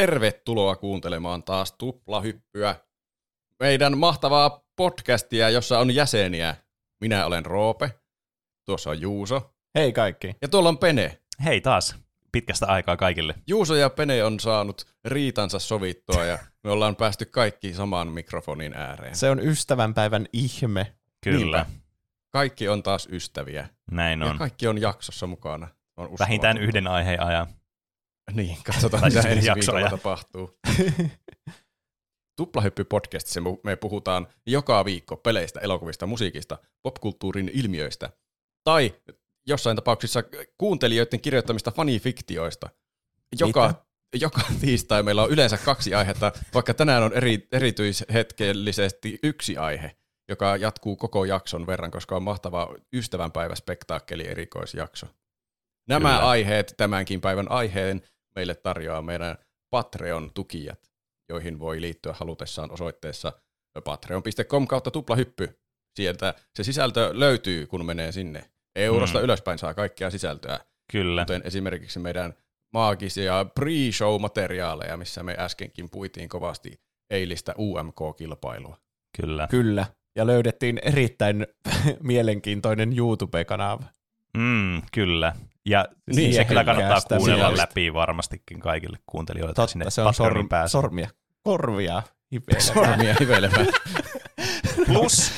Tervetuloa kuuntelemaan taas Tuplahyppyä, meidän mahtavaa podcastia, jossa on jäseniä. Minä olen Roope, tuossa on Juuso Hei kaikki. ja tuolla on Pene. Hei taas, pitkästä aikaa kaikille. Juuso ja Pene on saanut riitansa sovittua ja me ollaan päästy kaikki saman mikrofonin ääreen. Se on ystävänpäivän ihme. Kyllä, Niinpä. Kaikki on taas ystäviä näin ja on. kaikki on jaksossa mukana. On Vähintään yhden aiheen ajan. Niin, katsotaan mitä siis ensi jaksoja. viikolla tapahtuu. Tuplahyppy-podcastissa me puhutaan joka viikko peleistä, elokuvista, musiikista, popkulttuurin ilmiöistä tai jossain tapauksissa kuuntelijoiden kirjoittamista fanifiktioista. Joka, Mitä? joka tiistai meillä on yleensä kaksi aihetta, vaikka tänään on eri, erityishetkellisesti yksi aihe, joka jatkuu koko jakson verran, koska on mahtava ystävänpäivä spektaakkeli erikoisjakso. Nämä Kyllä. aiheet, tämänkin päivän aiheen, meille tarjoaa meidän Patreon-tukijat, joihin voi liittyä halutessaan osoitteessa patreon.com kautta tuplahyppy. Sieltä se sisältö löytyy, kun menee sinne. Eurosta Mm. ylöspäin saa kaikkea sisältöä, Kyllä, kuten esimerkiksi meidän maagisia pre-show-materiaaleja, missä me äskenkin puitiin kovasti eilistä UMK-kilpailua. kyllä. Kyllä. Ja löydettiin erittäin mielenkiintoinen YouTube-kanava. Mm, kyllä. Ja Niin, niin, se kyllä kannattaa kuunnella mielestä. läpi varmastikin kaikille kuuntelijoille. sinne Totta, se on sorm, pääsee. sormia. Korvia. Hipeillä. Sormia hivelemään. Plus,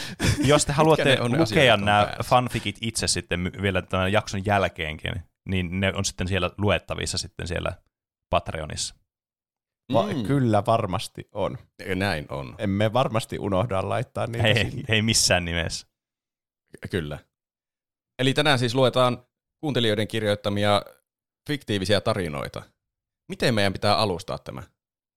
jos te haluatte lukea nämä päässä? fanficit itse sitten vielä tämän jakson jälkeenkin, niin ne on sitten siellä luettavissa sitten siellä Patreonissa. Va- Mm. Kyllä varmasti on. Näin on, Emme varmasti unohda laittaa niitä Ei, sinne. ei missään nimessä. kyllä. Eli tänään siis luetaan kuuntelijoiden kirjoittamia fiktiivisiä tarinoita. Miten meidän pitää alustaa tämä?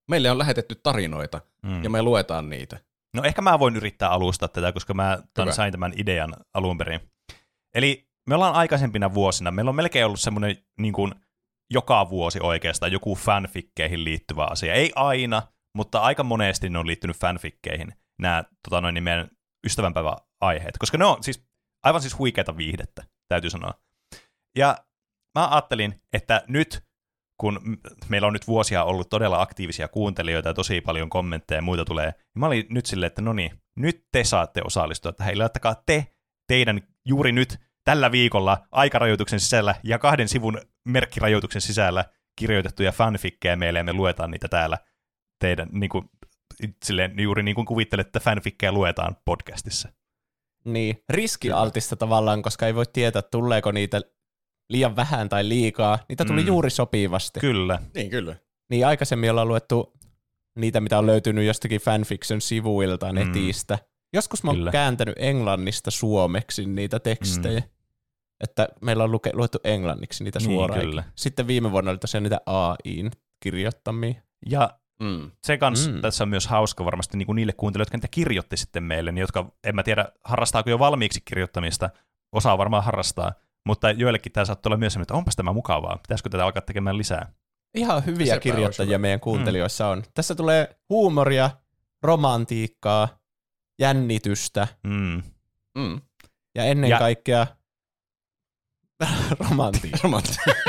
Meille on lähetetty tarinoita Mm. ja me luetaan niitä. No ehkä mä voin yrittää alustaa tätä, koska mä tämän, sain tämän idean alun perin. Eli me ollaan aikaisempina vuosina, meillä on melkein ollut semmoinen niin kuin joka vuosi oikeastaan joku fanfikkeihin liittyvä asia. Ei aina, mutta aika monesti ne on liittynyt fanfikkeihin, nämä tota noin, niin meidän ystävänpäiväaiheet, koska ne on siis aivan siis huikeata viihdettä, täytyy sanoa. Ja mä ajattelin, että nyt kun meillä on nyt vuosia ollut todella aktiivisia kuuntelijoita ja tosi paljon kommentteja ja muita tulee, niin mä olin nyt silleen, että no niin, nyt te saatte osallistua tähän. Laittakaa te teidän juuri nyt tällä viikolla aikarajoituksen sisällä ja kahden sivun merkkirajoituksen sisällä kirjoitettuja fanfikkejä meille ja me luetaan niitä täällä teidän niin kuin, silleen, juuri niin kuin kuvittelette, että fanfikkejä luetaan podcastissa. Niin, riskialtista tavallaan, koska ei voi tietää, tuleeko niitä liian vähän tai liikaa. Niitä tuli Mm. juuri sopivasti. Kyllä, Niin, kyllä. Niin aikaisemmin ollaan luettu niitä, mitä on löytynyt jostakin fanfiction-sivuilta Mm. netistä. Joskus mä oon Kyllä. kääntänyt englannista suomeksi niitä tekstejä. Mm. Että meillä on luke, luettu englanniksi niitä Niin, suoraan. kyllä. Sitten viime vuonna oli tosiaan niitä AIin kirjoittamia. ja Mm. se kans Mm. mm. tässä on myös hauska varmasti niin kuin niille kuuntelijoille, jotka niitä kirjoitti sitten meille, niin jotka, en mä tiedä, harrastaako jo valmiiksi kirjoittamista, osaa varmaan harrastaa, mutta joillekin tämä saattaa olla myös semmoinen, että onpas tämä mukavaa, pitäisikö tätä alkaa tekemään lisää. Ihan hyviä Sepä kirjoittajia meidän kuuntelijoissa on. Tässä tulee huumoria, romantiikkaa, jännitystä Mm. Mm. ja ennen Ja- kaikkea romantiikkaa.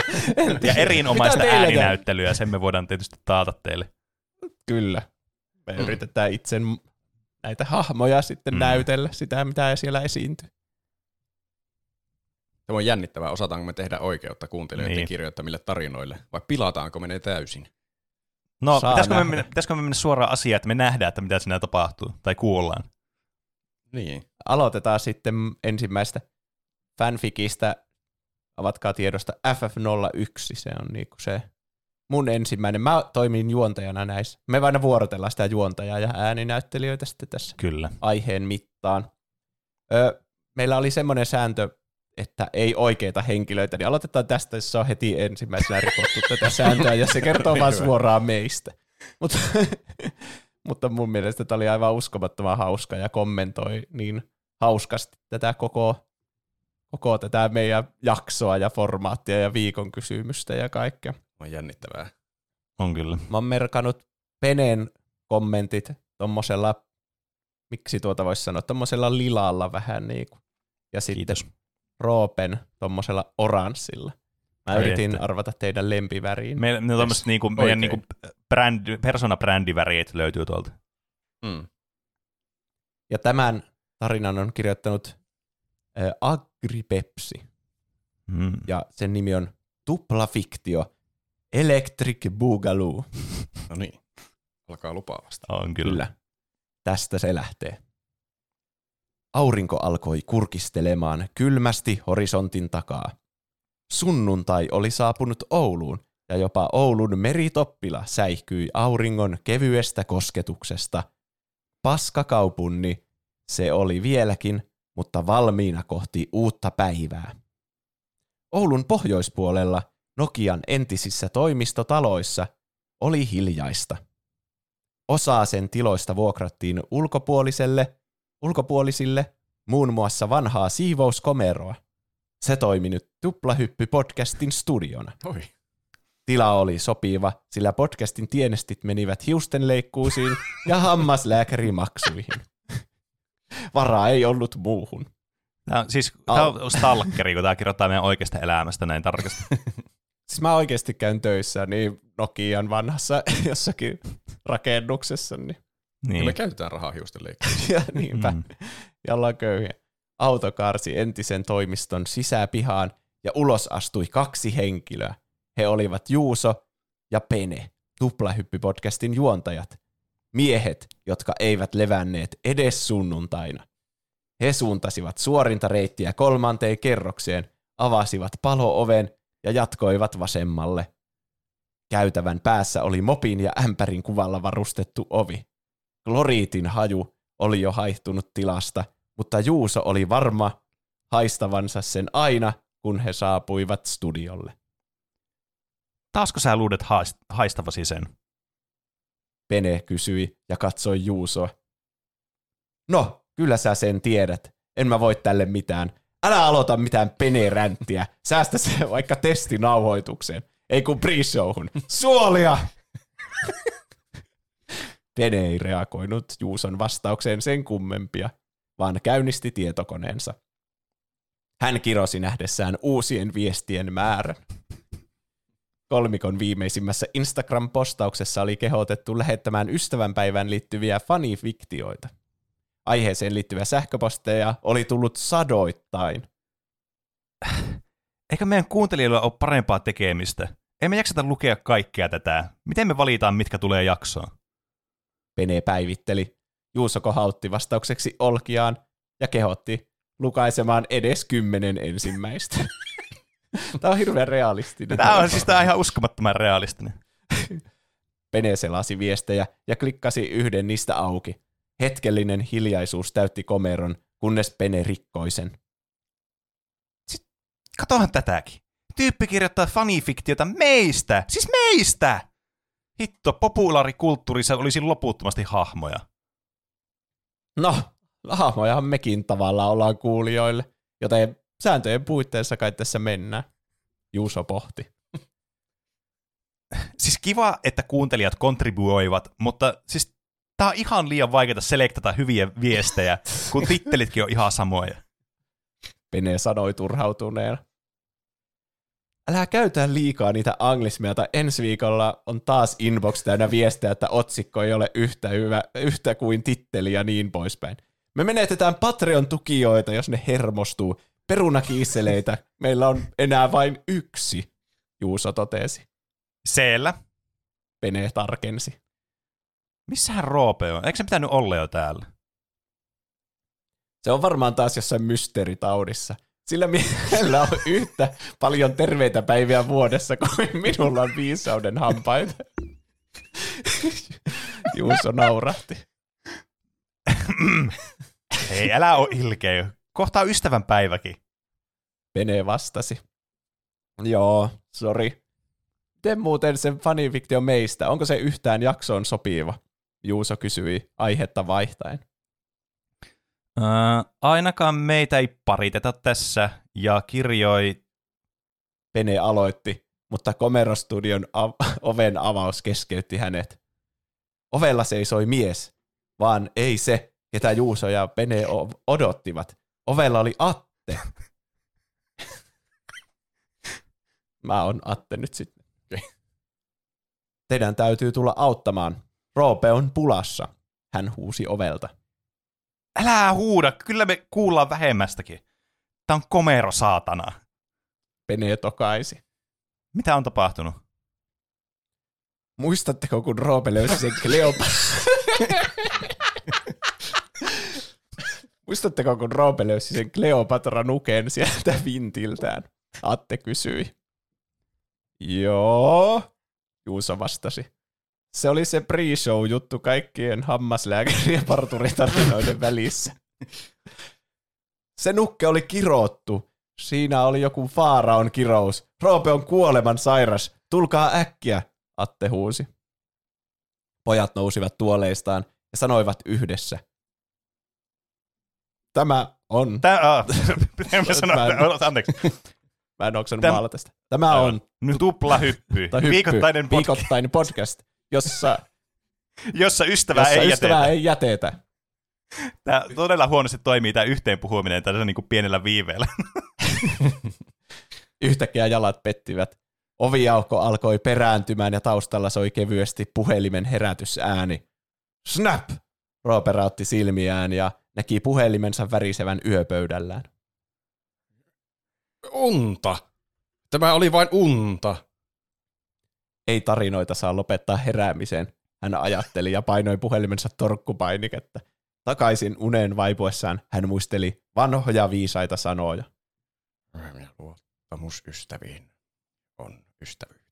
En Ja erinomaista ääninäyttelyä, sen me voidaan tietysti taata teille. Kyllä. Me Mm. mm. yritetään itse näitä hahmoja sitten Mm. mm. näytellä sitä, mitä siellä esiintyy. Tämä on jännittävää, osataanko me tehdä oikeutta kuuntelijoiden Niin. kirjoittamille tarinoille, vai pilataanko me ne täysin? No, Saa pitäisikö me, mennä, pitäisikö me mennä suoraan asiaan, että me nähdään, että mitä siinä tapahtuu, tai kuullaan? Niin. Aloitetaan sitten ensimmäistä fanfikistä, avatkaa tiedosta FF01, se on niinku se mun ensimmäinen. Mä toimin juontajana näissä. Me aina vuorotellaan sitä juontajaa ja ääninäyttelijöitä sitten tässä Kyllä. aiheen mittaan. Ö, meillä oli semmoinen sääntö, että ei oikeita henkilöitä, niin aloitetaan tästä, jos se on heti ensimmäisenä rikottu tätä sääntöä, ja se kertoo vaan Hyvä. suoraan meistä. Mutta, mutta mun mielestä tämä oli aivan uskomattoman hauska ja kommentoi niin hauskasti tätä koko, koko tätä meidän jaksoa ja formaattia ja viikon kysymystä ja kaikkea. On jännittävää. On kyllä. Mä oon merkannut Penen kommentit tommosella, miksi tuota voisi sanoa, tommosella lilalla vähän niin kuin. Ja sitten Kiitos. Roopen tommosella oranssilla. Mä Ai yritin että. arvata teidän lempiväriin. Me, ne on tämmöiset niinku, meidän niinku brändi, persona-brändiväreet löytyy tuolta. Mm. Ja tämän tarinan on kirjoittanut äh, Agripepsi. Mm. Ja sen nimi on Tupla Fiktio Electric Boogaloo. No niin, alkaa lupaavasti. On kyllä. Kyllä. Tästä se lähtee. Aurinko alkoi kurkistelemaan kylmästi horisontin takaa. Sunnuntai oli saapunut Ouluun, ja jopa Oulun meritoppila säihkyi auringon kevyestä kosketuksesta. Paskakaupunni se oli vieläkin, mutta valmiina kohti uutta päivää. Oulun pohjoispuolella Nokian entisissä toimistotaloissa oli hiljaista. Osaa sen tiloista vuokrattiin ulkopuoliselle, ulkopuolisille, muun muassa vanhaa siivouskomeroa. Se toimi nyt Tuplahyppy-podcastin studiona. Oi. Tila oli sopiva, sillä podcastin tienestit menivät hiustenleikkuusiin ja hammaslääkärimaksuihin. Varaa ei ollut muuhun. Tämä on, siis tämä on stalkeri, kun tämä kirjoittaa meidän oikeasta elämästä näin tarkasti. Siis mä oikeasti käyn töissä niin Nokian vanhassa jossakin rakennuksessa, niin Ja niin. me käytetään rahaa hiusten leikkiin. ja niinpä. Mm. Ja ollaan köyhiä. Auto kaarsi entisen toimiston sisäpihaan ja ulos astui kaksi henkilöä. He olivat Juuso ja Pene, Tuplahyppy-podcastin juontajat. Miehet, jotka eivät levänneet edes sunnuntaina. He suuntasivat suorinta reittiä kolmanteen kerrokseen, avasivat palooven ja jatkoivat vasemmalle. Käytävän päässä oli mopin ja ämpärin kuvalla varustettu ovi. Kloriitin haju oli jo haihtunut tilasta, mutta Juuso oli varma haistavansa sen aina, kun he saapuivat studiolle. Taasko sä luulet haist- haistavasi sen? Pene kysyi ja katsoi Juusoa. No, kyllä sä sen tiedät. En mä voi tälle mitään. Älä aloita mitään Pene-ränttiä. Säästä se vaikka testinauhoitukseen. Ei kun pre-showhun. Suolia! Pene ei reagoinut Juuson vastaukseen sen kummempia, vaan käynnisti tietokoneensa. Hän kirosi nähdessään uusien viestien määrän. Kolmikon viimeisimmässä Instagram-postauksessa oli kehotettu lähettämään ystävänpäivään liittyviä fanifiktioita. Aiheeseen liittyviä sähköposteja oli tullut sadoittain. Eikö meidän kuuntelijoilla ole parempaa tekemistä? Emme jaksata lukea kaikkea tätä. Miten me valitaan, mitkä tulee jaksoon? Pene päivitteli. Juuso kohautti vastaukseksi olkiaan ja kehotti lukaisemaan edes kymmenen ensimmäistä. Tämä on hirveän realistinen. Tämä on siis tää on ihan uskomattoman realistinen. Pene selasi viestejä ja klikkasi yhden niistä auki. Hetkellinen hiljaisuus täytti komeron, kunnes Pene rikkoi sen. Katohan tätäkin. Tyyppi kirjoittaa fanifiktiota meistä. Siis meistä! Hitto, populaarikulttuurissa olisi loputtomasti hahmoja. No, hahmojahan mekin tavallaan ollaan kuulijoille, joten sääntöjen puitteissa kai tässä mennään. Juuso pohti. Siis kiva, että kuuntelijat kontribuoivat, mutta siis tää on ihan liian vaikeaa selektata hyviä viestejä, kun tittelitkin on ihan samoja. Pene sanoi turhautuneena. Älä käytä liikaa niitä anglismeja, tai ensi viikolla on taas inbox täynnä viestejä, että otsikko ei ole yhtä, hyvä, yhtä kuin titteli ja niin poispäin. Me menetetään Patreon-tukijoita, jos ne hermostuu. Perunakiisseleitä meillä on enää vain yksi, Juuso totesi. Siellä. Pene tarkensi. Missähän Roope on? Eikö se pitänyt olla jo täällä? Se on varmaan taas jossain mysteeritaudissa. Sillä miehellä on yhtä paljon terveitä päiviä vuodessa kuin minulla on viisauden hampaita. Juuso naurahti. Ei, älä ole ilkeä. Kohta on ystävän päiväkin. Pene vastasi. Joo, sori. Miten muuten se fanifiktio meistä? Onko se yhtään jaksoon sopiva? Juuso kysyi aihetta vaihtaen. Ainakaan meitä ei pariteta tässä, ja kirjoi... Pene aloitti, mutta Komerostudion av- oven avaus keskeytti hänet. Ovella seisoi mies, vaan ei se, ketä Juuso ja Pene odottivat. Ovella oli Atte. Mä oon Atte nyt sitten. Teidän täytyy tulla auttamaan. Roope on pulassa. Hän huusi ovelta. Älä huuda, kyllä me kuullaan vähemmästäkin. Tää on komero saatana. Pene tokaisi. Mitä on tapahtunut? Muistatteko, kun Roope löysi sen Kleopatra? Muistatteko, kun Roope löysi sen Kleopatra nuken sieltä vintiltään? Atte kysyi. Joo, Juuso vastasi. Se oli se pre-show-juttu kaikkien hammaslääkäri- ja parturitarinoiden välissä. Se nukke oli kirottu. Siinä oli joku faaraon kirous. Roope on kuoleman sairas. Tulkaa äkkiä, Atte huusi. Pojat nousivat tuoleistaan ja sanoivat yhdessä. Tämä on... Tää, uh, pitääkö mä sanoa, Mä en- anteeksi, Mä en oksanut Täm- maalata sitä. Tämä on nyt tupla hyppy. tai hyppy, Viikoittainen podcast, viikoittainen podcast, jossa, jossa ystävää jossa ei ystävää jätetä. ei jätetä. Tämä todella huonosti toimii tämä yhteen puhuminen tällaisella niin kuin pienellä viiveellä. Yhtäkkiä jalat pettivät. Oviaukko alkoi perääntymään ja taustalla soi kevyesti puhelimen herätysääni. Snap! Roope rautti silmiään ja näki puhelimensa värisevän yöpöydällään. Unta! Tämä oli vain unta. Ei tarinoita saa lopettaa heräämiseen, hän ajatteli ja painoi puhelimensa torkkupainiketta. Takaisin uneen vaipuessaan hän muisteli vanhoja viisaita sanoja. Luottamus ystäviin on ystävyys.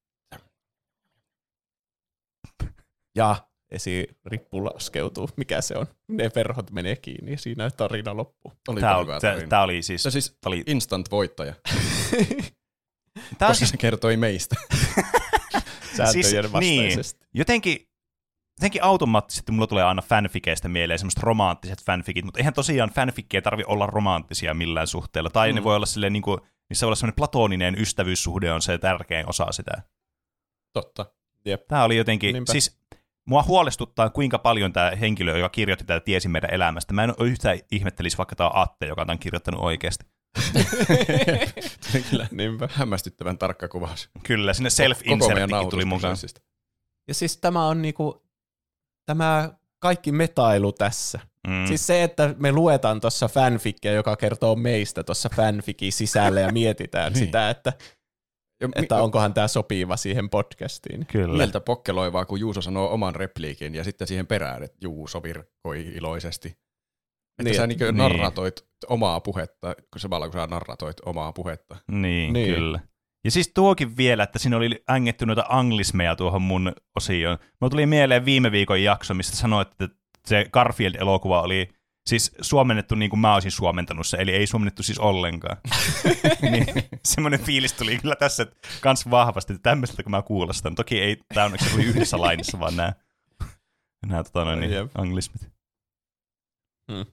Ja esirippu laskeutuu. Mikä se on? Ne verhot menee kiinni ja siinä tarina loppuu. Oli Tämä, oli, tarina. tämä oli siis... Se siis Tää oli, instant voittaja, tämä on koska siis, se kertoi meistä. Sääntöjen Siis, vastaisesti. jotenkin, jotenkin automaattisesti mulla tulee aina fanfikeistä mieleen semmoiset romanttiset fanfikit, mutta eihän tosiaan fanfikkejä tarvi olla romanttisia millään suhteella. Tai mm. ne voi olla silleen, niin kuin, niissä voi olla semmoinen platoninen ystävyyssuhde on se tärkein osa sitä. Totta. Tämä oli jotenkin, Niinpä. siis mua huolestuttaa, kuinka paljon tämä henkilö, joka kirjoitti tätä, tiesi meidän elämästä. Mä en ole yhtään ihmettelisi, vaikka tämä on Atte, joka on tämän kirjoittanut oikeasti. Kyllä Niinpä. hämmästyttävän tarkka kuvaus. Kyllä, sinne Koko meidän self-inserttikin tuli mukaan. Ja siis tämä on niinku, tämä kaikki metailu tässä. Mm. Siis se, että me luetaan tuossa fanfikkiä, joka kertoo meistä tuossa fanfikin sisällä ja mietitään Niin. sitä, että, Ja mi- että onkohan tämä sopiva siihen podcastiin. Kyllä. Mieltä pokkeloivaa, kun Juuso sanoo oman repliikin ja sitten siihen perään, että Juuso virkoi iloisesti. Että Niin, sä niinku niin. narratoit omaa puhetta, kun samalla kun sä narratoit omaa puhetta. Niin, Niin. niin, kyllä. Ja siis tuokin vielä, että siinä oli ängetty noita anglismeja tuohon mun osioon. Mulla tuli mieleen viime viikon jakso, mistä sanoit, että se Garfield-elokuva oli siis suomennettu niin kuin mä olisin suomentanut se, eli ei suomennettu siis ollenkaan. niin, semmoinen fiilis tuli kyllä tässä että kans vahvasti, että tämmöiseltä kun mä kuulostan. Toki ei tämä onneksi oli yhdessä lainissa, vaan nämä, nämä tota noin, niin, anglismit. Oi,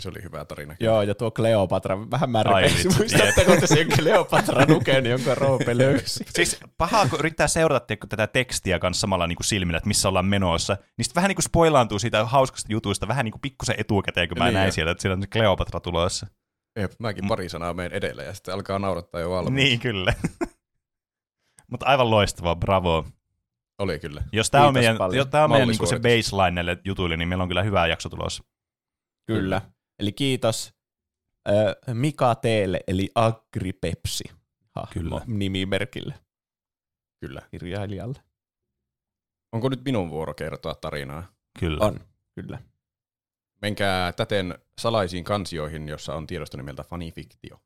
se oli hyvä tarina. Joo, ja tuo Kleopatra vähän vitsi, Muistatteko te sen Kleopatra nuken, jonka Roope löysi? Siis pahaa, kun yrittää seurata tätä tekstiä kanssa samalla niin kuin silmillä, että missä ollaan menossa, niin sitten vähän niin kuin spoilaantuu siitä hauskasta jutuista vähän niin kuin pikkusen etukäteen, kun mä Niin näin jo. sieltä, että siellä on se Kleopatra tulossa. Jep, mäkin pari sanaa menen edellä ja sitten alkaa naurattaa jo valmiiksi. Niin, kyllä. Mutta aivan loistavaa, bravo. Oli kyllä. Jos tämä on meidän, jos tää on meidän niin se baseline näille jutuille, niin meillä on kyllä hyvä jakso tulossa. Kyllä. Eli kiitos äh, Mika Teelle, eli Agripepsi. Kyllä. Nimimerkille, Kyllä. kirjailijalle. Onko nyt minun vuoro kertoa tarinaa? Kyllä. On, kyllä. Menkää täten salaisiin kansioihin, jossa on tiedosto nimeltä fanifiktio.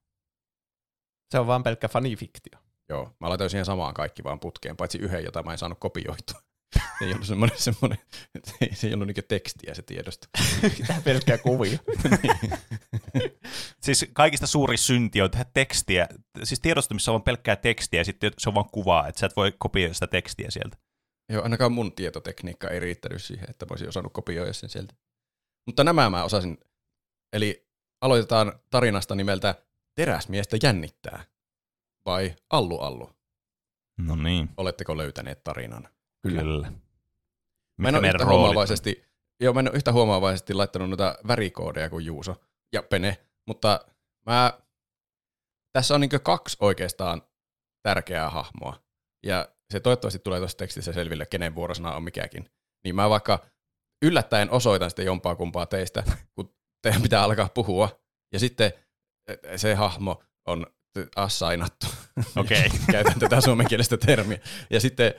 Se on vaan pelkkä fanifiktio. Joo, mä laitoin siihen samaan kaikki vaan putkeen, paitsi yhden, jota mä en saanut kopioitua. Se ei ollut semmoinen, semmoinen se, se ei ollut niinku tekstiä se tiedosto. Tämä pelkkä kuvio. Siis kaikista suuri synti on tehdä tekstiä, siis tiedosto, missä on pelkkää tekstiä ja sitten se on vaan kuvaa, että sä et voi kopioida sitä tekstiä sieltä. Joo, ainakaan mun tietotekniikka ei riittänyt siihen, että mä olisin osannut kopioida sen sieltä. Mutta nämä mä osasin. Eli aloitetaan tarinasta nimeltä Teräsmiestä jännittää. Vai Allu Allu. No niin, Oletteko löytäneet tarinan? Kyllä. kyllä. Mä en ole yhtä huomaavaisesti, joo, mä en ole yhtä huomaavaisesti laittanut noita värikoodeja kuin Juuso ja Pene, mutta mä, tässä on niin kaksi oikeastaan tärkeää hahmoa. Ja se toivottavasti tulee tuossa tekstissä selville, kenen vuorosana on mikäkin. Niin mä vaikka yllättäen osoitan sitten jompaa kumpaa teistä, kun teidän pitää alkaa puhua. Ja sitten se hahmo on assainattu. Okei. Okay. Käytän tätä suomenkielistä termiä. Ja sitten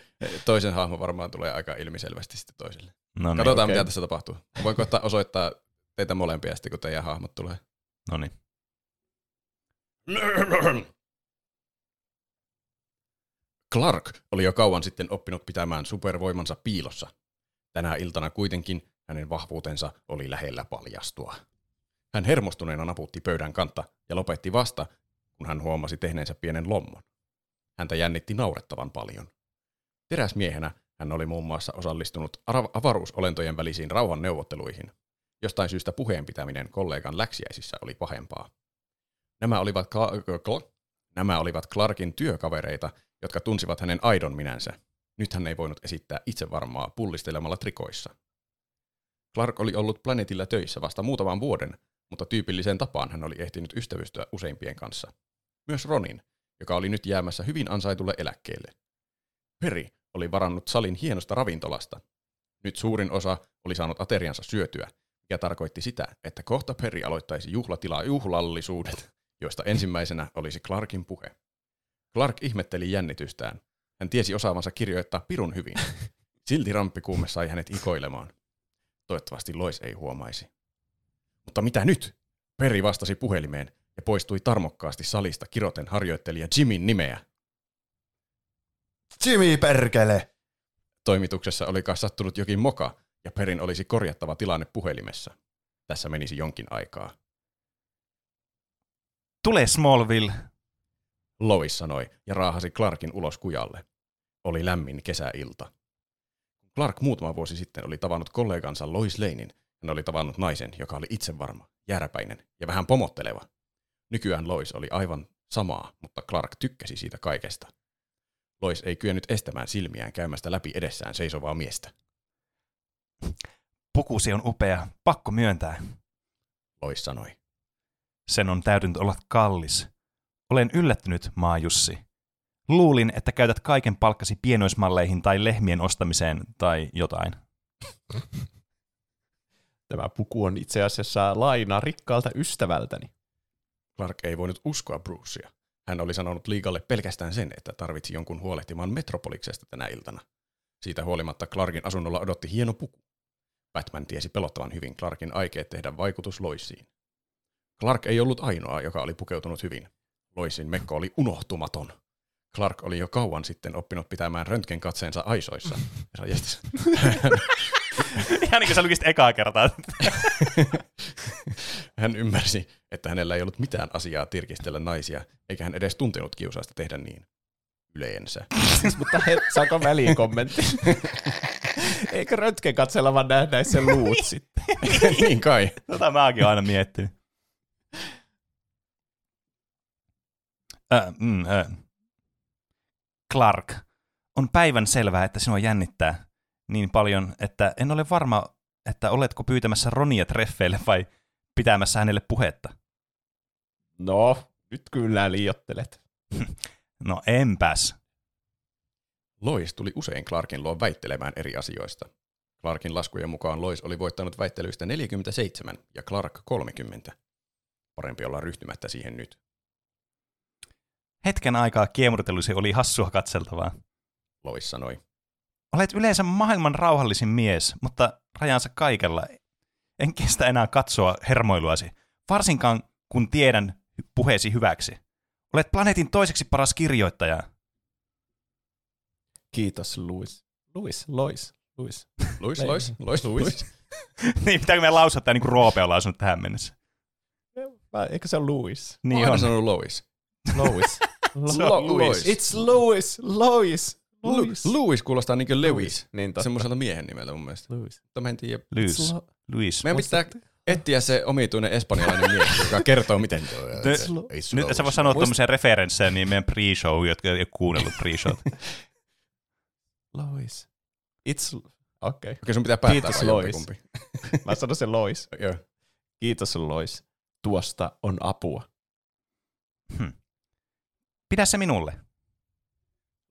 toisen hahmo varmaan tulee aika ilmiselvästi sitten toiselle. No niin. Katsotaan, okay. mitä tässä tapahtuu. Voin koittaa osoittaa teitä molempia sitten, kun teidän hahmot tulee. No niin. Clark oli jo kauan sitten oppinut pitämään supervoimansa piilossa. Tänä iltana kuitenkin hänen vahvuutensa oli lähellä paljastua. Hän hermostuneena naputti pöydän kantta ja lopetti vasta, kun hän huomasi tehneensä pienen lommon. Häntä jännitti naurettavan paljon. Teräsmiehenä hän oli muun muassa osallistunut avaruusolentojen välisiin rauhan neuvotteluihin. Jostain syystä puheen pitäminen kollegan läksiäisissä oli pahempaa. Nämä olivat, Cla- Nämä olivat Clarkin työkavereita, jotka tunsivat hänen aidon minänsä. Nyt hän ei voinut esittää itsevarmaa pullistelemalla trikoissa. Clark oli ollut planeetilla töissä vasta muutaman vuoden, mutta tyypilliseen tapaan hän oli ehtinyt ystävystyä useimpien kanssa. Myös Ronin, joka oli nyt jäämässä hyvin ansaitulle eläkkeelle. Perry oli varannut salin hienosta ravintolasta. Nyt suurin osa oli saanut ateriansa syötyä, mikä tarkoitti sitä, että kohta Perry aloittaisi juhlatilaa juhlallisuudet, joista ensimmäisenä olisi Clarkin puhe. Clark ihmetteli jännitystään. Hän tiesi osaavansa kirjoittaa pirun hyvin. Silti ramppikuume sai hänet ikoilemaan. Toivottavasti Lois ei huomaisi. Mutta mitä nyt? Perry vastasi puhelimeen ja poistui tarmokkaasti salista kiroten harjoittelija Jimin nimeä. Jimmy perkele! Toimituksessa oli sattunut jokin moka, ja Perin olisi korjattava tilanne puhelimessa. Tässä menisi jonkin aikaa. Tule Smallville, Lois sanoi ja raahasi Clarkin ulos kujalle. Oli lämmin kesäilta. Clark muutama vuosi sitten oli tavannut kollegansa Lois Lanein. Hän oli tavannut naisen, joka oli itsevarma, jääräpäinen ja vähän pomotteleva. Nykyään Lois oli aivan samaa, mutta Clark tykkäsi siitä kaikesta. Lois ei kyennyt estämään silmiään käymästä läpi edessään seisovaa miestä. Pukusi on upea, pakko myöntää. Lois sanoi. Sen on täytynyt olla kallis. Olen yllättynyt, Maajussi. Luulin, että käytät kaiken palkkasi pienoismalleihin tai lehmien ostamiseen tai jotain. Tämä puku on itse asiassa laina rikkaalta ystävältäni. Clark ei voinut uskoa Brucea. Hän oli sanonut liikalle pelkästään sen, että tarvitsi jonkun huolehtimaan Metropoliksesta tänä iltana. Siitä huolimatta Clarkin asunnolla odotti hieno puku. Batman tiesi pelottavan hyvin Clarkin aikeet tehdä vaikutus Loisiin. Clark ei ollut ainoa, joka oli pukeutunut hyvin. Loisin mekko oli unohtumaton. Clark oli jo kauan sitten oppinut pitämään röntgen katseensa aisoissa. Ihan niin kuin sä lukisit ekaa kertaa. hän ymmärsi, että hänellä ei ollut mitään asiaa tirkistellä naisia, eikä hän edes tuntenut kiusausta tehdä niin. Yleensä. Mutta he, saako väliin kommentti? Eikö röntgen katsella vaan nähdä sen luut sitten? niin kai. Tota mäkin aina miettinyt. Äh, mm, äh. Clark, on päivän selvää, että sinua jännittää niin paljon, että en ole varma, että oletko pyytämässä Ronia treffeille vai pitämässä hänelle puhetta. No, nyt kyllä liiottelet. no enpäs. Lois tuli usein Clarkin luo väittelemään eri asioista. Clarkin laskujen mukaan Lois oli voittanut väittelyistä 47 ja Clark 30. Parempi olla ryhtymättä siihen nyt. Hetken aikaa kiemurtelusi oli hassua katseltavaa. Lois sanoi. Olet yleensä maailman rauhallisin mies, mutta rajansa kaikella. En kestä enää katsoa hermoiluasi, varsinkaan kun tiedän puheesi hyväksi. Olet planeetin toiseksi paras kirjoittaja. Kiitos, Louis. Louis, Lois, Louis. Louis, Lois, Lois, Louis. niin, pitääkö me lausua tämä niin kuin Roope on lausunut tähän mennessä? Eikö se ole Louis? Niin Mä on. sanonut Lois. Lois. Lois. It's Louis. Lois. Louis. Louis kuulostaa niin kuin Lewis. Niin totta. Semmoiselta miehen nimeltä mun mielestä. Louis. Mutta mä en tiedä. Louis. Louis. Meidän pitää etsiä se omituinen espanjalainen mies, joka kertoo, miten tuo Nyt sä voi sanoa tuommoisia referenssejä, niin meidän pre-show, jotka ei ole kuunnellut pre-showt. Lois. It's... Okei. Okay. Okei, sun pitää päättää Kiitos Lois. Mä sanon sen Lois. Joo. Kiitos Lois. Tuosta on apua. Hmm. Pidä se minulle.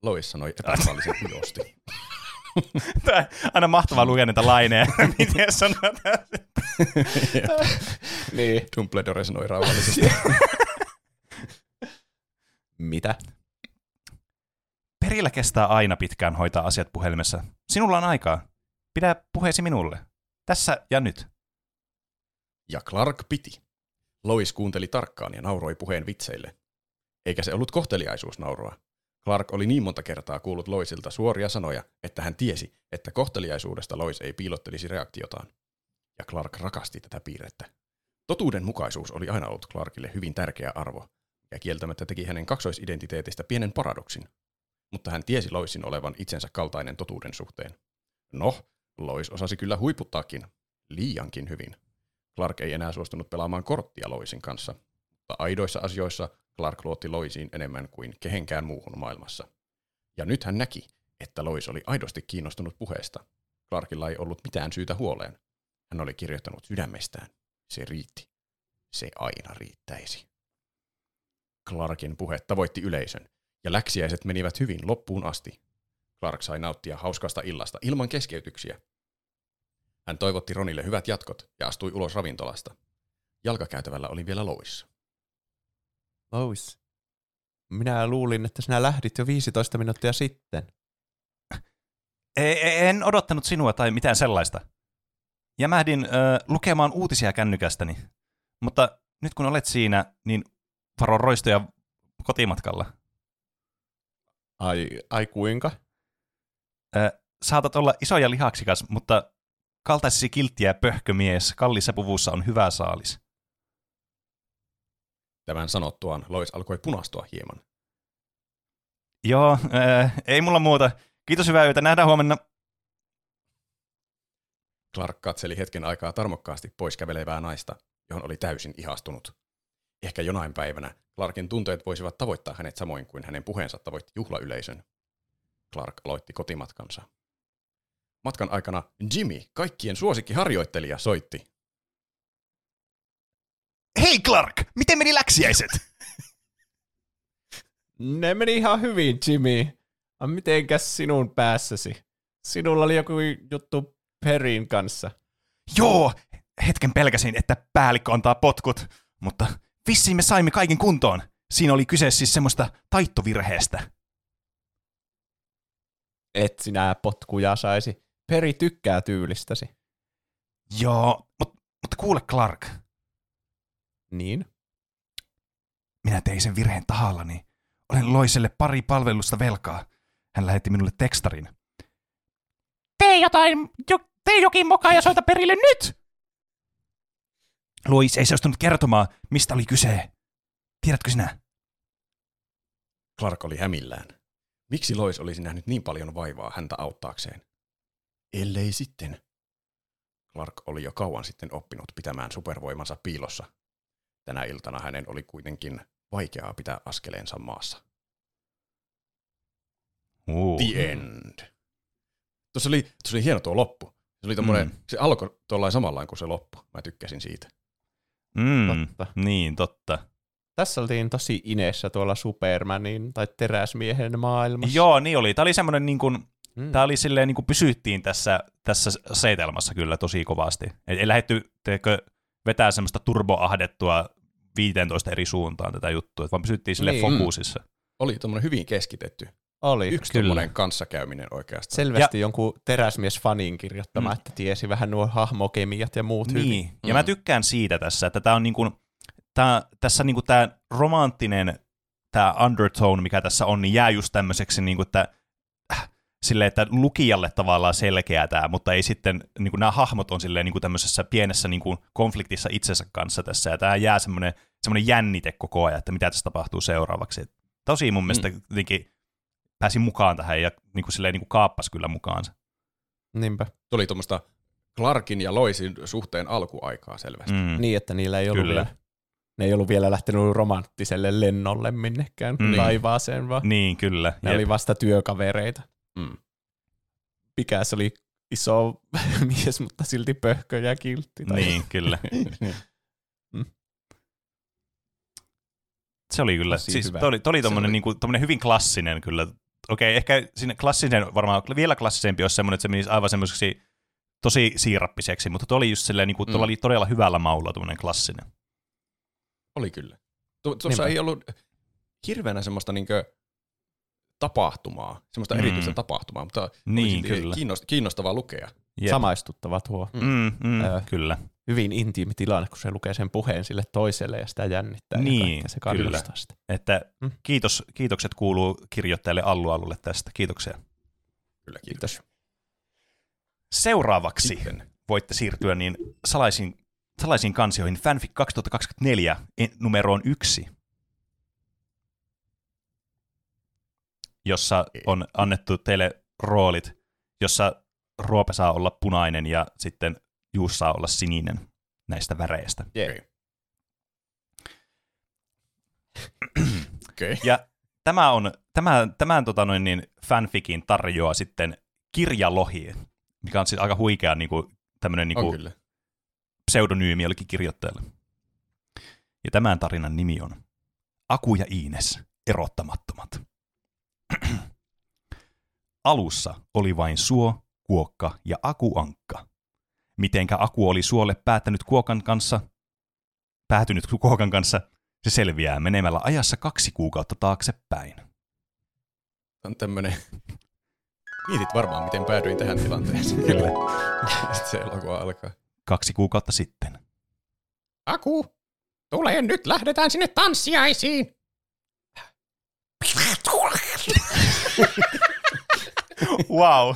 Lois sanoi epätavallisen ujosti. Tää on aina mahtavaa lukea niitä laineja, miten sanotaan. Niin. Dumbledore sanoi rauhallisesti. Mitä? Perillä kestää aina pitkään hoitaa asiat puhelimessa. Sinulla on aikaa. Pidä puheesi minulle. Tässä ja nyt. Ja Clark piti. Lois kuunteli tarkkaan ja nauroi puheen vitseille. Eikä se ollut kohteliaisuusnauroa. Clark oli niin monta kertaa kuullut Loisilta suoria sanoja, että hän tiesi, että kohteliaisuudesta Lois ei piilottelisi reaktiotaan. Ja Clark rakasti tätä piirrettä. Totuudenmukaisuus oli aina ollut Clarkille hyvin tärkeä arvo, ja kieltämättä teki hänen kaksoisidentiteetistä pienen paradoksin. Mutta hän tiesi Loisin olevan itsensä kaltainen totuuden suhteen. No, Lois osasi kyllä huiputtaakin, liiankin hyvin. Clark ei enää suostunut pelaamaan korttia Loisin kanssa, mutta aidoissa asioissa Clark luotti Loisiin enemmän kuin kehenkään muuhun maailmassa. Ja nyt hän näki, että Lois oli aidosti kiinnostunut puheesta. Clarkilla ei ollut mitään syytä huoleen. Hän oli kirjoittanut sydämestään. Se riitti. Se aina riittäisi. Clarkin puhe tavoitti yleisön, ja läksiäiset menivät hyvin loppuun asti. Clark sai nauttia hauskasta illasta ilman keskeytyksiä. Hän toivotti Ronille hyvät jatkot ja astui ulos ravintolasta. Jalkakäytävällä oli vielä Lois. Lois. Minä luulin, että sinä lähdit jo 15 minuuttia sitten. Ei- ei- En odottanut sinua tai mitään sellaista. Jämähdin ö, lukemaan uutisia kännykästäni. Mutta nyt kun olet siinä, niin varo roistoja kotimatkalla. Ai, ai kuinka? Ö, saatat olla iso ja lihaksikas, mutta kaltaisesi kilttiä pöhkömies kalliissa puvussa on hyvä saalis. Tämän sanottuaan Lois alkoi punastua hieman. Joo, ö, ei mulla muuta. Kiitos hyvää yötä, nähdään huomenna. Clark katseli hetken aikaa tarmokkaasti pois kävelevää naista, johon oli täysin ihastunut. Ehkä jonain päivänä Clarkin tunteet voisivat tavoittaa hänet samoin kuin hänen puheensa tavoitti juhlayleisön. Clark aloitti kotimatkansa. Matkan aikana Jimmy, kaikkien suosikkiharjoittelija, soitti. Hei Clark, miten meni läksiäiset? Ne meni ihan hyvin, Jimmy. A, mitenkäs sinun päässäsi? Sinulla oli joku juttu Perin kanssa. Joo, hetken pelkäsin, että päällikkö antaa potkut, mutta vissiin me saimme kaiken kuntoon. Siinä oli kyse siis semmoista taittovirheestä. Et sinä potkuja saisi. Peri tykkää tyylistäsi. Joo, mutta, mutta kuule Clark, Niin? minä tein sen virheen tahallani. Olen Loiselle pari palvelusta velkaa. Hän lähetti minulle tekstarin. Tee jotain, jo, tee jokin moka ja soita perille nyt! Lois ei suostunut kertomaan, mistä oli kyse. Tiedätkö sinä? Clark oli hämillään. Miksi Lois olisi nähnyt niin paljon vaivaa häntä auttaakseen? Ellei sitten. Clark oli jo kauan sitten oppinut pitämään supervoimansa piilossa. Tänä iltana hänen oli kuitenkin vaikeaa pitää askeleensa maassa. Uh. The end. Tuossa oli, tuossa oli hieno tuo loppu. Se, oli tommonen, Mm. se alkoi tuollain samallaan kuin se loppu. Mä tykkäsin siitä. Mm, Totta. niin, totta. Tässä oltiin tosi ineessä tuolla Supermanin tai teräsmiehen maailmassa. Joo, niin oli. Tämä oli semmoinen, niin kuin, Mm. tämä oli silleen, niin kuin pysyttiin tässä, tässä setelmassa kyllä tosi kovasti. Et ei lähdetty teekö, vetää semmoista turboahdettua 15 eri suuntaan tätä juttua, että vaan pysyttiin sille Niin. fokusissa. Oli tommonen hyvin keskitetty. Oli. Yksi Kyllä. tommonen kanssakäyminen oikeastaan. Selvästi ja, jonkun teräsmies-fanin kirjoittama, Mm. että tiesi vähän nuo hahmokemiat ja muut hyvin. Niin, ja Mm. mä tykkään siitä tässä, että tämä on niin kuin, tää, tässä niin kuin tämä romanttinen tämä undertone, mikä tässä on, niin jää just tämmöiseksi, niin kuin, että äh, silleen, että lukijalle tavallaan selkeää tämä, mutta ei sitten, niin kuin nämä hahmot on silleen niin kuin tämmöisessä pienessä niin kuin konfliktissa itsensä kanssa tässä, ja tämä jää semmoinen, semmoinen jännite koko ajan, että mitä tässä tapahtuu seuraavaksi. Et tosi mun mielestä Mm. jotenkin pääsi mukaan tähän ja niin kuin silleen niin kuin kaappas kyllä mukaansa. Niinpä. Tuli tuommoista Clarkin ja Loisin suhteen alkuaikaa selvästi. Mm. Mm. Niin, että niillä ei ollut Kyllä. vielä, ne ei ollut vielä lähtenyt romanttiselle lennolle minnekään Mm. mm. taivaaseen, vaan Niin, kyllä. ne Jep. oli vasta työkavereita. Mm. Mikä se oli iso mies, mutta silti pöhkö ja kiltti. Tai Niin, kyllä. Mm. Se oli kyllä, Tosi siis hyvä. toi oli, toi oli tommonen, oli- niinku, tommonen hyvin klassinen kyllä okei, ehkä sinne klassinen, varmaan vielä klassisempi olisi semmoinen, että se menisi aivan semmoiseksi tosi siirappiseksi, mutta tuo oli just silleen, niin kuin, mm. oli todella hyvällä maulla tuommoinen klassinen. Oli kyllä. Tu- tuossa Niinpä. ei ollut hirveänä semmoista niinkö tapahtumaa, semmoista Mm. erityistä tapahtumaa, mutta Niin, kyllä. kiinnost- kiinnostavaa lukea. Jep. Samaistuttava tuo. Mm, mm, Ö. kyllä. Hyvin intiimi tilanne, kun se lukee sen puheen sille toiselle ja sitä jännittää. Niin, ja se kyllä. sitä. Että Mm. kiitos, kiitokset kuuluu kirjoittajalle Allu Allulle tästä. Kiitoksia. Kyllä, kiitos. Seuraavaksi Sitten. voitte siirtyä niin salaisiin, salaisiin kansioihin Fanfic 2024 en- numeroon yksi, jossa on annettu teille roolit, jossa Roope saa olla punainen ja sitten Juus saa olla sininen näistä väreistä. Yeah. Okei. Okay. Ja tämä on, tämä, tämän tota noin, niin fanficin tarjoaa sitten kirjalohi, mikä on siis aika huikea niin kuin, tämmöinen niin kuin, pseudonyymi jollekin kirjoittajalle. Ja tämän tarinan nimi on Aku ja Iines, erottamattomat. Alussa oli vain suo, kuokka ja akuankka. Mitenkä Aku oli suolle päättänyt kuokan kanssa, päätynyt kuokan kanssa, se selviää menemällä ajassa kaksi kuukautta taaksepäin. On tämmönen... Mietit varmaan, miten päädyin tähän tilanteeseen. Kyllä. Sitten se elokuva alkaa. Kaksi kuukautta sitten. Aku, tule nyt, lähdetään sinne tanssiaisiin. Wow.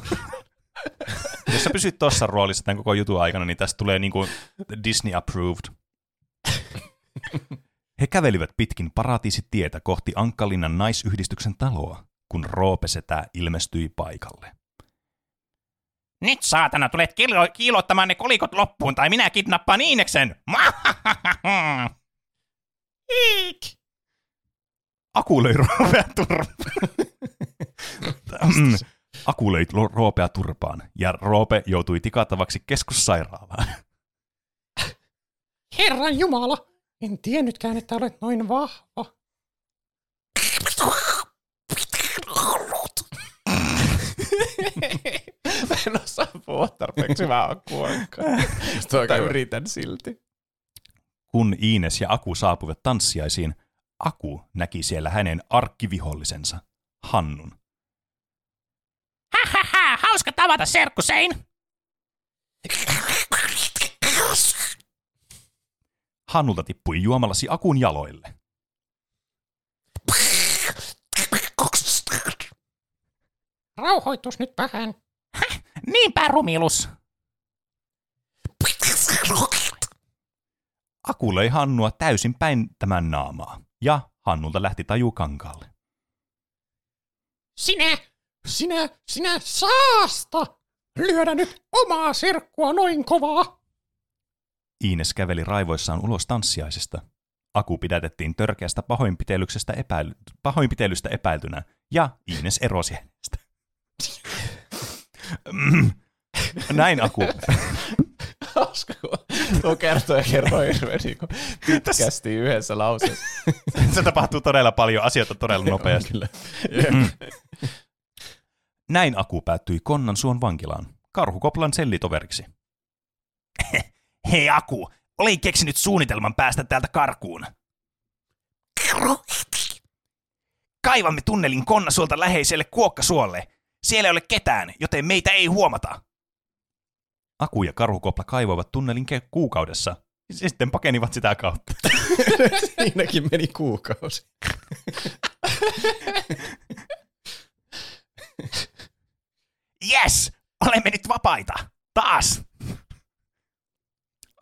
Jos sä pysyt tuossa roolissa tämän koko jutun aikana, niin tästä tulee niinku Disney approved. He kävelivät pitkin paratiisitietä kohti Ankkalinnan naisyhdistyksen taloa, kun Roopesetä ilmestyi paikalle. Nyt saatana tulet kilo- kiilottamaan ne kolikot loppuun, tai minä kidnappaan Iineksen! Iik! Aku löi Roopea turpaan. Aku löi Roopea turpaan, ja Roope joutui tikattavaksi keskussairaalaan. Herran Jumala, en tiennytkään, että olet noin vahva. Mä en osaa puhua tarpeeksi hyvää akuankaa. Mutta yritän silti. Kun Iines ja Aku saapuivat tanssiaisiin, Aku näki siellä hänen arkkivihollisensa, Hannun. Hahaha, hauska tavata, Serkku Sein. Hannulta tippui juomalasi Akun jaloille. Rauhoitus nyt vähän. Niinpä, Rumilus. Aku löi Hannua täysin päin tämän naamaa, ja Hannulta lähti taju kankaalle. Sinä, sinä, sinä saasta! Lyödä nyt omaa serkkua noin kovaa! Iines käveli raivoissaan ulos tanssiaisesta. Aku pidätettiin törkeästä pahoinpitelyksestä, epäily- pahoinpitelystä epäiltynä, ja Iines erosi hänestä. Mm. Näin Aku. Hauska, kun tuo kertoo ja kertoo hirveän niin pitkästi yhdessä lauseessa. Se tapahtuu todella paljon asioita todella nopeasti. Kyllä. Näin Aku päättyi Konnan suon vankilaan, Karhukoplan sellitoveriksi. Hei Aku, olin keksinyt suunnitelman päästä täältä karkuun. Kaivamme tunnelin Konnasuolta läheiselle Kuokkasuolle. Siellä ei ole ketään, joten meitä ei huomata. Aku ja Karhukopla kaivoivat tunnelin ke- kuukaudessa, ja sitten pakenivat sitä kautta. Siinäkin meni kuukausi. Yes, olemme nyt vapaita. Taas.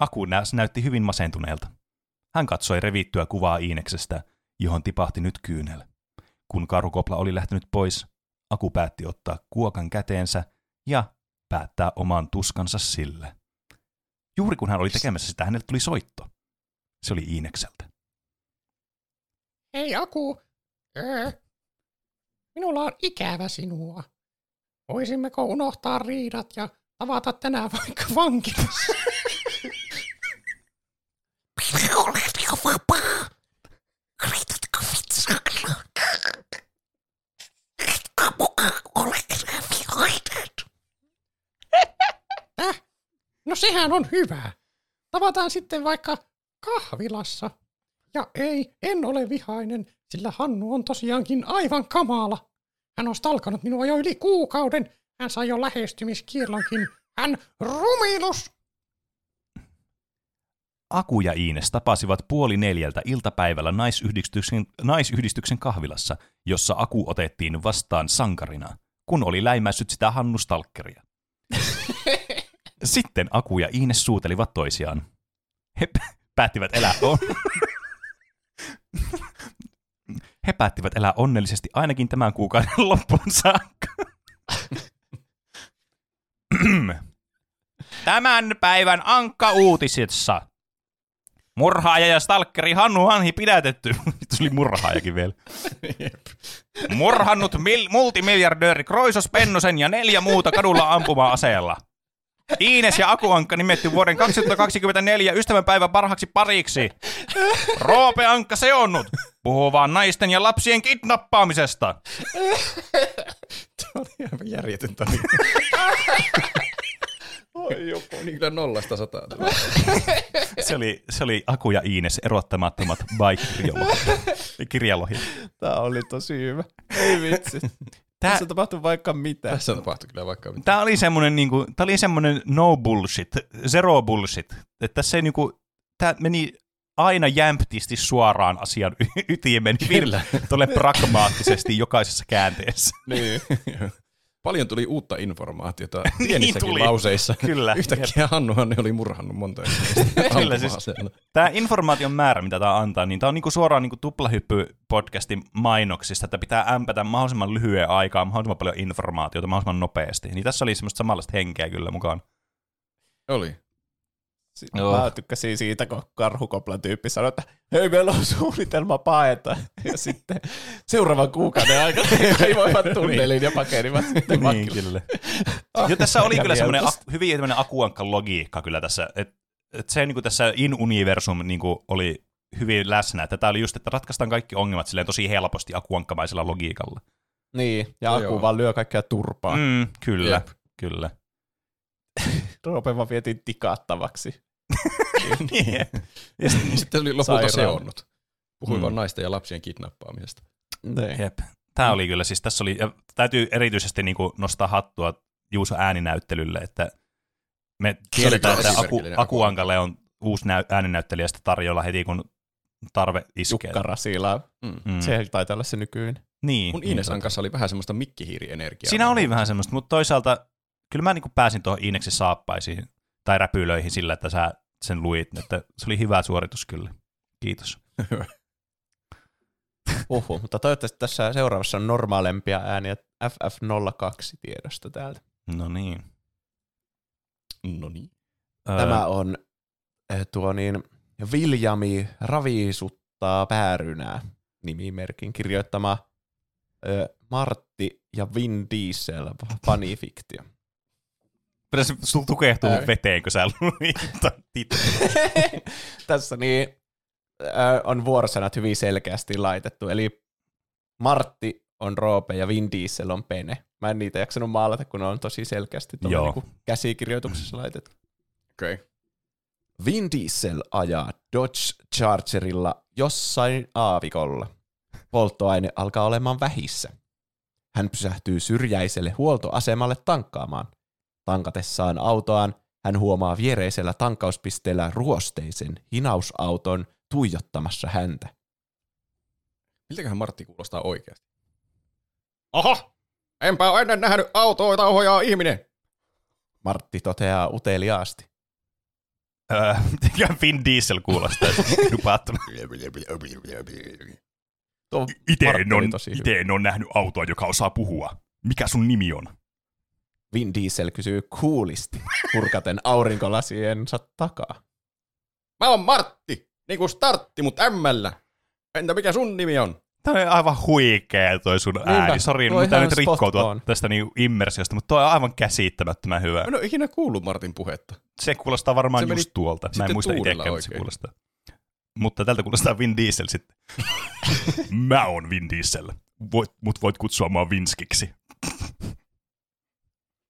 Aku nä- näytti hyvin masentuneelta. Hän katsoi revittyä kuvaa Iineksestä, johon tipahti nyt kyynel. Kun Karhukopla oli lähtenyt pois, Aku päätti ottaa kuokan käteensä ja päättää oman tuskansa sille. Juuri kun hän oli tekemässä sitä, hänelle tuli soitto. Se oli Iinekseltä. Hei Aku, öö, minulla on ikävä sinua voisimmeko unohtaa riidat ja tavata tänään vaikka vankilassa? No sehän on hyvä. Tavataan sitten vaikka kahvilassa. Ja ei, en ole vihainen, sillä Hannu on tosiaankin aivan kamala. Hän on stalkannut minua jo yli kuukauden. Hän sai jo lähestymiskiellonkin. Hän rumilus! Aku ja Iines tapasivat puoli neljältä iltapäivällä naisyhdistyksen, naisyhdistyksen kahvilassa, jossa Aku otettiin vastaan sankarina, kun oli läimässyt sitä Hannu Stalkeria. Sitten Aku ja Iines suutelivat toisiaan. He päättivät elää on... He päättivät elää onnellisesti ainakin tämän kuukauden loppuun saakka. Tämän päivän Ankka-uutisissa. Murhaaja ja stalkeri Hannu Hanhi pidätetty. Tuli murhaajakin vielä. Murhannut mil- multimiljardööri Kroisos Pennosen ja neljä muuta kadulla ampuma-aseella. Iines ja Akuankka nimetty vuoden 2024 ystävänpäivän parhaaksi pariksi. Roope Ankka seonnut. Puhuu vaan naisten ja lapsien kidnappaamisesta. Tämä oli ihan järjetön tarina. Oi joku. Niin kyllä nollasta sataa. Se oli, se oli Aku ja Iines erottamattomat bike-kirjalohi. Tämä oli tosi hyvä. Ei vitsi. Tää, Tässä tapahtui vaikka mitä. Tässä tapahtui kyllä vaikka mitä. tää oli semmonen, niinku, tää oli semmonen no bullshit, zero bullshit. Että tässä ei niinku, tää meni aina jämptisti suoraan asian y- ytimeen, Kyllä. tuolle pragmaattisesti jokaisessa käänteessä. Niin. Paljon tuli uutta informaatiota Niin pienissäkin tuli. lauseissa. Kyllä. Yhtäkkiä Hannuhan ne oli murhannut monta Kyllä, siis- Tämä informaation määrä, mitä tämä antaa, niin tämä on niinku suoraan niinku tuplahyppy-podcastin mainoksista, että pitää ämpätä mahdollisimman lyhyen aikaa, mahdollisimman paljon informaatiota, mahdollisimman nopeasti. Niin tässä oli semmoista samanlaista henkeä kyllä mukaan. Oli. Joo. Mä tykkäsin siitä, kun karhukoplan tyyppi sanoi, että hei, meillä on suunnitelma paeta. Ja sitten seuraavan kuukauden aikana he voivat tunneliin ja pakenivat sitten niin, kyllä. Jo tässä oli Ja kyllä semmoinen ak- hyvin tämmöinen akuankka logiikka kyllä tässä, että et se niin kuin tässä in-universum niin kuin oli hyvin läsnä, että tämä oli just, että ratkaistaan kaikki ongelmat silleen tosi helposti akuankkamaisella logiikalla. Niin, ja No Aku joo. vaan lyö kaikkea turpaa. Mm. Mm, kyllä, Jep. kyllä. Roope vaan vietiin tikattavaksi. Niin. Ja sitten oli lopulta Sairaan. seonnut. Puhui Mm. vaan naisten ja lapsien kidnappaamisesta. Niin. Jep. Tämä oli kyllä, siis tässä oli, ja täytyy erityisesti niin kuin nostaa hattua Juuso ääninäyttelylle, että me tiedetään, että Aku, Akuankalle on uusi näy, ääninäyttelijä sitten tarjolla heti, kun tarve iskee. Jukka Rasila. Mm. Mm. Se taitaa olla se nykyinen. niin, Mun niin Ines totta. kanssa oli vähän semmoista mikkihiirienergiaa. Siinä oli vähän semmoista, mutta toisaalta kyllä mä niin pääsin tuohon Ineksin saappaisiin tai räpylöihin sillä, että sä sen luit, että se oli hyvä suoritus kyllä. Kiitos. Uhu, mutta toivottavasti tässä seuraavassa on normaalempia ääniä FF02-tiedosta täältä. No niin. No niin. Tämä on eh, tuo niin, Viljami raviisuttaa päärynää nimimerkin kirjoittama ö, Martti ja Vin Diesel Pitäisi sul tukehtua Ää. veteen, kun sä luit. Tässä niin, ö, on vuorosanat hyvin selkeästi laitettu, eli Martti on Roope ja Vin Diesel on Pene. Mä en niitä jaksanut maalata, kun ne on tosi selkeästi tuolla Joo. niinku käsikirjoituksessa laitettu. Okei. Okay. Vin Diesel ajaa Dodge Chargerilla jossain aavikolla. Polttoaine alkaa olemaan vähissä. Hän pysähtyy syrjäiselle huoltoasemalle tankkaamaan. Tankatessaan autoaan hän huomaa viereisellä tankkauspisteellä ruosteisen hinausauton tuijottamassa häntä. Miltäköhän Martti kuulostaa oikeasti? Aha! Enpä ole ennen nähnyt autoa, jota ohjaa ihminen. Martti toteaa uteliaasti. Öö, Mitenkään Vin Diesel kuulostaa dupaattuna. Tuo Ite en, on, tosi hyvä. ite en ole nähnyt autoa, joka osaa puhua. Mikä sun nimi on? Vin Diesel kysyy kuulisti, kurkaten aurinkolasiensa takaa. Mä oon Martti, niinku startti, mut ämmällä. Entä mikä sun nimi on? Tämä on aivan huikea toi sun Niinpä, ääni. Sori, mutta nyt rikkoutua on. tästä niinku immersiosta, mutta toi on aivan käsittämättömän hyvä. Mä en ole ikinä kuullut Martin puhetta. Se kuulostaa varmaan Se just tuolta. Mä en muista itsekään, mitä se kuulostaa. Mutta tältä kuulostaa Vin Diesel sitten. Mä oon Vin Diesel. Voit, mut voit kutsua mua Vinskiksi.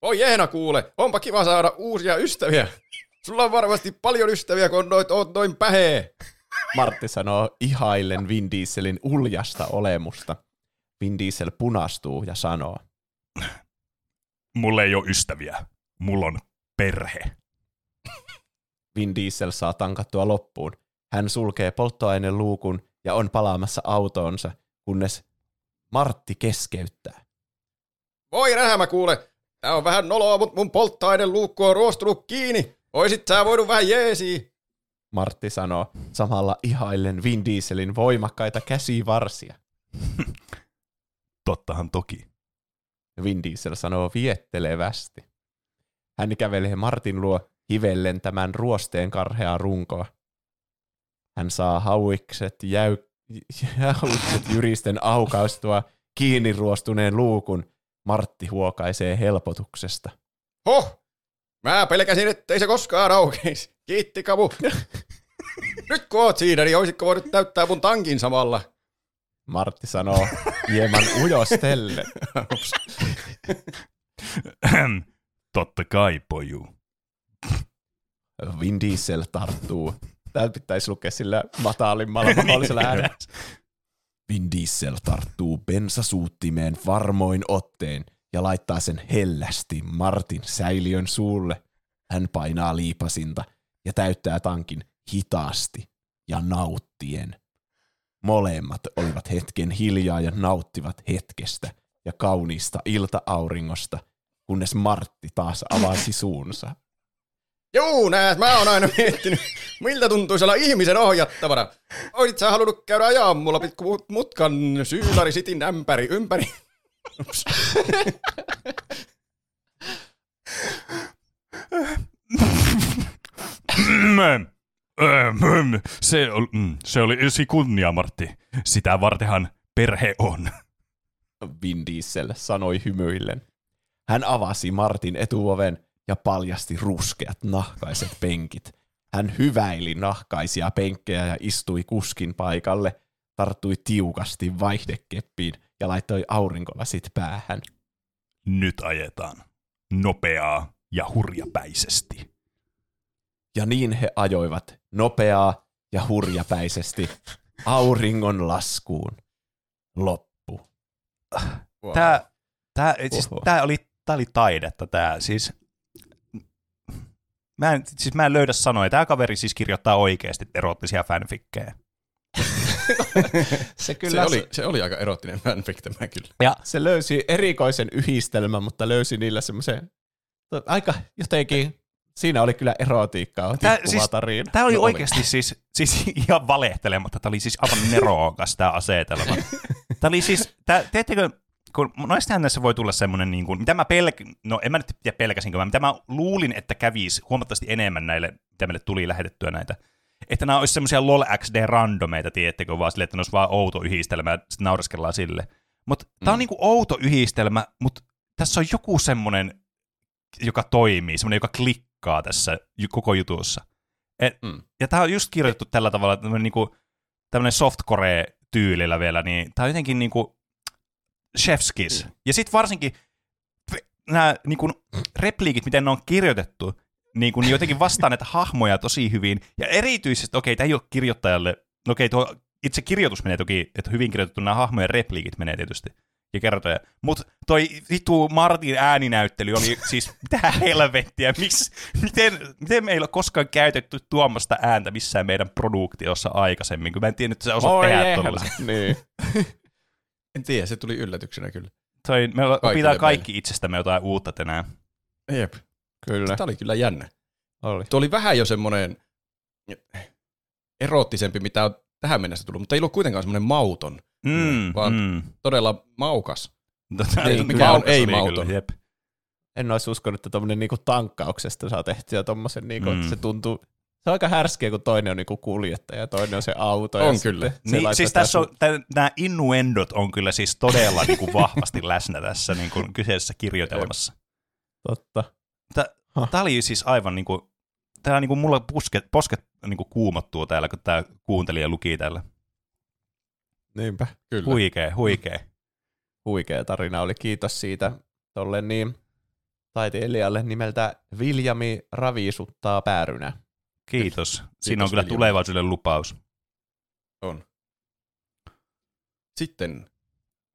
Oi jeena kuule, onpa kiva saada uusia ystäviä. Sulla on varmasti paljon ystäviä, kun noit, oot noin pähee. Martti sanoo ihaillen Vin Dieselin uljasta olemusta. Vin Diesel punastuu ja sanoo, Mulla ei ole ystäviä. Mulla on perhe. Vin Diesel saa tankattua loppuun. Hän sulkee polttoaineen luukun ja on palaamassa autoonsa, kunnes Martti keskeyttää. Voi rähämä kuule. Tää on vähän noloa, mutta mun polttoaineen luukku on ruostunut kiinni. Oisit sä voinut vähän jeesiä. Martti sanoo samalla ihaillen Vin Dieselin voimakkaita käsivarsia. Tottahan toki. Vin Diesel sanoo viettelevästi. Hän kävelee Martin luo hivellen tämän ruosteen karheaa runkoa. Hän saa hauikset, jäy, hauikset jyristen aukaistua kiinni ruostuneen luukun. Martti huokaisee helpotuksesta. Hoh! Mä pelkäsin, ettei se koskaan aukeisi. Kiitti, Kavu. Nyt kun oot siinä, niin olisitko voinut täyttää mun tankin samalla? Martti sanoo hieman ujostelle. Totta kai, poju. Vin Diesel tarttuu. Tämä pitäisi lukea sillä matalimmalla mahdollisella äänellä. Vin Diesel tarttuu bensasuuttimeen varmoin otteen ja laittaa sen hellästi Martin säiliön suulle. Hän painaa liipasinta ja täyttää tankin hitaasti ja nauttien. Molemmat olivat hetken hiljaa ja nauttivat hetkestä ja kauniista ilta-auringosta, kunnes Martti taas avasi suunsa. Juu, näet, mä oon aina miettinyt, miltä tuntuisi olla ihmisen ohjattavana. Oisit sä halunnut käydä ajaa mulla pikku mutkan syylari sitin ämpäri ympäri. Ups. Se, ol- mm, se oli ysi kunnia, Martti. Sitä vartenhan perhe on. Vin Diesel sanoi hymyillen. Hän avasi Martin etuoven ja paljasti ruskeat nahkaiset penkit. Hän hyväili nahkaisia penkkejä ja istui kuskin paikalle, tarttui tiukasti vaihdekeppiin ja laittoi aurinkolasit päähän. Nyt ajetaan. Nopeaa ja hurjapäisesti. Ja niin he ajoivat nopeaa ja hurjapäisesti auringon laskuun. Loppu. Wow. Tää, tää, siis, tää, oli, tää oli taidetta, tää. Siis, mä en, siis mä en löydä sanoja. Tää kaveri siis kirjoittaa oikeasti erottisia fanfikkejä. Se se, oli, se oli aika erottinen fanfic tämä kyllä. Ja se löysi erikoisen yhdistelmän, mutta löysi niillä semmoisen aika jotenkin, siinä oli kyllä erotiikkaa, Tää- tippuva siis- tarina. Tämä oli No oli. oikeasti siis, siis ihan valehtelematta. Tämä oli siis aivan nerokas tämä asetelma. Tämä oli siis, tää, teettekö, kun noistahan näissä voi tulla semmoinen, niin kuin, mitä mä pelk... no en mä nyt tiedä pelkäsinkö, mä, mitä mä luulin, että kävisi huomattavasti enemmän näille, mitä meille tuli lähetettyä näitä, että nämä olisi semmoisia LOL XD randomeita, tiedättekö, vaan silleen, että ne olisi vaan outo yhdistelmä ja sitten naureskellaan sille. Mutta mm. tämä on niinku outo yhdistelmä, mutta tässä on joku semmoinen, joka toimii, semmoinen, joka klikkaa tässä koko jutussa. Et, Mm. Ja tämä on just kirjoitettu tällä tavalla, että tämmöinen, niinku, softcore-tyylillä vielä, niin tämä on jotenkin niinku chef's kiss. Mm. Ja sitten varsinkin nämä niinku, repliikit, miten ne on kirjoitettu, niin kuin jotenkin vastaa näitä hahmoja tosi hyvin. Ja erityisesti, okei, tämä ei ole kirjoittajalle, no okei, tuo itse kirjoitus menee toki, että hyvin kirjoitettu nämä hahmojen repliikit menee tietysti ja kertoja. Mutta toi vittu Martin ääninäyttely oli siis, mitä helvettiä, Miks, miten, miten meillä on koskaan käytetty tuommoista ääntä missään meidän produktiossa aikaisemmin, kun mä en tiedä, että sä osaat Oi tehdä jehla. tuolla. niin. En tiedä, se tuli yllätyksenä kyllä. Toi, me Kaikille opitaan kaikki itsestämme jotain uutta tänään. Jep. Kyllä, Tämä oli kyllä jännä. oli. Tuo oli vähän jo semmoinen eroottisempi, mitä on tähän mennessä tullut, mutta ei ollut kuitenkaan semmoinen mauton. Mm, Vaan- mm. Todella maukas. Tota, totta mikä on ei-mauton. kyllä, Jep. En olisi uskonut, että tommonen niinku tankkauksesta saa tehtyä tommosen, niinku, Mm. että se tuntuu, se on aika härskeä, kun toinen on niinku kuljettaja ja toinen on se auto. On ja kyllä. Niin, siis tässä on, sun- nämä innuendot on kyllä siis todella niin kuin vahvasti läsnä tässä niin kuin kyseisessä kirjoitelmassa. Totta. Tämä oli siis aivan niin kuin, tää niin kuin mulla pusket, posket niin kuin kuumottuu täällä, kun tämä kuuntelija luki täällä. Niinpä. Kyllä. Huikee, huikee. Huikea tarina oli. Kiitos siitä. Tolle niin. taiteilijalle nimeltä Viljami Ravisuttaa päärynä. Kiitos. Siinä Kiitos, on kyllä Vilja. tulevaisuuden lupaus. On. Sitten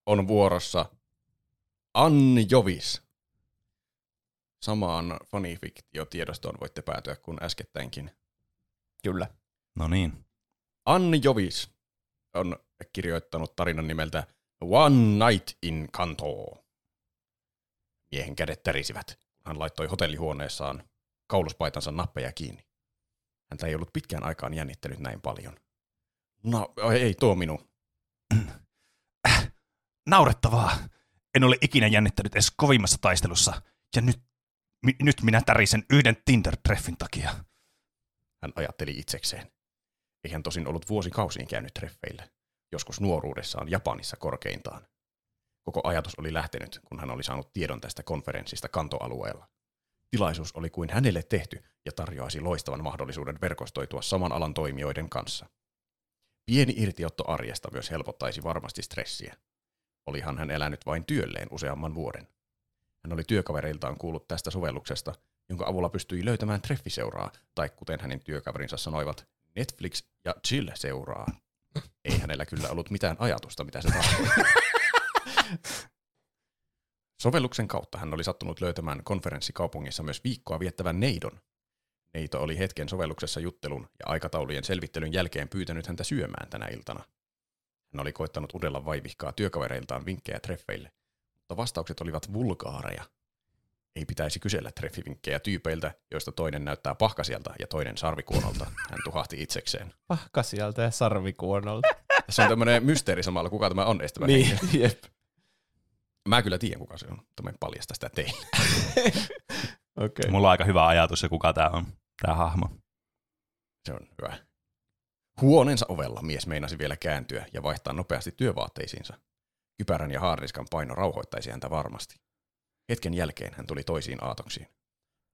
on vuorossa Anni Jovis. Samaan fanifiktio-tiedostoon voitte päätyä kuin äskettäinkin. Kyllä. No niin. Anni Jovis on kirjoittanut tarinan nimeltä One Night in Kanto. Miehen kädet tärisivät, kun hän laittoi hotellihuoneessaan kauluspaitansa nappeja kiinni. Häntä ei ollut pitkään aikaan jännittänyt näin paljon. No, ei tuo minun. Naurettavaa. En ole ikinä jännittänyt edes kovimmassa taistelussa. Ja nyt, mi, nyt minä tärisen yhden Tinder-treffin takia. Hän ajatteli itsekseen. Ei hän tosin ollut vuosikausiin käynyt treffeillä, joskus nuoruudessaan Japanissa korkeintaan. Koko ajatus oli lähtenyt, kun hän oli saanut tiedon tästä konferenssista kantoalueella. Tilaisuus oli kuin hänelle tehty ja tarjoaisi loistavan mahdollisuuden verkostoitua saman alan toimijoiden kanssa. Pieni irtiotto arjesta myös helpottaisi varmasti stressiä. Olihan hän elänyt vain työlleen useamman vuoden. Hän oli työkavereiltaan kuullut tästä sovelluksesta, jonka avulla pystyi löytämään treffiseuraa, tai kuten hänen työkaverinsa sanoivat, Netflix ja Chill-seuraa. Ei hänellä kyllä ollut mitään ajatusta, mitä se tarkoittaa. Sovelluksen kautta hän oli sattunut löytämään konferenssikaupungissa myös viikkoa viettävän neidon. Neito oli hetken sovelluksessa juttelun ja aikataulujen selvittelyn jälkeen pyytänyt häntä syömään tänä iltana. Hän oli koittanut udella vaivihkaa työkavereiltaan vinkkejä treffeille, mutta vastaukset olivat vulgaareja. Ei pitäisi kysellä treffivinkkejä tyypeiltä, joista toinen näyttää pahkasialta ja toinen sarvikuonolta, hän tuhahti itsekseen. Pahkasialta ja sarvikuonolta. Tässä on tämmöinen mysteeri samalla, kuka tämä on estävä niin, jep. Mä kyllä tiedän, kuka se on, mutta mä en paljasta sitä teille. Okei. Mulla on aika hyvä ajatus se, kuka tämä on, tämä hahmo. Se on hyvä. Huoneensa ovella mies meinasi vielä kääntyä ja vaihtaa nopeasti työvaatteisiinsa. Kypärän ja haarniskan paino rauhoittaisi häntä varmasti. Hetken jälkeen hän tuli toisiin aatoksiin.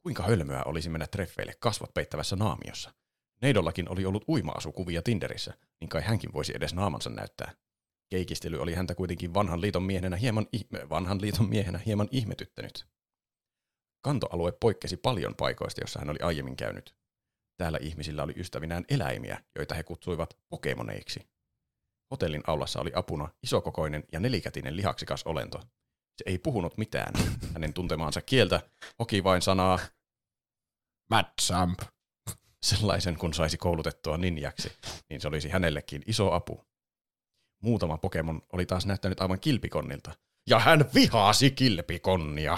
Kuinka hölmöä olisi mennä treffeille kasvot peittävässä naamiossa? Neidollakin oli ollut uima-asukuvia Tinderissä, niin kai hänkin voisi edes naamansa näyttää. Keikistely oli häntä kuitenkin vanhan liiton miehenä hieman, ihme, vanhan liiton miehenä hieman ihmetyttänyt. Kantoalue poikkesi paljon paikoista, jossa hän oli aiemmin käynyt. Täällä ihmisillä oli ystävinään eläimiä, joita he kutsuivat pokemoneiksi. Hotellin aulassa oli apuna isokokoinen ja nelikätinen lihaksikas olento. Se ei puhunut mitään. Hänen tuntemaansa kieltä hoki vain sanaa Mad Jump. sellaisen, kun saisi koulutettua ninjaksi, niin se olisi hänellekin iso apu. Muutama Pokemon oli taas näyttänyt aivan kilpikonnilta. Ja hän vihasi kilpikonnia.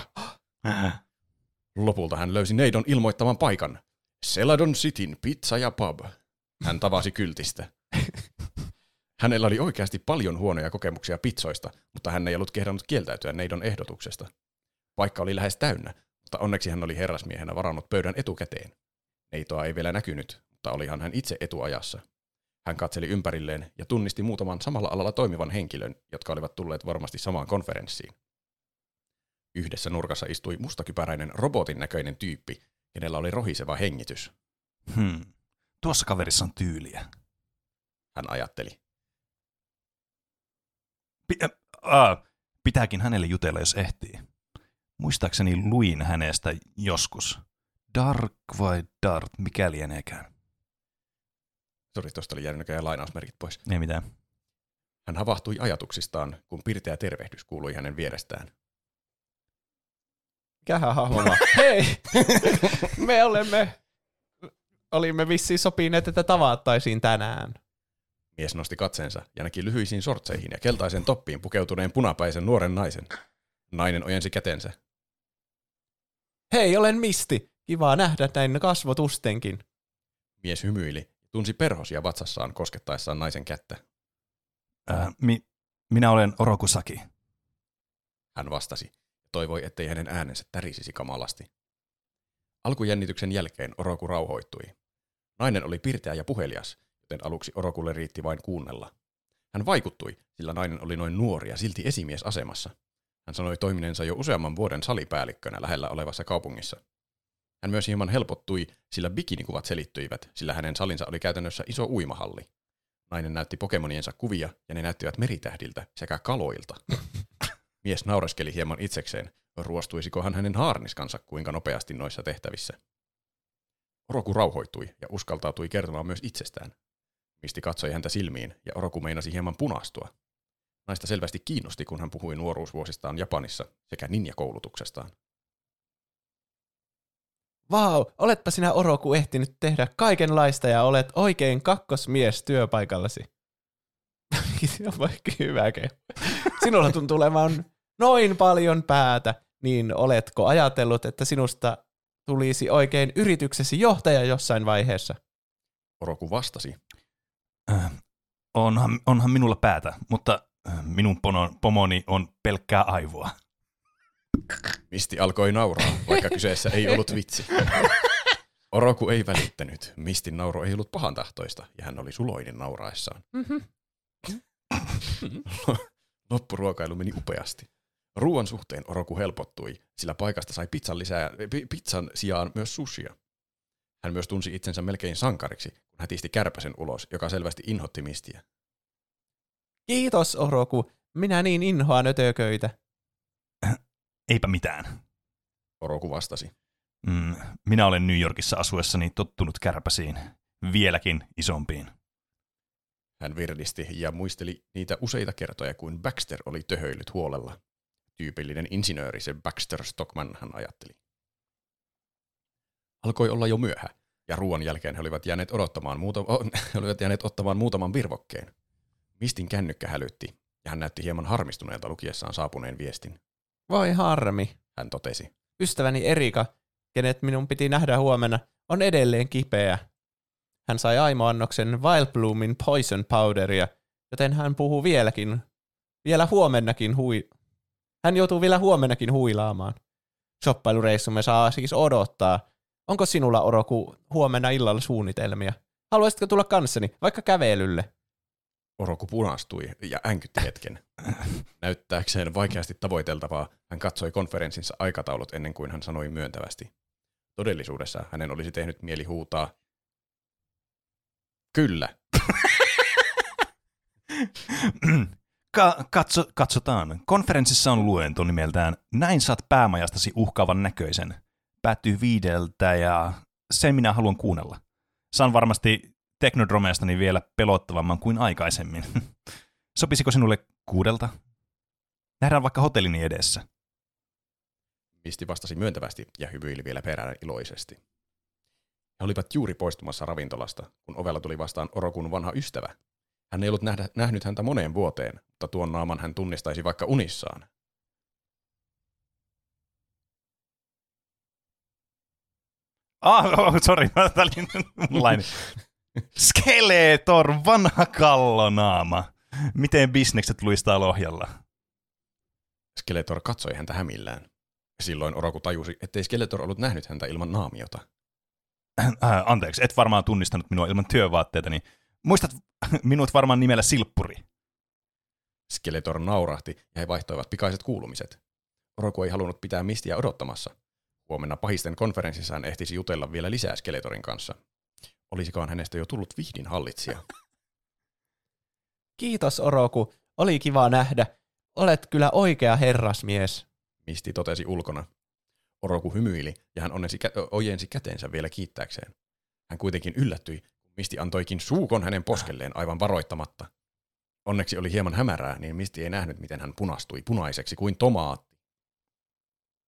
Lopulta hän löysi Neidon ilmoittaman paikan. Celadon Cityn pizza ja pub. Hän tavasi kyltistä. Hänellä oli oikeasti paljon huonoja kokemuksia pizzoista, mutta hän ei ollut kehdannut kieltäytyä Neidon ehdotuksesta. Paikka oli lähes täynnä, mutta onneksi hän oli herrasmiehenä varannut pöydän etukäteen. Neitoa ei vielä näkynyt, mutta olihan hän itse etuajassa. Hän katseli ympärilleen ja tunnisti muutaman samalla alalla toimivan henkilön, jotka olivat tulleet varmasti samaan konferenssiin. Yhdessä nurkassa istui mustakypäräinen robotin näköinen tyyppi, kenellä oli rohiseva hengitys. Hmm. Tuossa kaverissa on tyyliä. Hän ajatteli. Pi- äh, äh, pitääkin hänelle jutella, jos ehtii. Muistaakseni luin hänestä joskus. Dark vai Dart, mikä lieneekään. Sori, tuosta oli jäänyt näköjään lainausmerkit pois. Ei mitään. Hän havahtui ajatuksistaan, kun pirteä tervehdys kuului hänen vierestään. Mikähän hahmo mä? Hei! me olemme, olimme vissiin sopineet, että tavattaisiin tänään. Mies nosti katseensa ja näki lyhyisiin sortseihin ja keltaisen toppiin pukeutuneen punapäisen nuoren naisen. Nainen ojensi kätensä. Hei, olen Misti. Kiva nähdä näin kasvotustenkin. Mies hymyili tunsi perhosia vatsassaan koskettaessaan naisen kättä. Äh, mi- minä olen Orokusaki. Hän vastasi ja toivoi, ettei hänen äänensä tärisisi kamalasti. Alkujännityksen jälkeen Oroku rauhoittui. Nainen oli pirteä ja puhelias, joten aluksi Orokulle riitti vain kuunnella. Hän vaikuttui, sillä nainen oli noin nuori ja silti esimiesasemassa. Hän sanoi toiminensa jo useamman vuoden salipäällikkönä lähellä olevassa kaupungissa. Hän myös hieman helpottui, sillä bikinikuvat selittyivät, sillä hänen salinsa oli käytännössä iso uimahalli. Nainen näytti Pokemoniensa kuvia, ja ne näyttivät meritähdiltä sekä kaloilta. Mies naureskeli hieman itsekseen, Ruostuisikohan hänen haarniskansa kuinka nopeasti noissa tehtävissä? Oroku rauhoittui ja uskaltautui kertomaan myös itsestään. Misti katsoi häntä silmiin ja Oroku meinasi hieman punastua. Naista selvästi kiinnosti, kun hän puhui nuoruusvuosistaan Japanissa sekä ninja-koulutuksestaan. Vau, oletpa sinä Oroku ehtinyt tehdä kaikenlaista ja olet oikein kakkosmies työpaikallasi. Se on vaikka hyvä. Sinulla tuntuu olevan noin paljon päätä, niin oletko ajatellut, että sinusta tulisi oikein yrityksesi johtaja jossain vaiheessa? Oroku vastasi. Äh, onhan, onhan minulla päätä, mutta äh, minun pono, pomoni on pelkkää aivoa. Misti alkoi nauraa, vaikka kyseessä ei ollut vitsi. Oroku ei välittänyt. Mistin nauru ei ollut pahan tahtoista, ja hän oli suloinen nauraessaan. Loppuruokailu meni upeasti. Ruoan suhteen Oroku helpottui, sillä paikasta sai pizzan, lisää, pi- pizzan sijaan myös sushia. Hän myös tunsi itsensä melkein sankariksi, kun hätisti kärpäsen ulos, joka selvästi inhotti Mistiä. Kiitos Oroku, minä niin inhoan ötököitä. Eipä mitään. Oroku vastasi. Mm, minä olen New Yorkissa asuessani tottunut kärpäsiin, vieläkin isompiin. Hän virdisti ja muisteli niitä useita kertoja, kuin Baxter oli töhöillyt huolella. Tyypillinen insinööri se Baxter Stockman, hän ajatteli. Alkoi olla jo myöhä, ja ruoan jälkeen he olivat jääneet, odottamaan muuta, oh, he olivat jääneet ottamaan muutaman virvokkeen. Mistin kännykkä hälytti, ja hän näytti hieman harmistuneelta lukiessaan saapuneen viestin. Voi harmi. Hän totesi. Ystäväni Erika, kenet minun piti nähdä huomenna, on edelleen kipeä. Hän sai aimoannoksen Wildbloomin Poison Powderia, joten hän puhuu vieläkin, vielä huomennakin hui... Hän joutuu vielä huomennakin huilaamaan. Shoppailureissumme saa siis odottaa. Onko sinulla, Oroku, huomenna illalla suunnitelmia? Haluaisitko tulla kanssani, vaikka kävelylle? Oroku punastui ja änkytti hetken. Näyttääkseen vaikeasti tavoiteltavaa, hän katsoi konferenssinsa aikataulut ennen kuin hän sanoi myöntävästi. Todellisuudessa hänen olisi tehnyt mieli huutaa, Kyllä. Ka- katso, katsotaan. Konferenssissa on luento nimeltään Näin saat päämajastasi uhkaavan näköisen. Päättyy viideltä ja sen minä haluan kuunnella. Saan varmasti Teknodromeastani vielä pelottavamman kuin aikaisemmin. Sopisiko sinulle kuudelta? Nähdään vaikka hotellini edessä. Misti vastasi myöntävästi ja hymyili vielä perään iloisesti. He olivat juuri poistumassa ravintolasta, kun ovella tuli vastaan Orokun vanha ystävä. Hän ei ollut nähdä, nähnyt häntä moneen vuoteen, mutta tuon naaman hän tunnistaisi vaikka unissaan. Ah, oh, sorry, mä olin. Skeletor, vanha kallonaama. Miten bisnekset luistaa Lohjalla? Skeletor katsoi häntä hämillään. Silloin Oroku tajusi, ettei Skeletor ollut nähnyt häntä ilman naamiota. Äh, anteeksi, et varmaan tunnistanut minua ilman työvaatteita, niin muistat minut varmaan nimellä Silppuri. Skeletor naurahti ja he vaihtoivat pikaiset kuulumiset. Oroku ei halunnut pitää Mistiä odottamassa. Huomenna pahisten konferenssissaan ehtisi jutella vielä lisää Skeletorin kanssa. Olisikohan hänestä jo tullut vihdin hallitsija? Kiitos Oroku, oli kiva nähdä. Olet kyllä oikea herrasmies. Misti totesi ulkona. Oroku hymyili ja hän onnesi kä- ojensi käteensä vielä kiittääkseen. Hän kuitenkin yllättyi, kun Misti antoikin suukon hänen poskelleen aivan varoittamatta. Onneksi oli hieman hämärää, niin Misti ei nähnyt, miten hän punastui punaiseksi kuin tomaatti.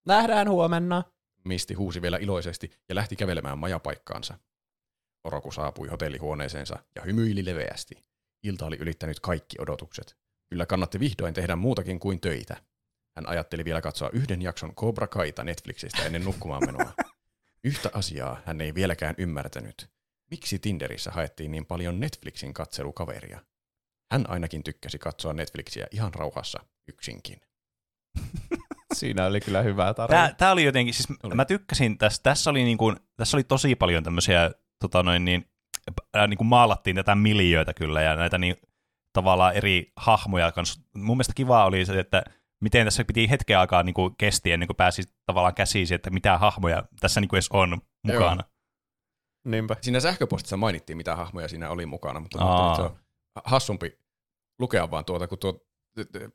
Nähdään huomenna. Misti huusi vielä iloisesti ja lähti kävelemään majapaikkaansa. Oroku saapui hotellihuoneeseensa ja hymyili leveästi. Ilta oli ylittänyt kaikki odotukset. Kyllä kannatti vihdoin tehdä muutakin kuin töitä. Hän ajatteli vielä katsoa yhden jakson Cobra Kaita Netflixistä ennen nukkumaan menoa. Yhtä asiaa hän ei vieläkään ymmärtänyt. Miksi Tinderissä haettiin niin paljon Netflixin katselukaveria? Hän ainakin tykkäsi katsoa Netflixiä ihan rauhassa, yksinkin. Siinä oli kyllä hyvää tarina. Tää, tää oli jotenkin, siis Oli. mä tykkäsin tästä, tässä oli, niin kuin, tässä oli tosi paljon tämmöisiä, tota noin niin, ää, niin kuin maalattiin tätä miljöitä kyllä, ja näitä niin, tavallaan eri hahmoja kanssa. Mun mielestä kiva oli se, että miten tässä piti hetken aikaa niin kuin kesti ennen kuin pääsi tavallaan käsiin että mitä hahmoja tässä niin kuin edes on mukana. Niinpä. Siinä sähköpostissa mainittiin, mitä hahmoja siinä oli mukana, mutta se on hassumpi lukea vaan tuota, kun tuo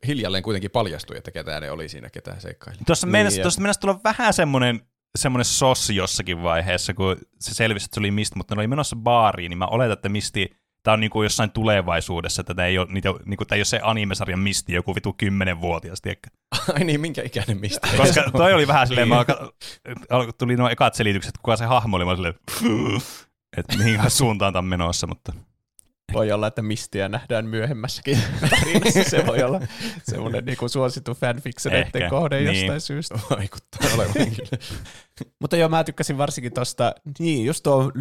hiljalleen kuitenkin paljastui, että ketä ne oli siinä, ketä seikkaili. Tuossa Niin, mennessä, ja- tuossa mennessä tulla vähän semmoinen semmoinen sossi jossakin vaiheessa, kun se selvisi, että se oli Misti, mutta ne oli menossa baariin, niin mä oletan, että Misti, tämä on niinku jossain tulevaisuudessa, että tämä ei ole, niitä, niinku, tämä ei ole se animesarjan Misti, joku vitu kymmenenvuotias, tiedätkö? Ai niin, minkä ikäinen mistä? Koska toi oli vähän silleen, mä alka- al- tuli nuo ekat selitykset, kuka se hahmo oli, mä silleen, että mihin suuntaan tämä on menossa, mutta Voi olla, että Mistiä nähdään myöhemmässäkin tarinassa. Se voi olla semmoinen niin suosittu fanfictioneiden kohde niin. jostain syystä. Vaikuttaa olevan kyllä. Mutta joo, mä tykkäsin varsinkin tosta, niin just tuo,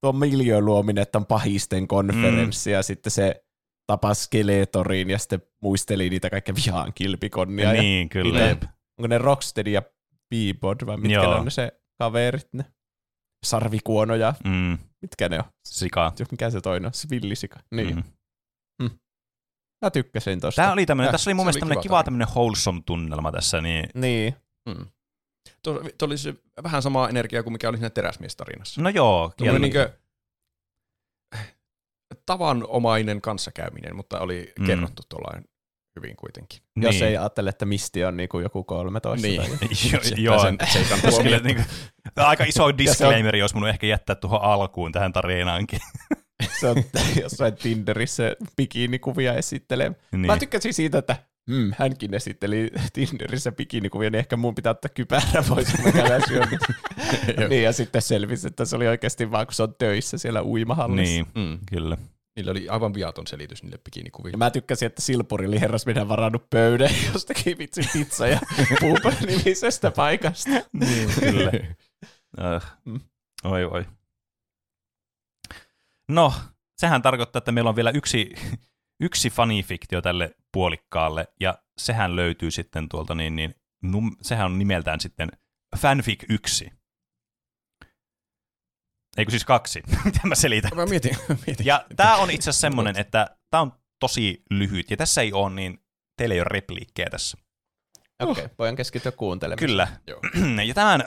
tuo miljöön luominen, että on pahisten konferenssi mm. ja sitten se tapas Skeletorin ja sitten muisteli niitä kaikkia vihaan kilpikonnia. Ja niin, kyllä. niitä- onko ne Rocksteady ja Peabod vai mitkä Joo. ne on ne se kaverit, ne sarvikuono ja Mm, mitkä ne on? sika. Mikä se toinen on? Villisika. Niin. Mm. Mä tykkäsin tosta. Tämä oli tämmöinen, Äh, tässä oli mun mielestä oli kiva kiva tarina. tämmöinen wholesome tunnelma tässä, niin Niin. Mm. Tuo, tuo oli se vähän sama energia kuin mikä oli siinä teräsmiestarinassa. no joo, kieltä. niinkö tavanomainen kanssakäyminen, mutta oli Mm. kerrottu tuollain hyvin kuitenkin. Jos Niin. ei ajattele, että Misti on niinku joku 13. Niin. Tai Jo- Joo, sen seikan Kyllä, niin kuin, tämä on aika iso disclaimeri, jos mun ehkä jättää tuohon alkuun tähän tarinaankin. se on jossain Tinderissä bikinikuvia esittelee. niin. Mä tykkäsin siitä, että mm, hänkin esitteli Tinderissä bikinikuvia, niin ehkä mun pitää ottaa kypärä pois, kun mä käydään syömässä. Joo. niin, ja sitten selvisi, että se oli oikeasti vaan, kun se on töissä siellä uimahallissa. niin, Mm. kyllä. Niillä oli aivan viaton selitys niille Ja bikinikuville. mä tykkäsin, että Silpuri oli herrasmiehen varannut pöydän jostakin vitsi pizza ja puupa-nimisestä paikasta. Niin, kyllä. Äh. Mm. Oi, oi. No, sehän tarkoittaa, että meillä on vielä yksi, yksi fanifiktio tälle puolikkaalle, ja sehän löytyy sitten tuolta, niin, niin num, sehän on nimeltään sitten Fanfic 1. Eikö siis kaksi? Mitä mä selitän? Mä mietin, mietin. Ja tämä on itse asiassa semmoinen, että tämä on tosi lyhyt, ja tässä ei ole niin, teillä ei ole repliikkejä tässä. Okei, okay, voin keskittyä kuuntelemaan. Kyllä. Joo. Ja tämän,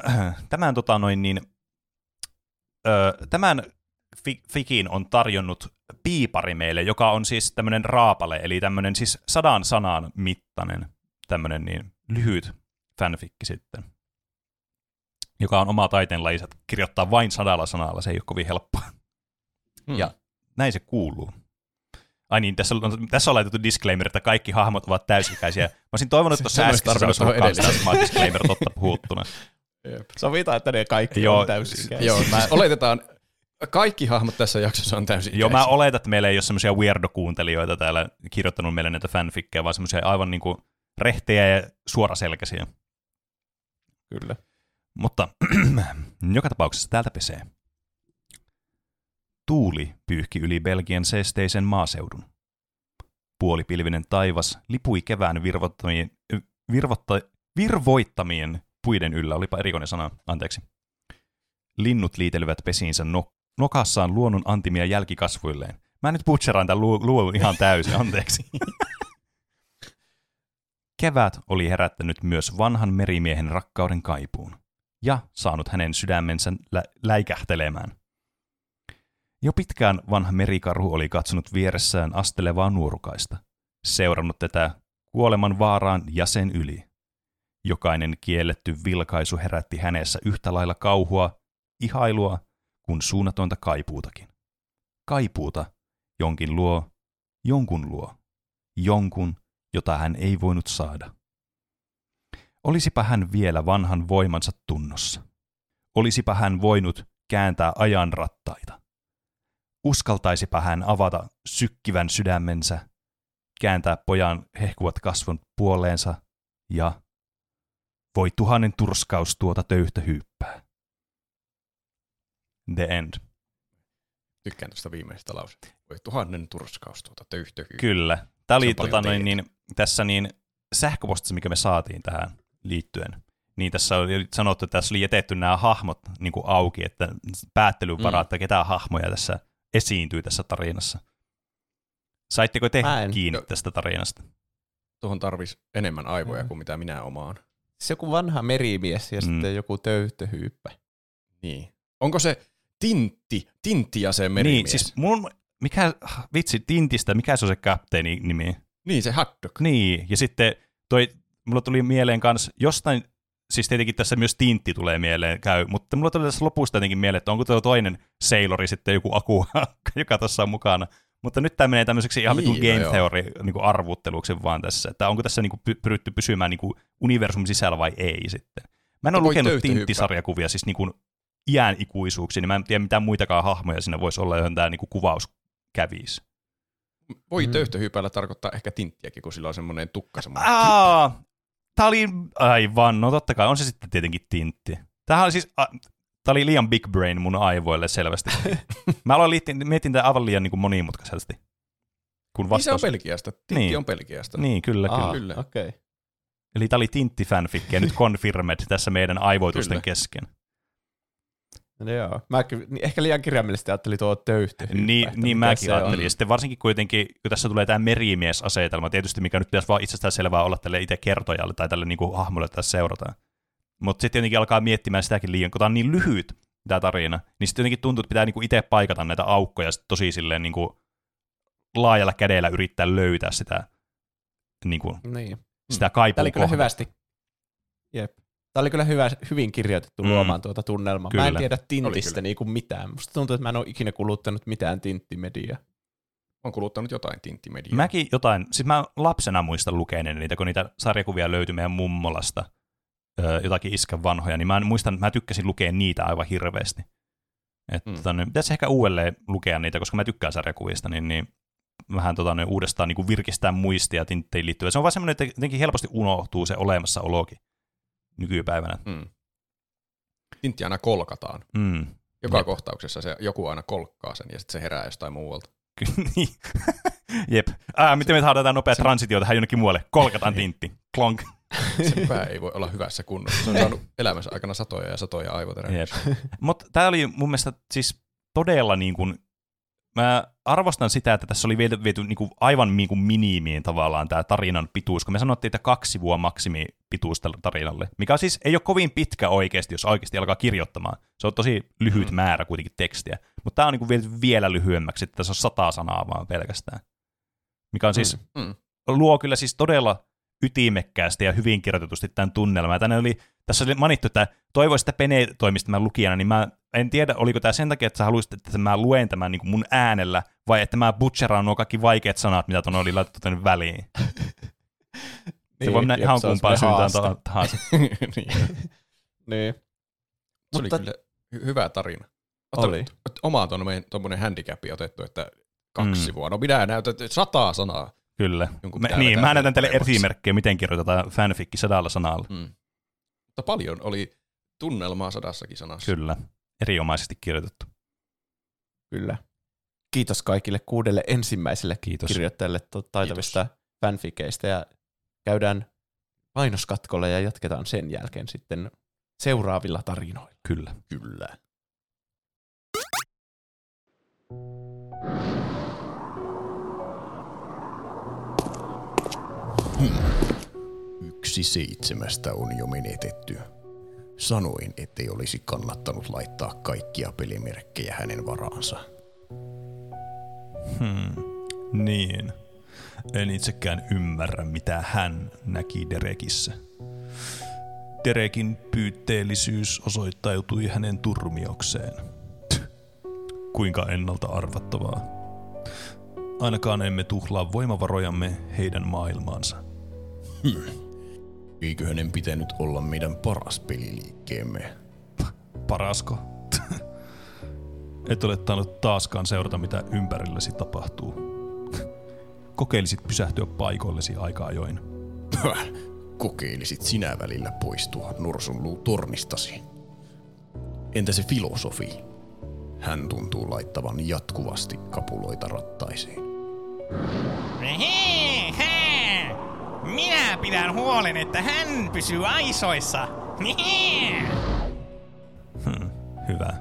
tämän, tota noin niin, ö, tämän fi- fikin on tarjonnut piipari meille, joka on siis tämmöinen raapale, eli tämmöinen siis sadan sanan mittainen tämmöinen niin lyhyt fanfikki sitten, joka on oma taiteenlajinsa, kirjoittaa vain sadalla sanalla, se ei ole kovin helppoa. Mm. Ja näin se kuuluu. Ai niin, tässä on, tässä on laitettu disclaimer, että kaikki hahmot ovat täysikäisiä. Mä olisin toivonut, että tuossa Se- se olisi äskeisessä olisi ollut tämä disclaimer totta puhuttuna. Jep. Sovitaan, että ne kaikki Joo, on täysin Joo, siis oletetaan, kaikki hahmot tässä jaksossa on täysin Joo, mä oletan, että meillä ei ole semmoisia weirdo-kuuntelijoita täällä kirjoittanut meille näitä fanfikkejä, vaan semmoisia aivan niinku rehtejä ja suoraselkäisiä. Kyllä. Mutta joka tapauksessa täältä pesee. Tuuli pyyhki yli Belgian seesteisen maaseudun. Puolipilvinen taivas lipui kevään virvottamien, virvotta, virvoittamien puiden yllä, olipa erikoinen sana, anteeksi. Linnut liitelivät pesiinsä no, nokassaan luonnon antimia jälkikasvuilleen. Mä nyt butcheraan tämän lu- ihan täysin, anteeksi. Kevät oli herättänyt myös vanhan merimiehen rakkauden kaipuun ja saanut hänen sydämensä lä- läikähtelemään. Jo pitkään vanha merikarhu oli katsonut vieressään astelevaa nuorukaista, seurannut tätä kuoleman vaaraan ja sen yli. Jokainen kielletty vilkaisu herätti hänessä yhtä lailla kauhua, ihailua kuin suunnatonta kaipuutakin. Kaipuuta jonkin luo, jonkun luo, jonkun, jota hän ei voinut saada. Olisipa hän vielä vanhan voimansa tunnossa. Olisipa hän voinut kääntää ajan rattaita. Uskaltaisipa hän avata sykkivän sydämensä, kääntää pojan hehkuvat kasvon puoleensa ja voi tuhannen turskaus tuota töyhtä hyyppää. The end. Tykkään tuosta viimeisestä lauseesta. Voi tuhannen turskaus tuota töyhtökyy. Kyllä. Tämä oli tota, noin, niin, tässä niin, sähköpostissa, mikä me saatiin tähän liittyen, niin tässä oli sanottu, että tässä oli jätetty nämä hahmot niin kuin auki, että päättelyyn varaa, Mm. että ketä hahmoja tässä esiintyy tässä tarinassa. Saitteko te kiinni Joo. tästä tarinasta? Tuohon tarvisi enemmän aivoja Mm. kuin mitä minä omaan. Se joku vanha merimies ja Mm. sitten joku töyhtöhyyppä. Niin. Onko se Tintti, Tintti ja se merimies? Niin, siis mun, mikä, vitsi, Tintistä, mikä se on se kapteeni nimi? Niin, se hotdog. Niin, ja sitten toi, mulla tuli mieleen kans jostain, siis tietenkin tässä myös tintti tulee mieleen, käy, mutta mulla tuli tässä lopusta jotenkin mieleen, että onko tuo toinen Sailori sitten joku Aku, joka tässä on mukana. Mutta nyt tämä menee tämmöiseksi ihan Niin, vitun no game joo. theory niin arvutteluksi vaan tässä, että onko tässä niin kuin, pyritty pysymään niin kuin universumin sisällä vai ei sitten. Mä en ole lukenut tinttisarjakuvia siis niin kuin iän ikuisuuksiin, niin mä en tiedä mitään muitakaan hahmoja siinä voisi olla, johon tämä niin kuin kuvaus kävisi. Voi mm. töyhtöhypällä tarkoittaa ehkä tinttiäkin, kun sillä on semmoinen tukka semmoinen. Aa, tää oli, aivan, no totta kai, on se sitten tietenkin tintti. Tämähän oli siis, a, tää oli liian big brain mun aivoille selvästi. Mä aloin liittin, mietin tää aivan liian niin kuin monimutkaisesti. Kun Niin se on vastaus... Belgiasta. Tintti Niin. on Belgiasta. Niin, kyllä, kyllä. Aa, kyllä. Okei. Okay. Eli tää oli tintti-fanfic ja nyt confirmed tässä meidän aivoitusten Kyllä. kesken. No joo. Mä niin ehkä liian kirjaimellisesti ajattelin tuo töyhty. Niin, niin mäkin ajattelin. Ja sitten varsinkin kuitenkin, kun tässä tulee tämä merimiesasetelma, tietysti mikä nyt pitäisi vaan itsestään selvää olla tälle itse kertojalle tai tälle niin kuin hahmolle, että tässä seurataan. Mutta sitten jotenkin alkaa miettimään sitäkin liian, kun tämä on niin lyhyt tämä tarina, niin sitten jotenkin tuntuu, että pitää niinku itse paikata näitä aukkoja sit tosi silleen niinku laajalla kädellä yrittää löytää sitä, niinku, Niin. sitä Tämä kaipua oli kyllä hyvästi. Jep. Tämä oli kyllä hyvä, hyvin kirjoitettu Mm. luomaan tuota tunnelmaa. Mä en Kyllä. tiedä Tintistä kyllä. niinku mitään. Musta tuntuu, että mä en ole ikinä kuluttanut mitään Tinttimediaa. On kuluttanut jotain tinttimediaa. Mäkin jotain, siis mä lapsena muistan lukeneeni niitä, kun niitä sarjakuvia löytyi meidän mummolasta, öö, jotakin iskän vanhoja, niin mä en muistan, mä tykkäsin lukea niitä aivan hirveästi. Että Mm. mm. tota, niin, pitäisi ehkä uudelleen lukea niitä, koska mä tykkään sarjakuvista, niin, niin vähän tota, niin uudestaan niin kuin virkistää muistia tintteihin liittyen. Se on vaan semmoinen, että jotenkin helposti unohtuu se olemassaolokin nykypäivänä. Mm. Tintti aina kolkataan. Mm. Joka Jep. kohtauksessa se joku aina kolkkaa sen ja sitten se herää jostain muualta. Niin. Jep. Ää, miten me saadaan nopea transitio tähän jonnekin muualle? Kolkataan tintti. Klonk. Se pää ei voi olla hyvässä kunnossa. Se on saanut elämänsä aikana satoja ja satoja aivoteräjyksiä. Jep. Mutta tämä oli mun mielestä siis todella niin kuin, mä arvostan sitä, että tässä oli viety, viety niin kuin aivan niin kuin minimiin tavallaan tämä tarinan pituus, kun me sanottiin, että kaksi sivua maksimi pituus tälle tarinalle, mikä siis ei ole kovin pitkä oikeasti, jos oikeasti alkaa kirjoittamaan. Se on tosi lyhyt Mm. määrä kuitenkin tekstiä, mutta tämä on niin kuin vielä lyhyemmäksi, että tässä on sata sanaa vaan pelkästään. Mikä on siis Mm. luo kyllä siis todella ytimekkäästi ja hyvin kirjoitetusti tämän tunnelman. Tänne oli, tässä oli mainittu, että toivoisin, että Pene toimisi tämän lukijana, niin mä en tiedä, oliko tämä sen takia, että sä haluaisit, että mä luen tämän niin kuin mun äänellä, vai että mä butcheraan nuo kaikki vaikeat sanat, mitä tuonne oli laitettu tänne väliin. se voi mennä jep, ihan kumpaan suuntaan haaste. tahansa. niin. Niin. Se oli Mutta- kyllä hy- hyvä tarina. Oli. Omaan tuommoinen handicapi otettu, että kaksi Mm. sivua. No minä näytän että sataa sanaa. Kyllä. Me, niin, mä näytän teille esimerkkejä, miten kirjoitetaan fanfikki sadalla sanalla. Mm. Mutta paljon oli tunnelmaa sadassakin sanassa. Kyllä. Erinomaisesti kirjoitettu. Kyllä. Kiitos kaikille kuudelle ensimmäiselle Kiitos. kirjoittajalle taitavista fanfikeistä ja käydään mainoskatkolle ja jatketaan sen jälkeen sitten seuraavilla tarinoilla. Kyllä. Kyllä. Yksi seitsemästä on jo menetetty. Sanoin, ettei olisi kannattanut laittaa kaikkia pelimerkkejä hänen varaansa. Hmm. Niin. En itsekään ymmärrä, mitä hän näki Derekissä. Derekin pyytteellisyys osoittautui hänen turmiokseen. Kuinka ennalta arvattavaa. Ainakaan emme tuhlaa voimavarojamme heidän maailmaansa. Eikö hänen pitänyt olla meidän paras peliliikkeemme? Parasko? Et ole tainnut taaskaan seurata, mitä ympärilläsi tapahtuu. Kokeilisit pysähtyä paikoillesi aika ajoin. Kokeilisit sinä välillä poistua norsun tornistasi. Entä se filosofi? Hän tuntuu laittavan jatkuvasti kapuloita rattaisiin. Hehe. Minä pidän huolen, että hän pysyy aisoissa. Hehe. Hmm, hyvä.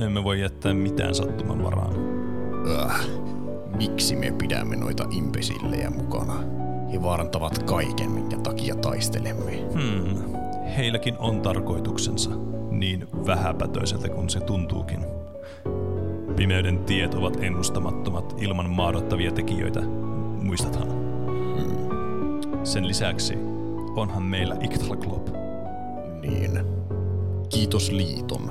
Emme voi jättää mitään sattuman varaan. Äh, miksi me pidämme noita imbesillejä mukana? He vaarantavat kaiken, minkä takia taistelemme. Hmm, heilläkin on tarkoituksensa, niin vähäpätöiseltä kuin se tuntuukin. Pimeyden tiet ovat ennustamattomat ilman maadottavia tekijöitä, muistathan? Sen lisäksi onhan meillä Ictal Club. Niin. Kiitos liiton.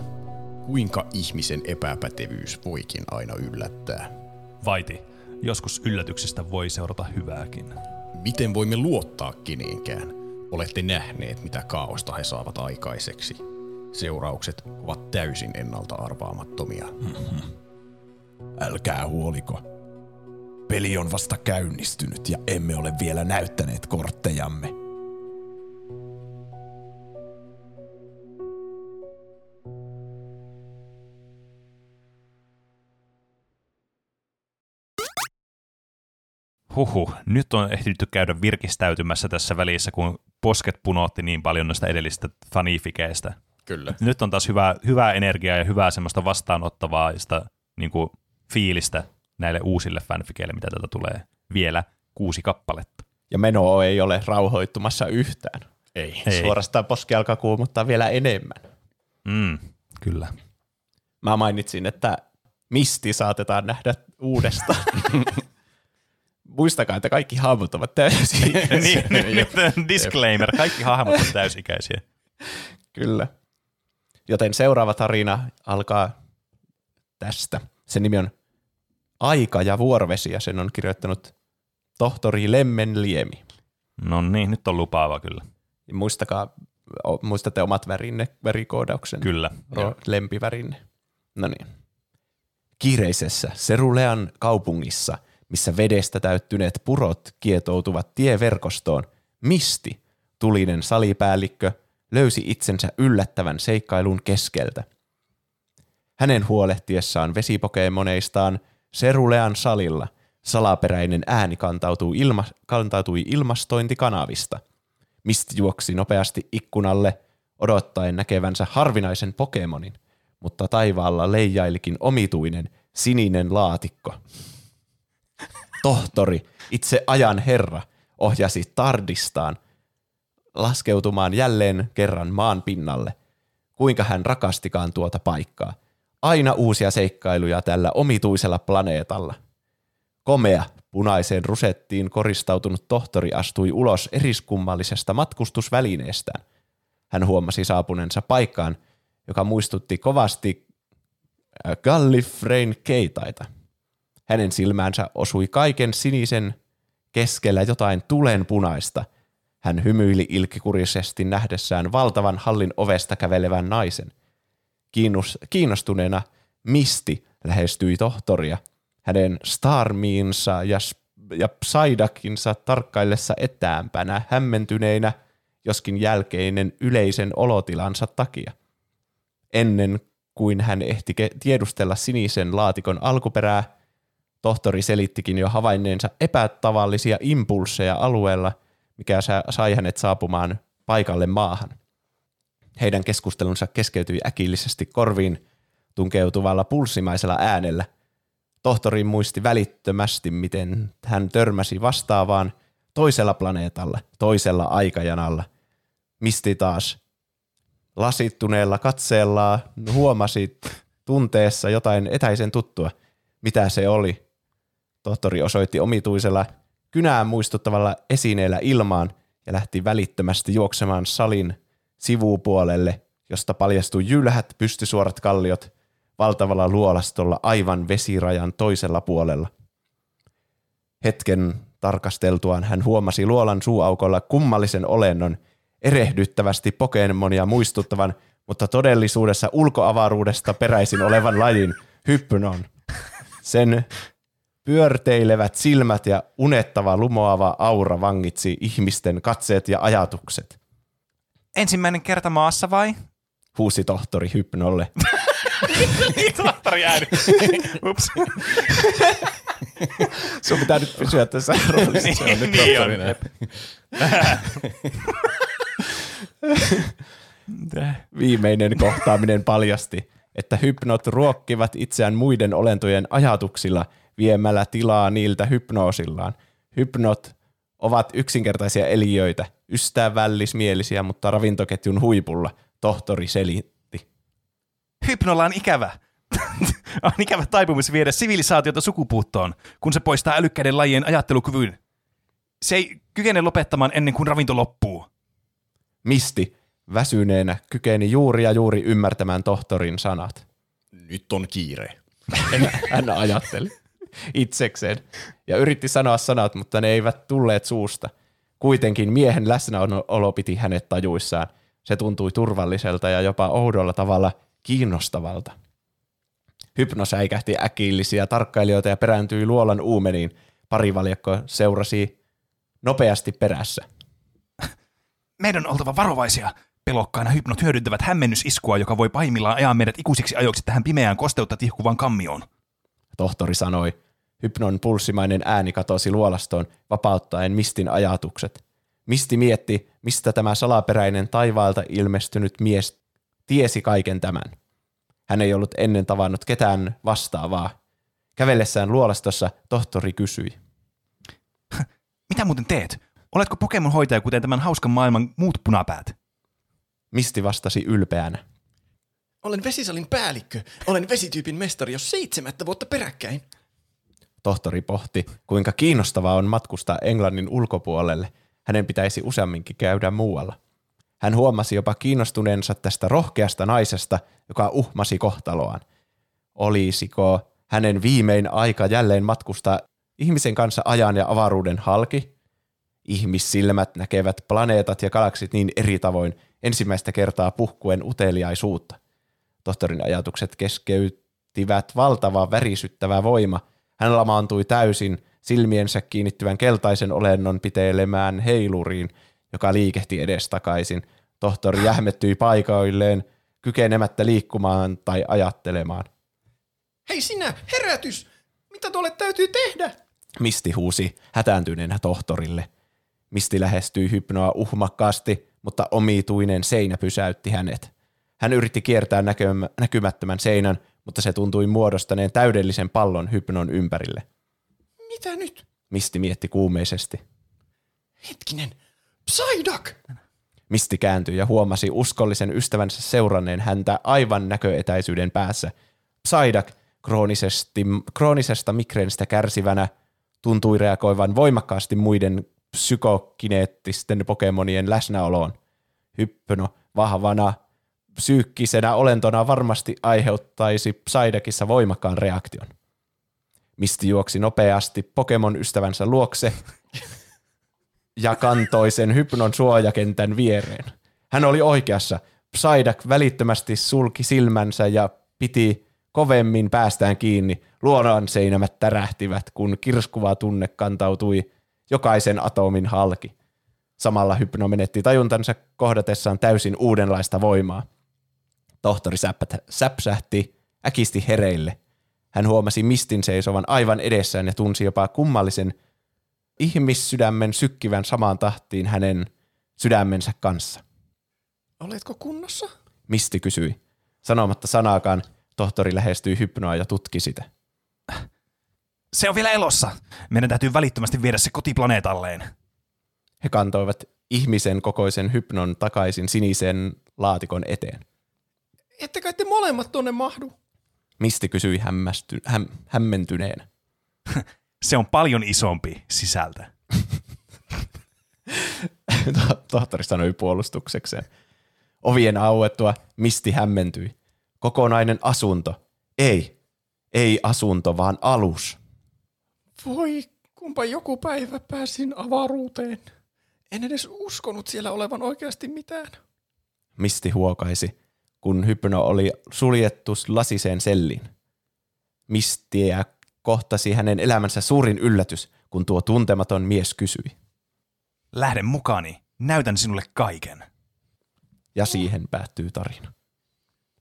Kuinka ihmisen epäpätevyys voikin aina yllättää? Vaiti, joskus yllätyksestä voi seurata hyvääkin. Miten voimme luottaa keneenkään? Olette nähneet, mitä kaaosta he saavat aikaiseksi. Seuraukset ovat täysin ennalta arvaamattomia. Älkää huoliko. Peli on vasta käynnistynyt ja emme ole vielä näyttäneet korttejamme. Huhu, nyt on ehditty käydä virkistäytymässä tässä välissä, kun posket punootti niin paljon noista edellisistä fanifikeistä. Kyllä. Nyt on taas hyvää, hyvää energiaa ja hyvää semmoista vastaanottavaa sitä, niin kuin, fiilistä näille uusille fanfikeille, mitä täältä tulee vielä kuusi kappaletta. Ja meno ei ole rauhoittumassa yhtään. Ei. Ei. Suorastaan poski alkaa kuumottaa vielä enemmän. Mm, kyllä. Mä mainitsin, että misti saatetaan nähdä uudestaan. Muistakaa, että kaikki hahmot ovat täysin. niin, nyt disclaimer, kaikki hahmot on täysikäisiä. Kyllä. Joten seuraava tarina alkaa tästä. Sen nimi on Aika ja vuorvesi ja sen on kirjoittanut tohtori Lemmen Liemi. No niin, nyt on lupaava kyllä. Muistakaa, muistatte omat värinne, värikoodauksen. Kyllä. Ro- lempivärinne. No niin. Kiireisessä Serulean kaupungissa, missä vedestä täyttyneet purot kietoutuvat tieverkostoon, Misti, tulinen salipäällikkö, löysi itsensä yllättävän seikkailun keskeltä. Hänen huolehtiessaan vesipokemoneistaan Serulean salilla salaperäinen ääni kantautui, ilma, kantautui ilmastointikanavista. Misti juoksi nopeasti ikkunalle, odottaen näkevänsä harvinaisen Pokemonin, mutta taivaalla leijailikin omituinen sininen laatikko. Tohtori, itse ajan herra, ohjasi Tardistaan laskeutumaan jälleen kerran maan pinnalle. Kuinka hän rakastikaan tuota paikkaa. Aina uusia seikkailuja tällä omituisella planeetalla. Komea, punaiseen rusettiin koristautunut tohtori astui ulos eriskummallisesta matkustusvälineestään. Hän huomasi saapuneensa paikkaan, joka muistutti kovasti äh, Gallifreyn keitaita. Hänen silmäänsä osui kaiken sinisen keskellä jotain tulenpunaista. Hän hymyili ilkikurisesti nähdessään valtavan hallin ovesta kävelevän naisen. Kiinnos, kiinnostuneena Misti lähestyi tohtoria. Hänen Starmiinsa ja, ja Psydakinsa tarkkaillessa etäämpänä hämmentyneinä, joskin jälkeinen yleisen olotilansa takia. Ennen kuin hän ehti tiedustella sinisen laatikon alkuperää, tohtori selittikin jo havainneensa epätavallisia impulseja alueella, mikä sa- sai hänet saapumaan paikalle maahan. Heidän keskustelunsa keskeytyi äkillisesti korviin tunkeutuvalla pulssimaisella äänellä. Tohtori muisti välittömästi, miten hän törmäsi vastaavaan toisella planeetalla, toisella aikajanalla. Misti taas lasittuneella katseellaan huomasi tunteessa jotain etäisen tuttua. Mitä se oli? Tohtori osoitti omituisella kynään muistuttavalla esineellä ilmaan ja lähti välittömästi juoksemaan salin sivupuolelle, josta paljastui jylhät pystysuorat kalliot valtavalla luolastolla aivan vesirajan toisella puolella. Hetken tarkasteltuaan hän huomasi luolan suuaukolla kummallisen olennon, erehdyttävästi Pokemonia muistuttavan, mutta todellisuudessa ulkoavaruudesta peräisin olevan lajin Hypnon. Sen pyörteilevät silmät ja unettava lumoava aura vangitsi ihmisten katseet ja ajatukset. Ensimmäinen kerta maassa vai? Huusi tohtori Hypnolle. Tohtori ääni. Ups. Sun pitää nyt pysyä tässä roolissa. Se on nyt niin on. Viimeinen kohtaaminen paljasti, että hypnot ruokkivat itseään muiden olentojen ajatuksilla viemällä tilaa niiltä hypnoosillaan. Hypnot ovat yksinkertaisia eliöitä, ystävällismielisiä, mutta ravintoketjun huipulla, tohtori selitti. Hypnolla on ikävä. on ikävä taipumus viedä sivilisaatiota sukupuuttoon, kun se poistaa älykkäiden lajien ajattelukyvyn. se ei kykene lopettamaan ennen kuin ravinto loppuu. Misti väsyneenä kykeni juuri ja juuri ymmärtämään tohtorin sanat. Nyt on kiire. Hän ajatteli itsekseen ja yritti sanoa sanat, mutta ne eivät tulleet suusta. Kuitenkin miehen läsnäolo piti hänet tajuissaan. Se tuntui turvalliselta ja jopa oudolla tavalla kiinnostavalta. Hypno säikähti äkillisiä tarkkailijoita ja perääntyi luolan uumeniin. Parivaljakko seurasi nopeasti perässä. Meidän on oltava varovaisia. Pelokkaina hypnot hyödyntävät hämmennysiskua, joka voi pahimmillaan ajaa meidät ikuisiksi ajoiksi tähän pimeään kosteutta tihkuvan kammioon. Tohtori sanoi. Hypnon pulssimainen ääni katosi luolastoon, vapauttaen Mistin ajatukset. Misti mietti, mistä tämä salaperäinen taivaalta ilmestynyt mies tiesi kaiken tämän. Hän ei ollut ennen tavannut ketään vastaavaa. Kävellessään luolastossa tohtori kysyi. Mitä muuten teet? Oletko Pokemon-hoitaja kuten tämän hauskan maailman muut punapäät? Misti vastasi ylpeänä. Olen vesisalin päällikkö. Olen vesityypin mestari jo seitsemättä vuotta peräkkäin. Tohtori pohti, kuinka kiinnostavaa on matkustaa Englannin ulkopuolelle. Hänen pitäisi useamminkin käydä muualla. Hän huomasi jopa kiinnostuneensa tästä rohkeasta naisesta, joka uhmasi kohtaloaan. Olisiko hänen viimein aika jälleen matkustaa ihmisen kanssa ajan ja avaruuden halki? Ihmissilmät näkevät planeetat ja galaksit niin eri tavoin ensimmäistä kertaa puhkuen uteliaisuutta. Tohtorin ajatukset keskeyttivät valtava värisyttävä voima. Hän lamaantui täysin silmiensä kiinnittyvän keltaisen olennon pitelemään heiluriin, joka liikehti edestakaisin. Tohtori jähmettyi paikoilleen, kykenemättä liikkumaan tai ajattelemaan. Hei sinä, herätys! Mitä tuolle täytyy tehdä? Misti huusi hätääntyneenä tohtorille. Misti lähestyi hypnoa uhmakkaasti, mutta omituinen seinä pysäytti hänet. Hän yritti kiertää näkymä- näkymättömän seinän, mutta se tuntui muodostaneen täydellisen pallon hypnon ympärille. Mitä nyt? Misti mietti kuumeisesti. Hetkinen. Psyduck! Misti kääntyi ja huomasi uskollisen ystävänsä seuranneen häntä aivan näköetäisyyden päässä. Psyduck, kroonisesti, kroonisesta migreenistä kärsivänä, tuntui reagoivan voimakkaasti muiden psykokineettisten Pokemonien läsnäoloon. Hyppöno vahvana psyykkisenä olentona varmasti aiheuttaisi Psyduckissa voimakkaan reaktion. Misti juoksi nopeasti Pokemon-ystävänsä luokse ja kantoi sen hypnon suojakentän viereen. Hän oli oikeassa. Psyduck välittömästi sulki silmänsä ja piti kovemmin päästään kiinni. Luonaan seinämät tärähtivät, kun kirskuva tunne kantautui jokaisen atomin halki. Samalla hypno menetti tajuntansa kohdatessaan täysin uudenlaista voimaa. Tohtori säppät, säpsähti äkisti hereille. Hän huomasi Mistin seisovan aivan edessään ja tunsi jopa kummallisen ihmissydämen sykkivän samaan tahtiin hänen sydämensä kanssa. Oletko kunnossa? Misti kysyi. Sanomatta sanaakaan, tohtori lähestyi hypnoa ja tutki sitä. Se on vielä elossa. Meidän täytyy välittömästi viedä se kotiplaneetalleen. He kantoivat ihmisen kokoisen hypnon takaisin sinisen laatikon eteen. Ette kai te molemmat tuonne mahdu? Misti kysyi hämmästy, häm, hämmentyneenä. Se on paljon isompi sisältä. To- Tohtori sanoi puolustuksekseen. Ovien auettua Misti hämmentyi. Kokonainen asunto. Ei, ei asunto, vaan alus. Voi, kumpa joku päivä pääsin avaruuteen. En edes uskonut siellä olevan oikeasti mitään. Misti huokaisi, kun hypno oli suljettu lasiseen selliin. Mistiä kohtasi hänen elämänsä suurin yllätys, kun tuo tuntematon mies kysyi. Lähden mukaani. Näytän sinulle kaiken. Ja siihen päättyy tarina.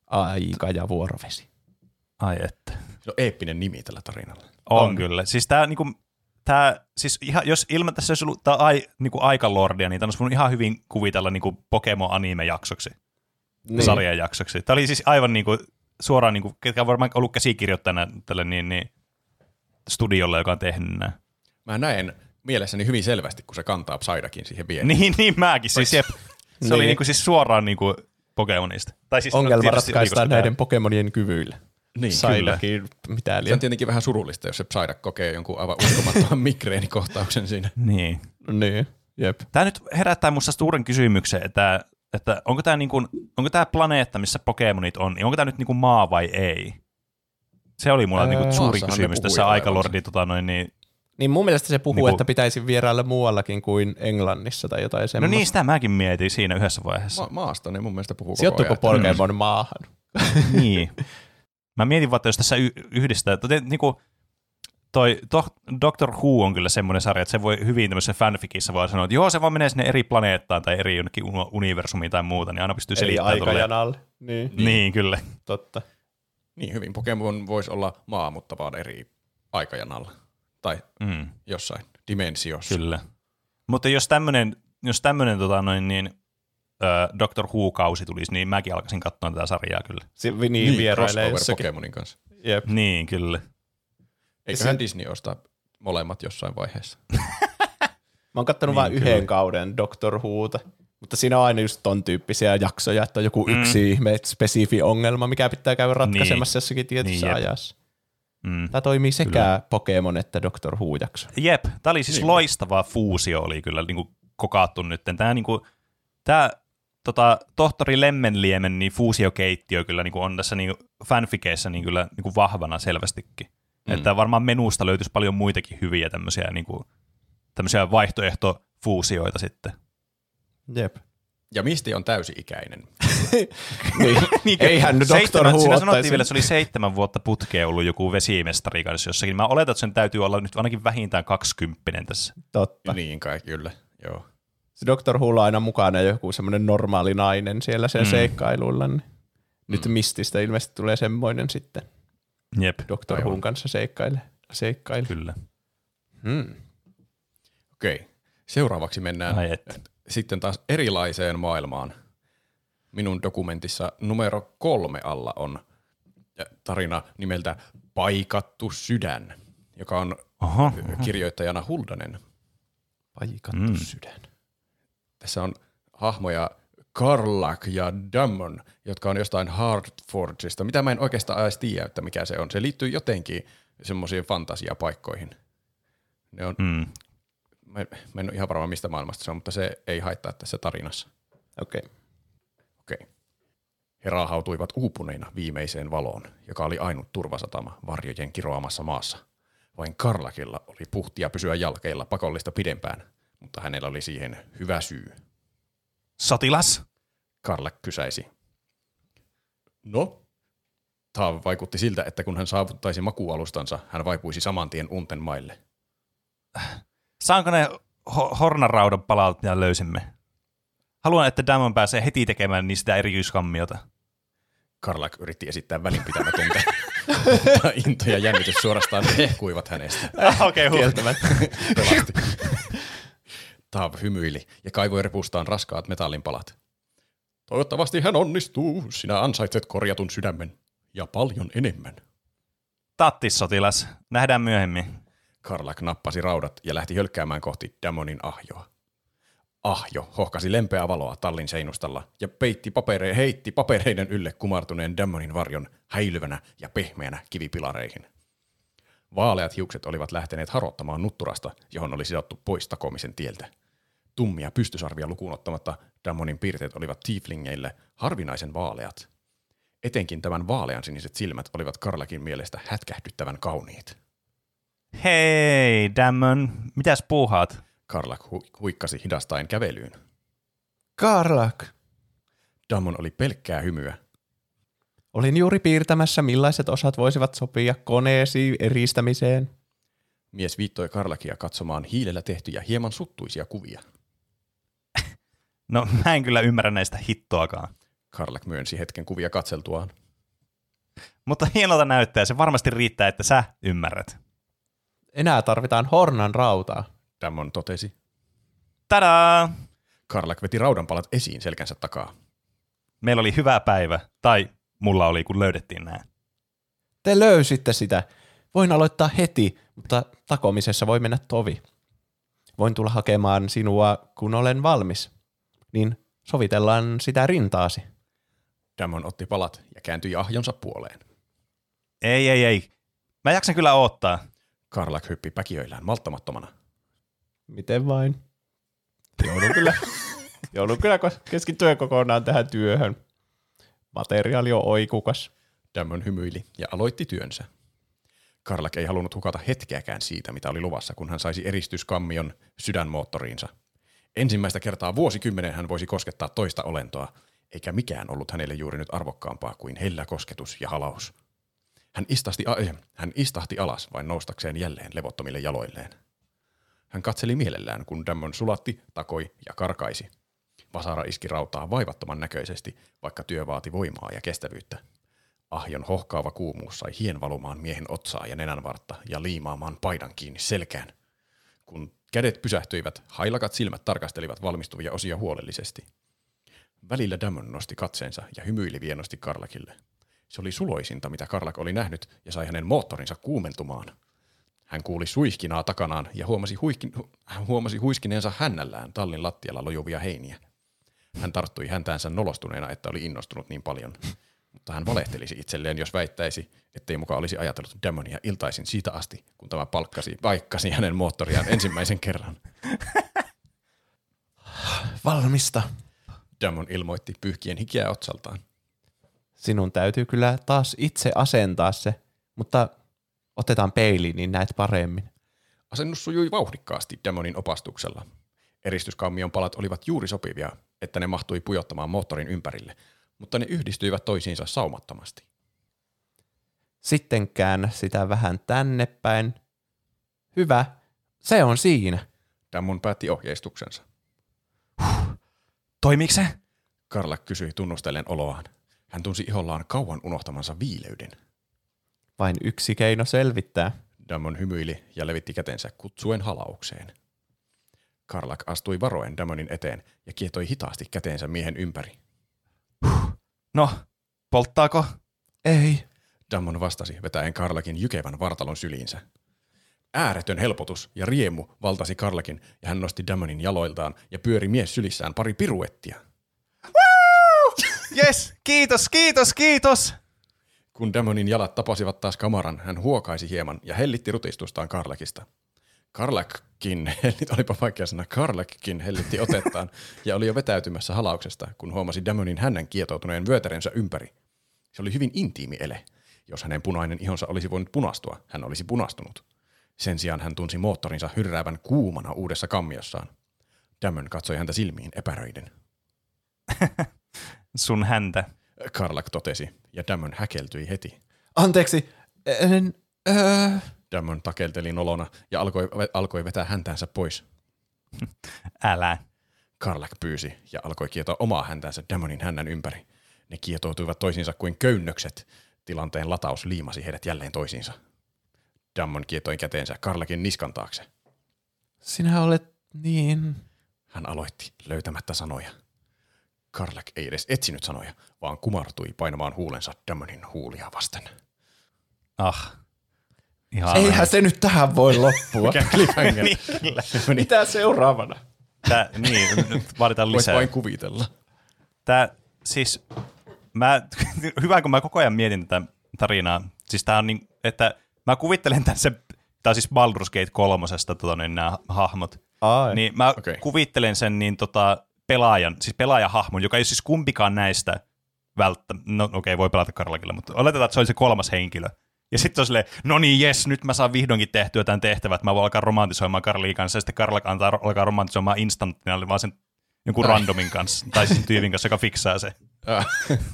Aika ja vuorovesi. Ai että. Se on eeppinen nimi tällä tarinalla. On, on. kyllä. Siis tää niinku, tää, siis ihan, jos ilman tässä olisi ollut tää ai, niinku aikalordia, niin tämä olisi voinut ihan hyvin kuvitella niinku Pokemon anime-jaksoksi, niin. sarjan jaksoksi. Tämä oli siis aivan niinku, suoraan, niinku, ketkä on varmaan ollut käsikirjoittajana tälle niin, niin, studiolle, joka on tehnyt nämä. Mä näen mielessäni hyvin selvästi, kun se kantaa Psyduckin siihen viereen. Niin, niin mäkin. Siis, jep. Se Niin. oli niinku siis suoraan niinku Pokemonista. Tai siis, Ongelma tietysti ratkaistaan näiden Pokemonien kyvyillä. Niin, Saidakin mitään Se on tietenkin vähän surullista, jos se Psyduck kokee jonkun aivan uskomattoman migreenikohtauksen siinä. Niin. Niin, jep. Tämä nyt herättää minusta suuren kysymyksen, että, että onko tämä niin kuin, onko tämä planeetta, missä Pokemonit on, niin onko tämä nyt niin kuin maa vai ei? Se oli mulla Ää, niin kuin suuri kysymys tässä. Aikalordi, tota noin, niin, Niin mun mielestä se puhuu, niin että pitäisi vierailla muuallakin kuin Englannissa tai jotain no semmoista. niin, sitä mäkin mietin siinä yhdessä vaiheessa. Ma- maasta ne mun mielestä puhuu koko Sijoittuuko ajan. Pokemon maahan? niin. Mä mietin vaan, että jos tässä y- yhdistää, että niin kuin, toi Do- Doctor Who on kyllä semmoinen sarja, että se voi hyvin tämmöisessä fanficissa voi sanoa, että joo, se vaan menee sinne eri planeettaan tai eri jonnekin uni- universumiin tai muuta, niin aina pystyy Eli selittämään. aikajanalle. Niin, Niin. niin, kyllä. totta. Niin hyvin Pokemon voisi olla maa, mutta vaan eri aikajanalla. Tai Mm, jossain dimensiossa. kyllä. Mutta jos tämmöinen, jos tämmöinen tota noin, niin, ö, Doctor Who-kausi tulisi, niin mäkin alkaisin katsoa tätä sarjaa kyllä. Se, niin, niin vierailee jossakin. Pokemonin kanssa. Jep. Niin, kyllä. Eiköhän Disney ostaa molemmat jossain vaiheessa. Mä oon kattonut Niin, vain yhden kauden Doctor Whota, mutta siinä on aina just ton tyyppisiä jaksoja, että on joku Mm. yksi ihme, spesifi ongelma, mikä pitää käydä ratkaisemassa jossakin tietyssä Niin, jep. ajassa. Mm. Tämä toimii sekä kyllä. Pokemon että Doctor Who-jakso. Jep, tämä oli siis Niin. loistava fuusio oli kyllä niin kuin kokaattu nyt. Tämä, niin kuin, tämä tota, tohtori Lemmenliemen niin fuusiokeittiö kyllä niin kuin on tässä niin kuin fanfikeissa niin kyllä niin kuin vahvana selvästikin. Mm. Että varmaan menusta löytyisi paljon muitakin hyviä tämmöisiä, niin kuin, tämmöisiä vaihtoehtofuusioita sitten. Jep. Ja Misti on täysi-ikäinen. niin. Eihän nyt Doctor Who Siinä ottaisi- sanottiin vielä, että se oli seitsemän vuotta putkeen ollut joku vesimestari kanssa jossakin. Mä oletan, että sen täytyy olla nyt ainakin vähintään kaksikymppinen tässä. Totta. Niin kai, kyllä. Joo. Se Doctor Who on aina mukana joku semmoinen normaali nainen siellä sen Mm. mm. seikkailuilla. Niin nyt Mististä ilmeisesti tulee semmoinen sitten Jep, Doctor. Whon kanssa seikkaile. seikkaile. kyllä. Hmm. Okei. Seuraavaksi mennään Ai että. sitten taas erilaiseen maailmaan. Minun dokumentissa numero kolme alla on tarina nimeltä Paikattu sydän, joka on Oho, kirjoittajana Huldanen. Paikattu mm. sydän. Tässä on hahmoja Karlak ja Dammon, jotka on jostain Hardforgeista. Mitä mä en oikeastaan edes tiedä, että mikä se on. Se liittyy jotenkin semmoisiin fantasiapaikkoihin. Ne on, mm. mä, en- mä en ole ihan varma mistä maailmasta se on, mutta se ei haittaa tässä tarinassa. Okei. Okay. Okei. He raahautuivat uupuneina viimeiseen valoon, joka oli ainut turvasatama varjojen kiroamassa maassa. Vain Karlakilla oli puhtia pysyä jalkeilla pakollista pidempään, mutta hänellä oli siihen hyvä syy. Sotilas? Karlak kysäisi. No? Taav vaikutti siltä, että kun hän saavuttaisi makualustansa, hän vaipuisi saman tien unten maille. Saanko ne ho- hornaraudan palat, mitä löysimme? Haluan, että Damon pääsee heti tekemään niistä erityiskammiota. Karlak yritti esittää välinpitämätöntä, mutta into ja jännitys suorastaan hehkuivat hänestä. Okei, okay, Pelasti. Taav hymyili ja kaivoi repustaan raskaat metallinpalat. Toivottavasti hän onnistuu. Sinä ansaitset korjatun sydämen. Ja paljon enemmän. Tattis, sotilas. Nähdään myöhemmin. Karlak nappasi raudat ja lähti hölkkäämään kohti Damonin ahjoa. Ahjo hohkasi lempeää valoa tallin seinustalla ja peitti papere- heitti papereiden ylle kumartuneen Damonin varjon häilyvänä ja pehmeänä kivipilareihin. Vaaleat hiukset olivat lähteneet harottamaan nutturasta, johon oli sidottu pois takomisen tieltä. Tummia pystysarvia lukuun ottamatta Damonin piirteet olivat tieflingeille harvinaisen vaaleat. Etenkin tämän vaalean siniset silmät olivat Karlakin mielestä hätkähdyttävän kauniit. Hei, Damon. Mitäs puuhaat? Karlak hu- huikkasi hidastaen kävelyyn. Karlak. Dammon oli pelkkää hymyä. Olin juuri piirtämässä, millaiset osat voisivat sopia koneesi eristämiseen. Mies viittoi Karlakia katsomaan hiilellä tehtyjä hieman suttuisia kuvia. No, mä en kyllä ymmärrä näistä hittoakaan. Karlak myönsi hetken kuvia katseltuaan. Mutta hienolta näyttää. Se varmasti riittää, että sä ymmärrät. Enää tarvitaan hornan rautaa. Dammon totesi. Tadaa! Karlak veti raudanpalat esiin selkänsä takaa. Meillä oli hyvä päivä. Tai mulla oli, kun löydettiin nämä. Te löysitte sitä. Voin aloittaa heti, mutta takomisessa voi mennä tovi. Voin tulla hakemaan sinua, kun olen valmis. Niin sovitellaan sitä rintaasi. Dammon otti palat ja kääntyi ahjonsa puoleen. Ei, ei, ei. Mä jaksan kyllä odottaa. Karlak hyppi päkiöillään malttamattomana. Miten vain? Joudun kyllä, joudun kyllä keskittyä kokonaan tähän työhön. Materiaali on oikukas. Dammon hymyili ja aloitti työnsä. Karlak ei halunnut hukata hetkeäkään siitä, mitä oli luvassa, kun hän saisi eristyskammion sydänmoottoriinsa. Ensimmäistä kertaa vuosikymmenen hän voisi koskettaa toista olentoa, eikä mikään ollut hänelle juuri nyt arvokkaampaa kuin hellä kosketus ja halaus. Hän, istahti, a- hän istahti alas vain noustakseen jälleen levottomille jaloilleen. Hän katseli mielellään, kun Dammon sulatti, takoi ja karkaisi. Vasara iski rautaa vaivattoman näköisesti, vaikka työ vaati voimaa ja kestävyyttä. Ahjon hohkaava kuumuus sai hien valumaan miehen otsaa ja nenänvartta ja liimaamaan paidan kiinni selkään. Kun kädet pysähtyivät, hailakat silmät tarkastelivat valmistuvia osia huolellisesti. Välillä Dammon nosti katseensa ja hymyili vienosti Karlakille. Se oli suloisinta, mitä Karlak oli nähnyt, ja sai hänen moottorinsa kuumentumaan. Hän kuuli suihkinaa takanaan ja huomasi, huihkin, hu- hän huomasi huiskineensa hännällään tallin lattialla lojuvia heiniä. Hän tarttui häntäänsä nolostuneena, että oli innostunut niin paljon. Mutta hän valehtelisi itselleen, jos väittäisi, ettei muka olisi ajatellut Dammonia iltaisin siitä asti, kun tämä palkkasi, paikkasi hänen moottoriaan ensimmäisen kerran. Valmista. Dammon ilmoitti pyyhkien hikeä otsaltaan. Sinun täytyy kyllä taas itse asentaa se, mutta otetaan peili, niin näet paremmin. Asennus sujui vauhdikkaasti Damonin opastuksella. Eristyskammion palat olivat juuri sopivia, että ne mahtui pujottamaan moottorin ympärille, mutta ne yhdistyivät toisiinsa saumattomasti. Sitten käännä sitä vähän tänne päin. Hyvä, se on siinä. Dammon päätti ohjeistuksensa. Toimiiko se? Karla kysyi tunnustellen oloaan. Hän tunsi ihollaan kauan unohtamansa viileyden. Vain yksi keino selvittää. Dammon hymyili ja levitti kätensä kutsuen halaukseen. Karlak astui varoen Dammonin eteen ja kietoi hitaasti käteensä miehen ympäri. No, polttaako? Ei. Dammon vastasi vetäen Karlakin jykevän vartalon syliinsä. Ääretön helpotus ja riemu valtasi Karlakin ja hän nosti Dammonin jaloiltaan ja pyöri mies sylissään pari piruettia. Yes, kiitos, kiitos, kiitos. Kun Dammonin jalat tapasivat taas kamaran, hän huokaisi hieman ja hellitti rutistustaan Karlakista. Karlakkin, olipa vaikea sana, Karlakkin hellitti otettaan ja oli jo vetäytymässä halauksesta, kun huomasi Dammonin hännän kietoutuneen vyötärensä ympäri. Se oli hyvin intiimi ele. Jos hänen punainen ihonsa olisi voinut punastua, hän olisi punastunut. Sen sijaan hän tunsi moottorinsa hyrräävän kuumana uudessa kammiossaan. Dammon katsoi häntä silmiin epäröiden. Sun häntä. Karlak totesi, ja Dammon häkeltyi heti. Anteeksi, en, öö, Dammon takelteli nolona ja alkoi, alkoi vetää häntäänsä pois. Älä. Karlak pyysi ja alkoi kietoa omaa häntänsä Dammonin hännän ympäri. Ne kietoutuivat toisiinsa kuin köynnökset. Tilanteen lataus liimasi heidät jälleen toisiinsa. Dammon kietoi käteensä Karlakin niskan taakse. sinä olet niin... Hän aloitti löytämättä sanoja. Karlak ei edes etsinyt sanoja, vaan kumartui painamaan huulensa Dammonin huulia vasten. Ah. Ihan. Eihän se nyt tähän voi loppua. Cliffhanger. niin. Mitä seuraavana? Tää, niin, nyt vaaditaan Voit lisää. vain kuvitella. Tää, siis, mä, hyvä kun mä koko ajan mietin tätä tarinaa. Siis tää on niin, että mä kuvittelen tämän se, tää on siis Baldur's Gate kolmosesta tota, niin nämä hahmot. Ai. Niin mä okay. kuvittelen sen niin tota, pelaajan, siis pelaajahahmon, joka ei ole siis kumpikaan näistä välttä, no okei, okay, voi pelata Karlakilla, mutta oletetaan, että se oli se kolmas henkilö. Ja sitten on silleen, no niin, jes, nyt mä saan vihdoinkin tehtyä tämän tehtävän, että mä voin alkaa romantisoimaan Karliin kanssa, ja sitten Karla antaa alkaa romantisoimaan instanttina, vaan sen jonkun randomin kanssa, tai siis tyypin kanssa, joka fiksaa se.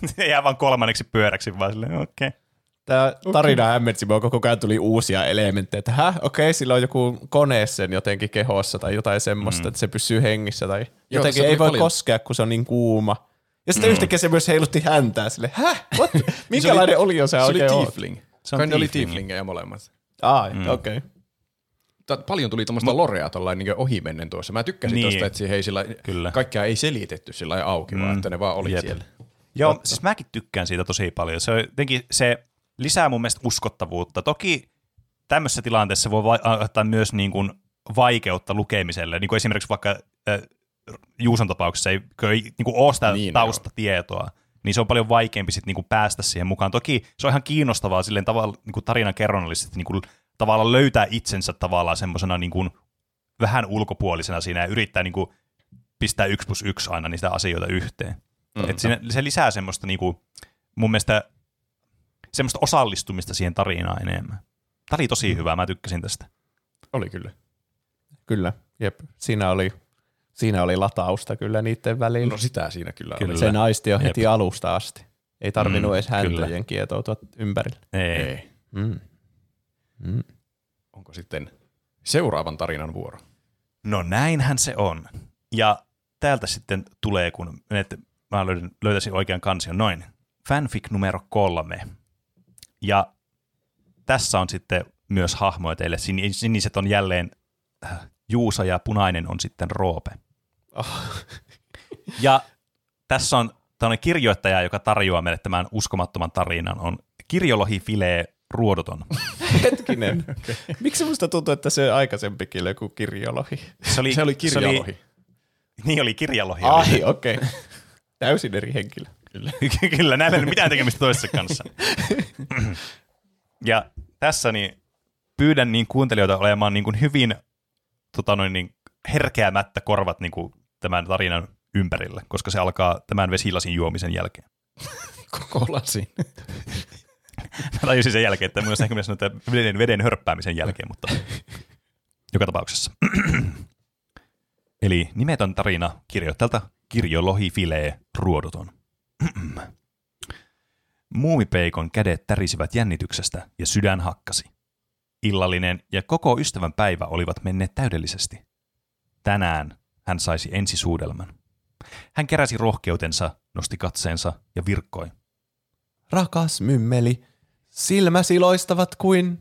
Se jää vaan kolmanneksi pyöräksi, vaan silleen, okei. Okay. Tämä tarina hämmensi mua, koko ajan tuli uusia elementtejä, että häh, okei, okay, sillä on joku kone sen jotenkin kehossa tai jotain semmoista, mm. että se pysyy hengissä tai jotenkin se ei voi paljon. koskea, kun se on niin kuuma. Ja sitten mm. yhtäkkiä se myös heilutti häntää sille, häh, what? minkälainen oli jo se, se oli oikein oot? Se on Kai ne oli tiefling. tieflingejä molemmat. Ai, mm. okei. Okay. Ta- paljon tuli tuommoista lorea tollain niin ohimennen tuossa. Mä tykkäsin Niin. tuosta, että siihen ei sillä, Kyllä. kaikkea ei selitetty sillä lailla auki, mm. vaan että ne vaan oli Jep. siellä. Joo, Totta. siis mäkin tykkään siitä tosi paljon. Se, on jotenkin, se lisää mun mielestä uskottavuutta. Toki tämmöisessä tilanteessa voi aiheuttaa myös niin kuin vaikeutta lukemiselle. Niin kuin esimerkiksi vaikka äh, Juuson tapauksessa ei, ei niin kuin ole sitä Niin, taustatietoa, niin se on paljon vaikeampi sit niin kuin päästä siihen mukaan. Toki se on ihan kiinnostavaa silleen tavalla, niin kuin tarinan kerronnallisesti niin kuin tavallaan löytää itsensä tavallaan semmoisena niin kuin vähän ulkopuolisena siinä ja yrittää niin kuin pistää yksi plus yksi aina niitä asioita yhteen. Mm. Et siinä, se lisää semmoista niinku, mun mielestä semmoista osallistumista siihen tarinaan enemmän. Tämä oli tosi hyvä, mä tykkäsin tästä. Oli kyllä. Kyllä, jep. Siinä oli, siinä oli latausta kyllä niiden välillä. No sitä siinä kyllä, Kyllä. oli. Se naisti jo Jep. heti alusta asti. Ei tarvinnut Mm, edes häntöjen kyllä. kietoutua ympärille. Ei. Ei. Mm. Mm. Onko sitten seuraavan tarinan vuoro? No näinhän se on. Ja täältä sitten tulee, kun menet, mä löydän, löytäisin oikean kansion, noin. Fanfic numero kolme. Ja tässä on sitten myös hahmoja teille. Sin- Siniset on jälleen äh, Juusa ja punainen on sitten Roope. Oh. Ja tässä on tämmöinen kirjoittaja, joka tarjoaa meille tämän uskomattoman tarinan, on kirjolohi Filee Ruodoton. Hetkinen. okay. Miksi musta tuntuu, että se aikaisempikin oli joku kirjolohi? Se oli, Se oli kirjalohi. niin oli kirjalohi. Ai, okei. Okay. Täysin eri henkilö. Kyllä, näillä ei ole mitään tekemistä toisessa kanssa. ja tässä niin pyydän niin kuuntelijoita olemaan niin kuin hyvin tota noin, niin herkeämättä korvat niin kuin tämän tarinan ympärillä, koska se alkaa tämän vesilasin juomisen jälkeen. Koko lasi. Mä tajusin sen jälkeen, että myös ehkä myös noita veden, veden hörppäämisen jälkeen, mutta joka tapauksessa. Eli nimetön tarina kirjoittajalta Kirjo Lohi Filee Ruodoton. Muumipeikon kädet tärisivät jännityksestä ja sydän hakkasi. Illallinen ja koko ystävän päivä olivat menneet täydellisesti. Tänään hän saisi ensisuudelman. Hän keräsi rohkeutensa, nosti katseensa ja virkkoi. Rakas mymmeli, silmäsi loistavat kuin...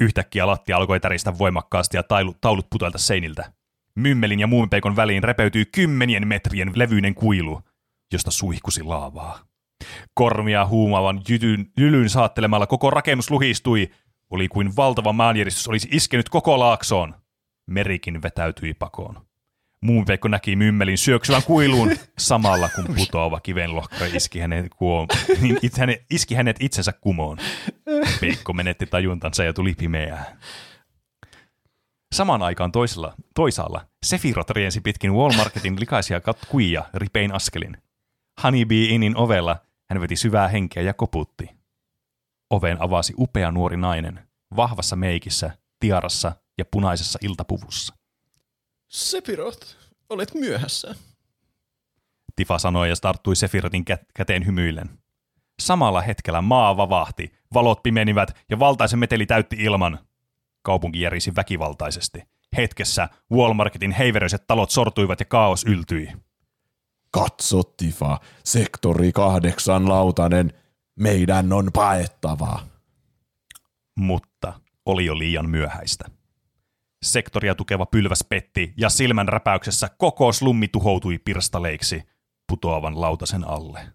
Yhtäkkiä lattia alkoi täristä voimakkaasti ja tailu, taulut putoilta seiniltä. Mymmelin ja muumipeikon väliin repeytyi kymmenien metrien levyinen kuilu, josta suihkusi laavaa. Kormia huumaavan jytyn, jylyn saattelemalla koko rakennus luhistui. Oli kuin valtava maanjäristys olisi iskenyt koko laaksoon. Merikin vetäytyi pakoon. Muumipeikko näki mymmelin syöksyvän kuiluun samalla kun putoava kivenlohkari iski hänet, kuo, niin it, hänet, iski hänet itsensä kumoon. Peikko menetti tajuntansa ja tuli pimeää. Samaan aikaan toisella, toisaalla Sefirot riensi pitkin Walmarketin likaisia katkuja ripein askelin. Honeybee Innin ovella hän veti syvää henkeä ja koputti. Oven avasi upea nuori nainen, vahvassa meikissä, tiarassa ja punaisessa iltapuvussa. Sepirot, olet myöhässä. Tifa sanoi ja tarttui Sefirotin kä- käteen hymyillen. Samalla hetkellä maa vavahti, valot pimenivät ja valtaisen meteli täytti ilman. Kaupunki järisi väkivaltaisesti. Hetkessä Walmarketin heiveröiset talot sortuivat ja kaos yltyi. Katso, Tifa, sektori kahdeksan lautanen. Meidän on paettava. Mutta oli jo liian myöhäistä. Sektoria tukeva pylväs petti ja silmän räpäyksessä koko slummi tuhoutui pirstaleiksi putoavan lautasen alle.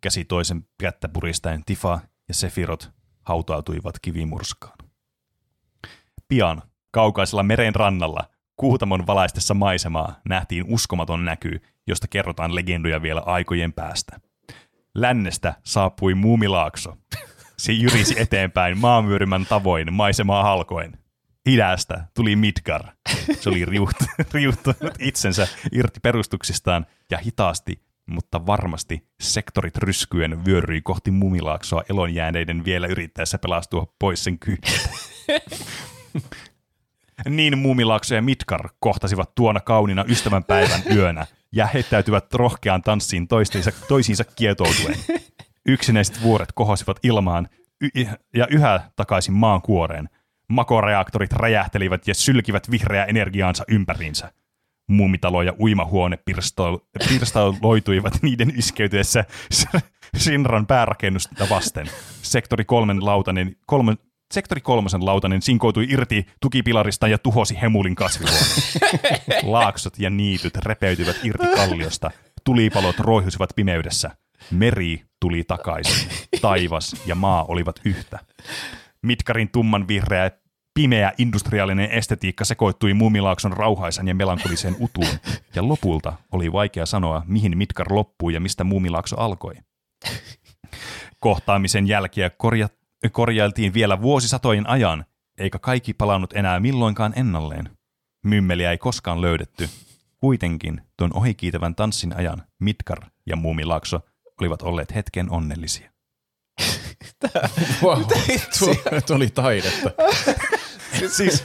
Käsi toisen kättä puristaen Tifa ja Sefirot hautautuivat kivimurskaan. Pian kaukaisella meren rannalla kuutamon valaistessa maisemaa nähtiin uskomaton näky, josta kerrotaan legendoja vielä aikojen päästä. Lännestä saapui muumilaakso. Se jyrisi eteenpäin maanvyörymän tavoin maisemaa halkoen. Idästä tuli Midgar. Se oli riuht- riuhtunut itsensä irti perustuksistaan ja hitaasti, mutta varmasti sektorit ryskyen vyöryi kohti mumilaaksoa elonjääneiden vielä yrittäessä pelastua pois sen kyydistä. Niin Muumilaakso ja Midgar kohtasivat tuona kaunina ystävänpäivän yönä ja heittäytyvät rohkeaan tanssiin toistensa, toisiinsa kietoutuen. Yksinäiset vuoret kohosivat ilmaan y- ja yhä takaisin maan kuoreen. Makoreaktorit räjähtelivät ja sylkivät vihreää energiaansa ympäriinsä. Muumitalo ja uimahuone pirstaloituivat niiden iskeytyessä Sinran päärakennusta vasten. Sektori kolmen lautanen, kolmen, sektori kolmosen lautanen sinkoutui irti tukipilarista ja tuhosi Hemulin kasviluonnon. Laaksot ja niityt repeytyivät irti kalliosta. Tulipalot roihusivat pimeydessä. Meri tuli takaisin. Taivas ja maa olivat yhtä. Mitkarin tumman vihreä pimeä industriaalinen estetiikka sekoittui Muumilaakson rauhaisen ja melankoliseen utuun, ja lopulta oli vaikea sanoa, mihin Mitkar loppui ja mistä Muumilaakso alkoi. Kohtaamisen jälkiä korja- korjailtiin vielä vuosisatojen ajan, eikä kaikki palannut enää milloinkaan ennalleen. Mymmeliä ei koskaan löydetty. Kuitenkin tuon ohikiitävän tanssin ajan Mitkar ja Muumilaakso olivat olleet hetken onnellisia. Wow, tuo, tuo oli taidetta. siis,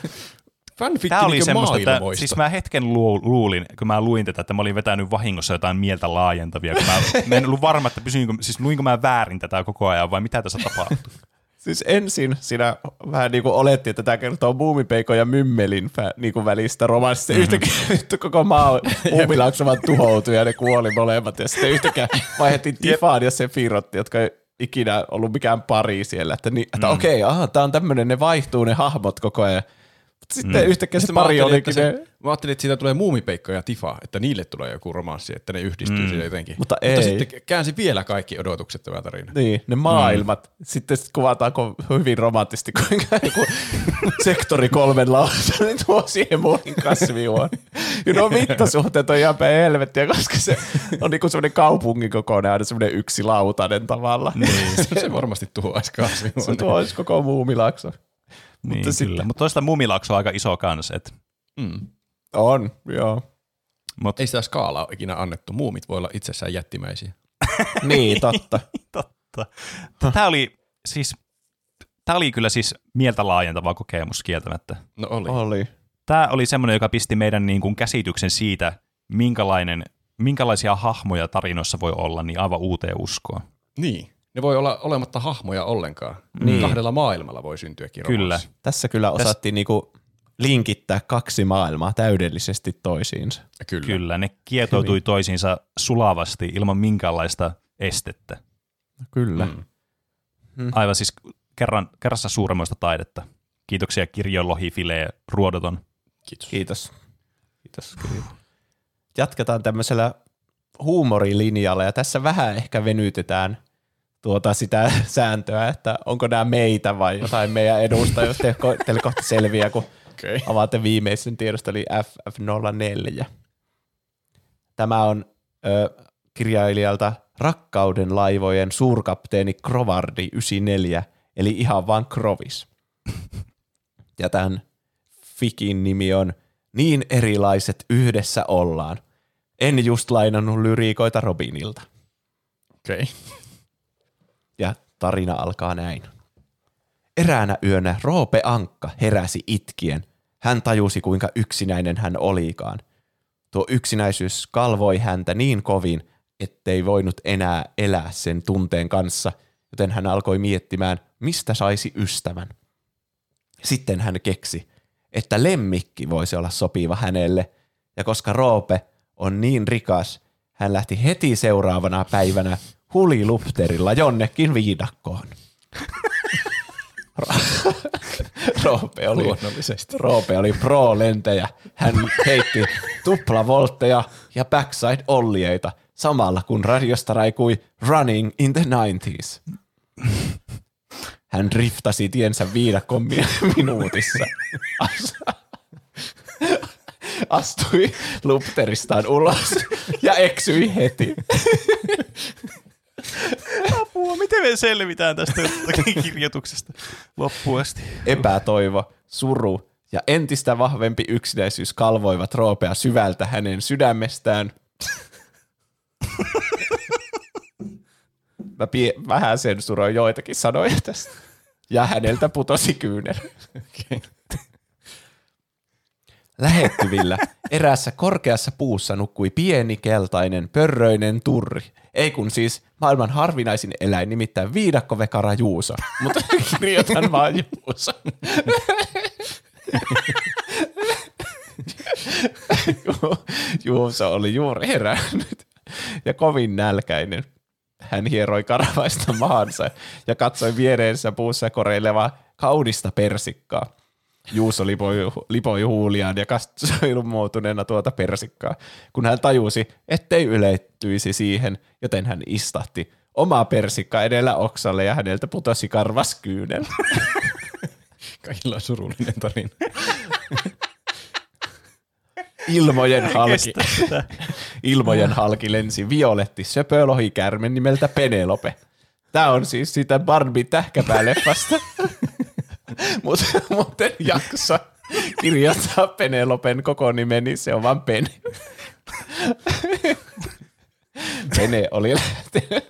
Tämä oli niinku semmoista, että siis mä hetken lu- luulin, kun mä luin tätä, että mä olin vetänyt vahingossa jotain mieltä laajentavia, kun mä, mä en ollut varma, että pysyinkö, siis luinko mä väärin tätä koko ajan vai mitä tässä tapahtuu. Siis ensin sinä vähän niin kuin olettiin, että tämä kertoo Muumipeikon ja Mymmelin niin kuin välistä romanssista. Mm-hmm. Yhtäkkiä koko maa Muumilaakso vaan tuhoutui ja ne kuoli molemmat. Ja sitten yhtäkkiä vaihdettiin Tifaan ja Sefirotti, jotka ei ikinä ollut mikään pari siellä. Että, niin, että mm. okei, okay, tämä on tämmöinen, ne vaihtuu ne hahmot koko ajan. Mutta sitten mm. yhtäkkiä se pari ajattelin, olikin se, mä ajattelin, että siitä tulee Muumipeikko ja Tifa, että niille tulee joku romanssi, että ne yhdistyy mm. jotenkin. Mutta Mutta ei. sitten käänsi vielä kaikki odotukset tämä tarina. Niin, ne maailmat. Mm. Sitten sit kuvataanko hyvin romanttisesti, kuinka joku sektori kolmen lausainen tuo siihen muihin kasvihuone. Ja no mittasuhteet on ihan päin helvettiä, koska se on niinku semmoinen kaupungin kokoinen, aina semmoinen yksi lautainen tavalla. Niin, se, se varmasti tuhoaisi kasvihuoneen. Se tuoisi koko muumilakso. Niin, Mutta sitten- kyllä. Mutta toista Muumilaakso on aika iso kans, et, Mm. On, joo. mut, Ei sitä skaalaa ole ikinä annettu. Muumit voi olla itsessään jättimäisiä. Niin, totta. totta. Tämä oli siis, tämä oli kyllä siis mieltä laajentava kokemus kieltämättä. No oli. Oli. Tämä oli semmoinen, joka pisti meidän niin kuin käsityksen siitä, minkälainen, minkälaisia hahmoja tarinoissa voi olla, niin aivan uuteen uskoon. Niin. Ne voi olla olematta hahmoja ollenkaan. Niin. Kahdella maailmalla voi syntyäkin Kyllä. romanssi. Tässä kyllä osattiin niinku linkittää kaksi maailmaa täydellisesti toisiinsa. Kyllä. Kyllä, ne kietoutui toisiinsa sulavasti ilman minkäänlaista estettä. Kyllä. Mm. Aivan siis kerran, kerrassa suuremmoista taidetta. Kiitoksia Kirjo Lohi Filee Ruodoton. Kiitos. Kiitos. Kiitos. Kyllä. Jatketaan tämmöisellä huumorilinjalla ja tässä vähän ehkä venytetään tuota sitä sääntöä, että onko nämä meitä vai jotain meidän edustajia, jos te, teille kohta selviää, kun Okay. avaatte viimeisen tiedosta, eli FF04. Tämä on ö, kirjailijalta Rakkauden laivojen suurkapteeni Krovardi 94, eli ihan vaan Krovis. Ja tämän fikin nimi on Niin erilaiset yhdessä ollaan. En just lainannut lyriikoita Robinilta. Okay. Tarina alkaa näin. Eräänä yönä Roope Ankka heräsi itkien. Hän tajusi, kuinka yksinäinen hän olikaan. Tuo yksinäisyys kalvoi häntä niin kovin, ettei voinut enää elää sen tunteen kanssa, joten hän alkoi miettimään, mistä saisi ystävän. Sitten hän keksi, että lemmikki voisi olla sopiva hänelle, ja koska Roope on niin rikas, hän lähti heti seuraavana päivänä hulilupterilla jonnekin viidakkoon. Roope oli, Luonnollisesti. Roope oli pro-lentäjä. Hän heitti tuplavoltteja ja backside ollieita samalla kun radiosta raikui Running in the 90s. Hän driftasi tiensä viidakon mi- minuutissa. As- Astui lupteristaan ulos ja eksyi heti. Apua, miten me selvitään tästä kirjoituksesta loppuun asti? Epätoivo, suru ja entistä vahvempi yksinäisyys kalvoivat Roopea syvältä hänen sydämestään. Mä pie- vähän sensuroin joitakin sanoja tästä. Ja häneltä putosi kyynel. Lähettyvillä erässä korkeassa puussa nukkui pieni keltainen pörröinen turri. Kun siis maailman harvinaisin eläin, nimittäin viidakkovekara Juuso. Mutta kirjoitan vaan Juuso. Ju- Juuso oli juuri herännyt ja kovin nälkäinen. Hän hieroi karvaista maansa ja katsoi viereensä puussa koreilevaa kaunista persikkaa. Juuso lipoi, lipoi huuliaan ja katsoi ilmoutuneena tuota persikkaa, kun hän tajusi, ettei yleittyisi siihen, joten hän istahti omaa persikkaa edellä oksalle ja häneltä putosi karvas kyynel. Kaikilla on surullinen tarina. Ilmojen halki, ilmojen halki lensi violetti söpölohikärmen nimeltä Penelope. Tämä on siis sitä Barbie tähkäpää-leffasta. Mutta mut en jaksa kirjoittaa Penelopen koko nimen, niin se on vaan Pene. Pene oli lähtenyt.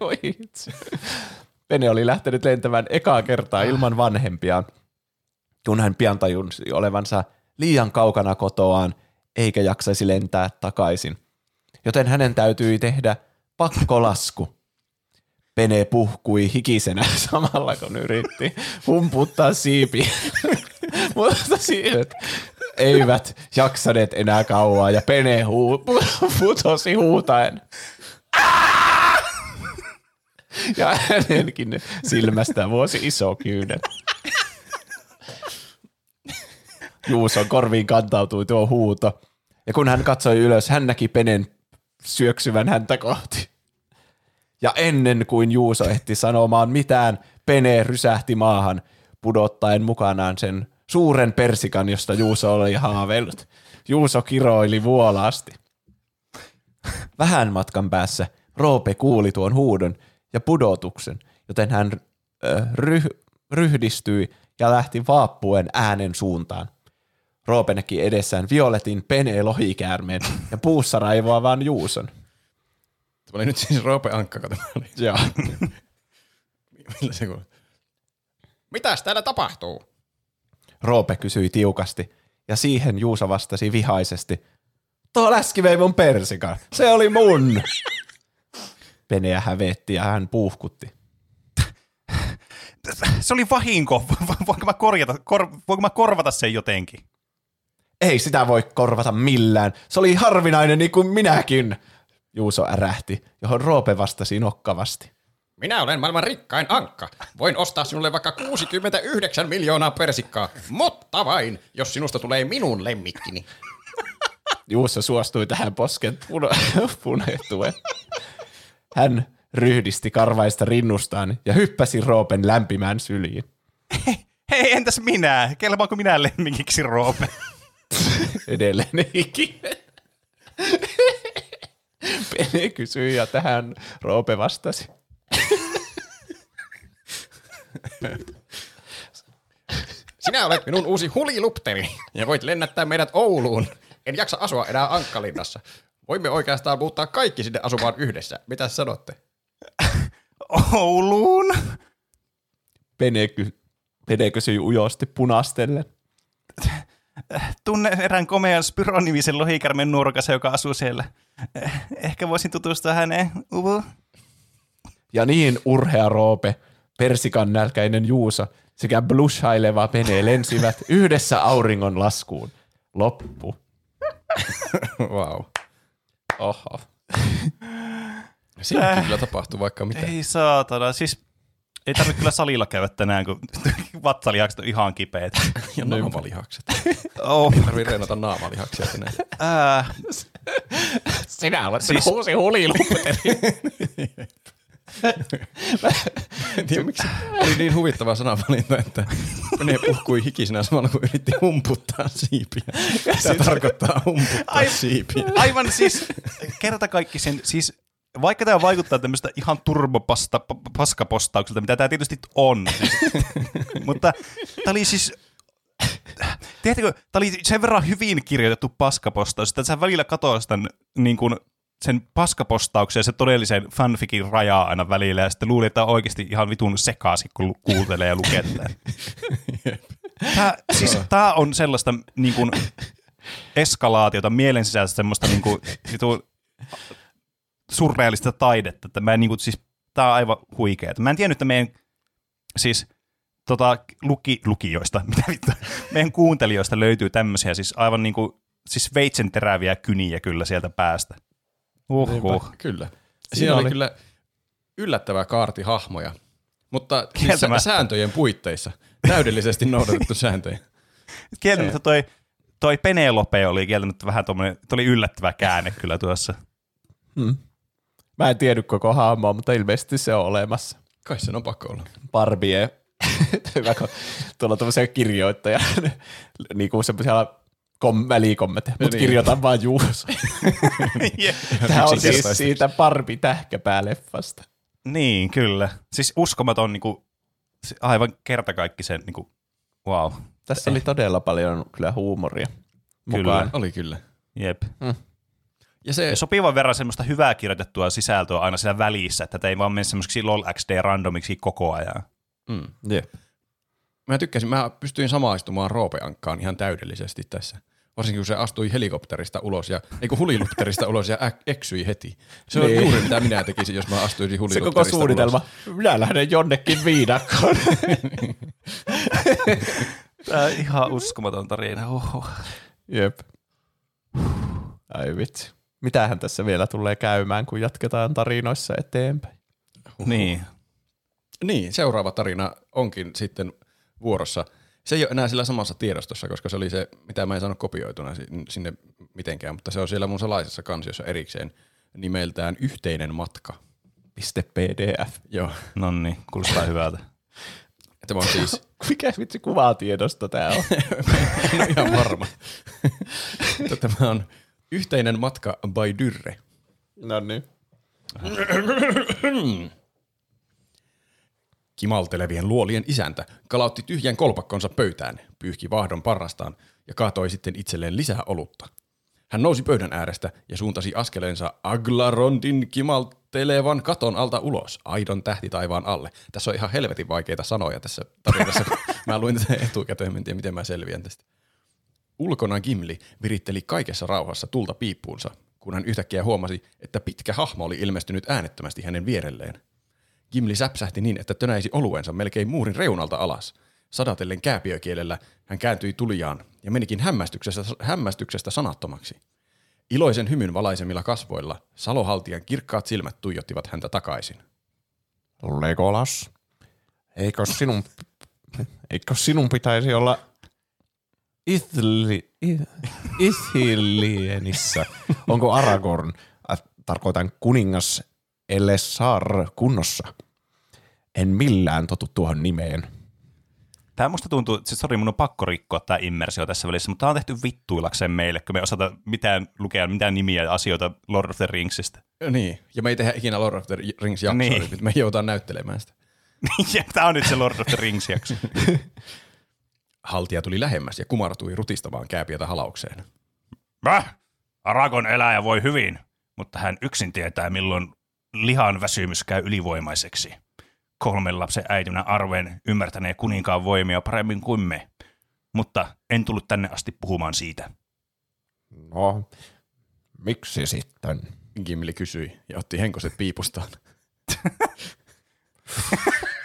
Pene oli lähtenyt lentämään ekaa kertaa ilman vanhempiaan, kun hän pian tajusi olevansa liian kaukana kotoaan, eikä jaksaisi lentää takaisin. Joten hänen täytyi tehdä pakkolasku. Pene puhkui hikisenä samalla, kun yritti humputtaa siipi. Mutta siivet eivät jaksaneet enää kauaa ja Pene huu- putosi huutaen. Ja hänenkin silmästä vuosi iso kyynel. Juuson korviin kantautui tuo huuto. Ja kun hän katsoi ylös, hän näki Penen syöksyvän häntä kohti. Ja ennen kuin Juuso ehti sanomaan mitään, Pene rysähti maahan, pudottaen mukanaan sen suuren persikan, josta Juuso oli haaveillut. Juuso kiroili vuolaasti. Vähän matkan päässä Roope kuuli tuon huudon ja pudotuksen, joten hän ryh- ryhdistyi ja lähti vaappuen äänen suuntaan. Roope näki edessään Violetin Pene lohikäärmeen ja puussa raivoavan Juuson. Tämä oli nyt siis Roope Ankka, kato. Tämä oli- Joo. Millä se kuuluu? Mitäs täällä tapahtuu? Roope kysyi tiukasti, ja siihen Juuso vastasi vihaisesti. Tuo läski vei mun persikan. Se oli mun. Peneä hävetti ja hän puuhkutti. Se oli vahinko. Voinko mä, korjata, kor, voinko mä korvata sen jotenkin? Ei sitä voi korvata millään. Se oli harvinainen niin kuin minäkin. Juuso ärähti, johon Roope vastasi nokkavasti. Minä olen maailman rikkain Ankka. Voin ostaa sinulle vaikka 69 miljoonaa persikkaa, mutta vain, jos sinusta tulee minun lemmikkini. Juuso suostui tähän posken puno- punehtuen. Hän ryhdisti karvaista rinnustaan ja hyppäsi Roopen lämpimään syliin. Hei, entäs minä? Kelpaanko minä lemmikiksi, Roope? Edelleen hikinen. Pene kysyi ja tähän Roope vastasi. Sinä olet minun uusi hulilupteri ja voit lennättää meidät Ouluun. En jaksa asua enää Ankkalinnassa. Voimme oikeastaan muuttaa kaikki sinne asumaan yhdessä. Mitä sanotte? Ouluun? Pene, ky- Pene kysyi ujosti punastellen. Tunne erään komean Spyro-nimisen lohikärmen nurkassa, joka asuu siellä. Eh, Ehkä voisin tutustua häneen. Uvu. Ja niin urhea Roope, persikan nälkäinen Juuso sekä blushaileva Pene lensivät yhdessä auringon laskuun. Loppu. Wow. Oho. Siinäkin kyllä tapahtuu vaikka mitä. Ei saatana. Siis ei tarvitse kyllä salilla käydä tänään, kun vatsalihakset on ihan kipeät. Ja naamalihakset. Oh. Ei tarvii reenata naamalihaksia enää. Ää, Sinä olet Siis- uusi hulilupteri. En tiedä, miksi oli niin huvittava sanavalinta, että ne puhkui hikisenä samalla, kun yritti humputtaa siipiä. Se tarkoittaa humputtaa Ai- siipiä. aivan siis kerta kaikki sen, siis vaikka tämä vaikuttaa tämmöistä ihan turbopasta pa- paskapostaukselta, mitä tämä tietysti on, siis, mutta tämä oli siis, tiedättekö, tämä oli sen verran hyvin kirjoitettu paskapostaus, että sä välillä katoa sitä niin kuin, sen paskapostauksen ja se todellisen fanfikin rajaa aina välillä, ja sitten luuli, että on oikeasti ihan vitun sekaisin, kun kuuntelee ja lukee tätä. Tämä, siis, tämä on sellaista niin kuin, eskalaatiota, mielen sisäistä semmoista niin kuin, surrealista taidetta. Että mä en, niin kuin, siis, tää on aivan huikea. Mä en tiennyt, että meidän siis tota, luki, lukijoista, mitä vittu, meidän kuuntelijoista löytyy tämmöisiä siis aivan niin kuin, siis veitsen teräviä kyniä kyllä sieltä päästä. Uhuh. Kyllä. Siinä oli, kyllä yllättävää kaarti hahmoja, mutta siis sääntöjen puitteissa. Täydellisesti noudatettu sääntöjä. Kieltämättä toi, toi Penelope oli kieltämättä vähän tuommoinen, oli yllättävä käänne kyllä tuossa. Mä en tiedä koko hahmoa, mutta ilmeisesti se on olemassa. Kai sen on pakko olla. Barbie. Hyvä, kun tuolla on tämmöisiä kirjoittajia, niin kuin semmoisia kom- välikommentteja, mutta niin. kirjoitan vaan Juuso. Tämä on siis siitä Barbie tähkäpää-leffasta. Niin, kyllä. Siis uskomaton niin kuin, aivan kertakaikkisen niin kuin, Wow. Tässä oli todella paljon kyllä huumoria Kyllä. mukaan. Oli kyllä. Jep. Ja se, Ja sopivan verran semmoista hyvää kirjoitettua sisältöä aina siellä välissä, että tämä ei vaan mene semmoiseksi lol XD randomiksi koko ajan. mm. Jep. mä tykkäsin, mä pystyin samaistumaan Roope-Ankkaan ihan täydellisesti tässä. Varsinkin kun se astui helikopterista ulos ja, ei kun hulilupterista ulos ja ä- eksyi heti. Se on Niin. juuri mitä minä tekisin, jos mä astuisin Se hulilupterista koko suunnitelma, Ulos. minä lähden jonnekin viidakkoon. Tämä on ihan uskomaton tarina. Oho. Jep. Ai vitsi. Mitähän tässä vielä tulee käymään, kun jatketaan tarinoissa eteenpäin? Niin. Niin, seuraava tarina onkin sitten vuorossa. Se ei ole enää sillä samassa tiedostossa, koska se oli se, mitä mä en saanut kopioituna si- sinne mitenkään, mutta se on siellä mun salaisessa kansiossa erikseen nimeltään Yhteinen matka. .pdf. Joo, No niin, kuulostaa hyvältä. tämä on siis, Mikä vitsi kuvatiedosto tää on? en ole ihan varma. Mutta tämä on Yhteinen matka by Dyrre. no niin. Kimaltelevien luolien isäntä kalautti tyhjän kolpakkonsa pöytään, pyyhki vahdon parrastaan ja kaatoi sitten itselleen lisää olutta. Hän nousi pöydän äärestä ja suuntasi askeleensa Aglarondin kimaltelevan katon alta ulos, aidon tähti taivaan alle. Tässä on ihan helvetin vaikeita sanoja tässä tarinassa, kun mä luin tätä etukäteen, en tiedä miten mä selviän tästä. Ulkona Gimli viritteli kaikessa rauhassa tulta piippuunsa, kun hän yhtäkkiä huomasi, että pitkä hahmo oli ilmestynyt äänettömästi hänen vierelleen. Gimli säpsähti niin, että tönäisi oluensa melkein muurin reunalta alas. Sadatellen kääpiökielellä hän kääntyi tulijaan ja menikin hämmästyksestä, hämmästyksestä sanattomaksi. Iloisen hymyn valaisemilla kasvoilla Salohaltijan kirkkaat silmät tuijottivat häntä takaisin. Legolas, eikö sinun, eikö sinun pitäisi olla Ithli, Ithilienissä? Onko Aragorn, äh, tarkoitan kuningas Elessar kunnossa? En millään totu tuohon nimeen. Tämä musta tuntuu, siis sori, mun on pakko rikkoa tämä immersio tässä välissä, mutta tämä on tehty vittuilakseen meille, kun me ei osata mitään lukea mitään nimiä ja asioita Lord of the Ringsista. Niin, ja me ei tehdä ikinä Lord of the Rings jaksoa, Niin. niin. me joudutaan näyttelemään sitä. ja tämä on nyt se Lord of the Rings jakso. Haltija tuli lähemmäs ja kumartui rutistamaan kääpiötä halaukseen. Väh! Aragon eläjä voi hyvin, mutta hän yksin tietää, milloin lihan väsymys käy ylivoimaiseksi. Kolmen lapsen äitinä arven ymmärtänee kuninkaan voimia paremmin kuin me. Mutta en tullut tänne asti puhumaan siitä. No, miksi sitten? Gimli kysyi ja otti henkoset piipustaan.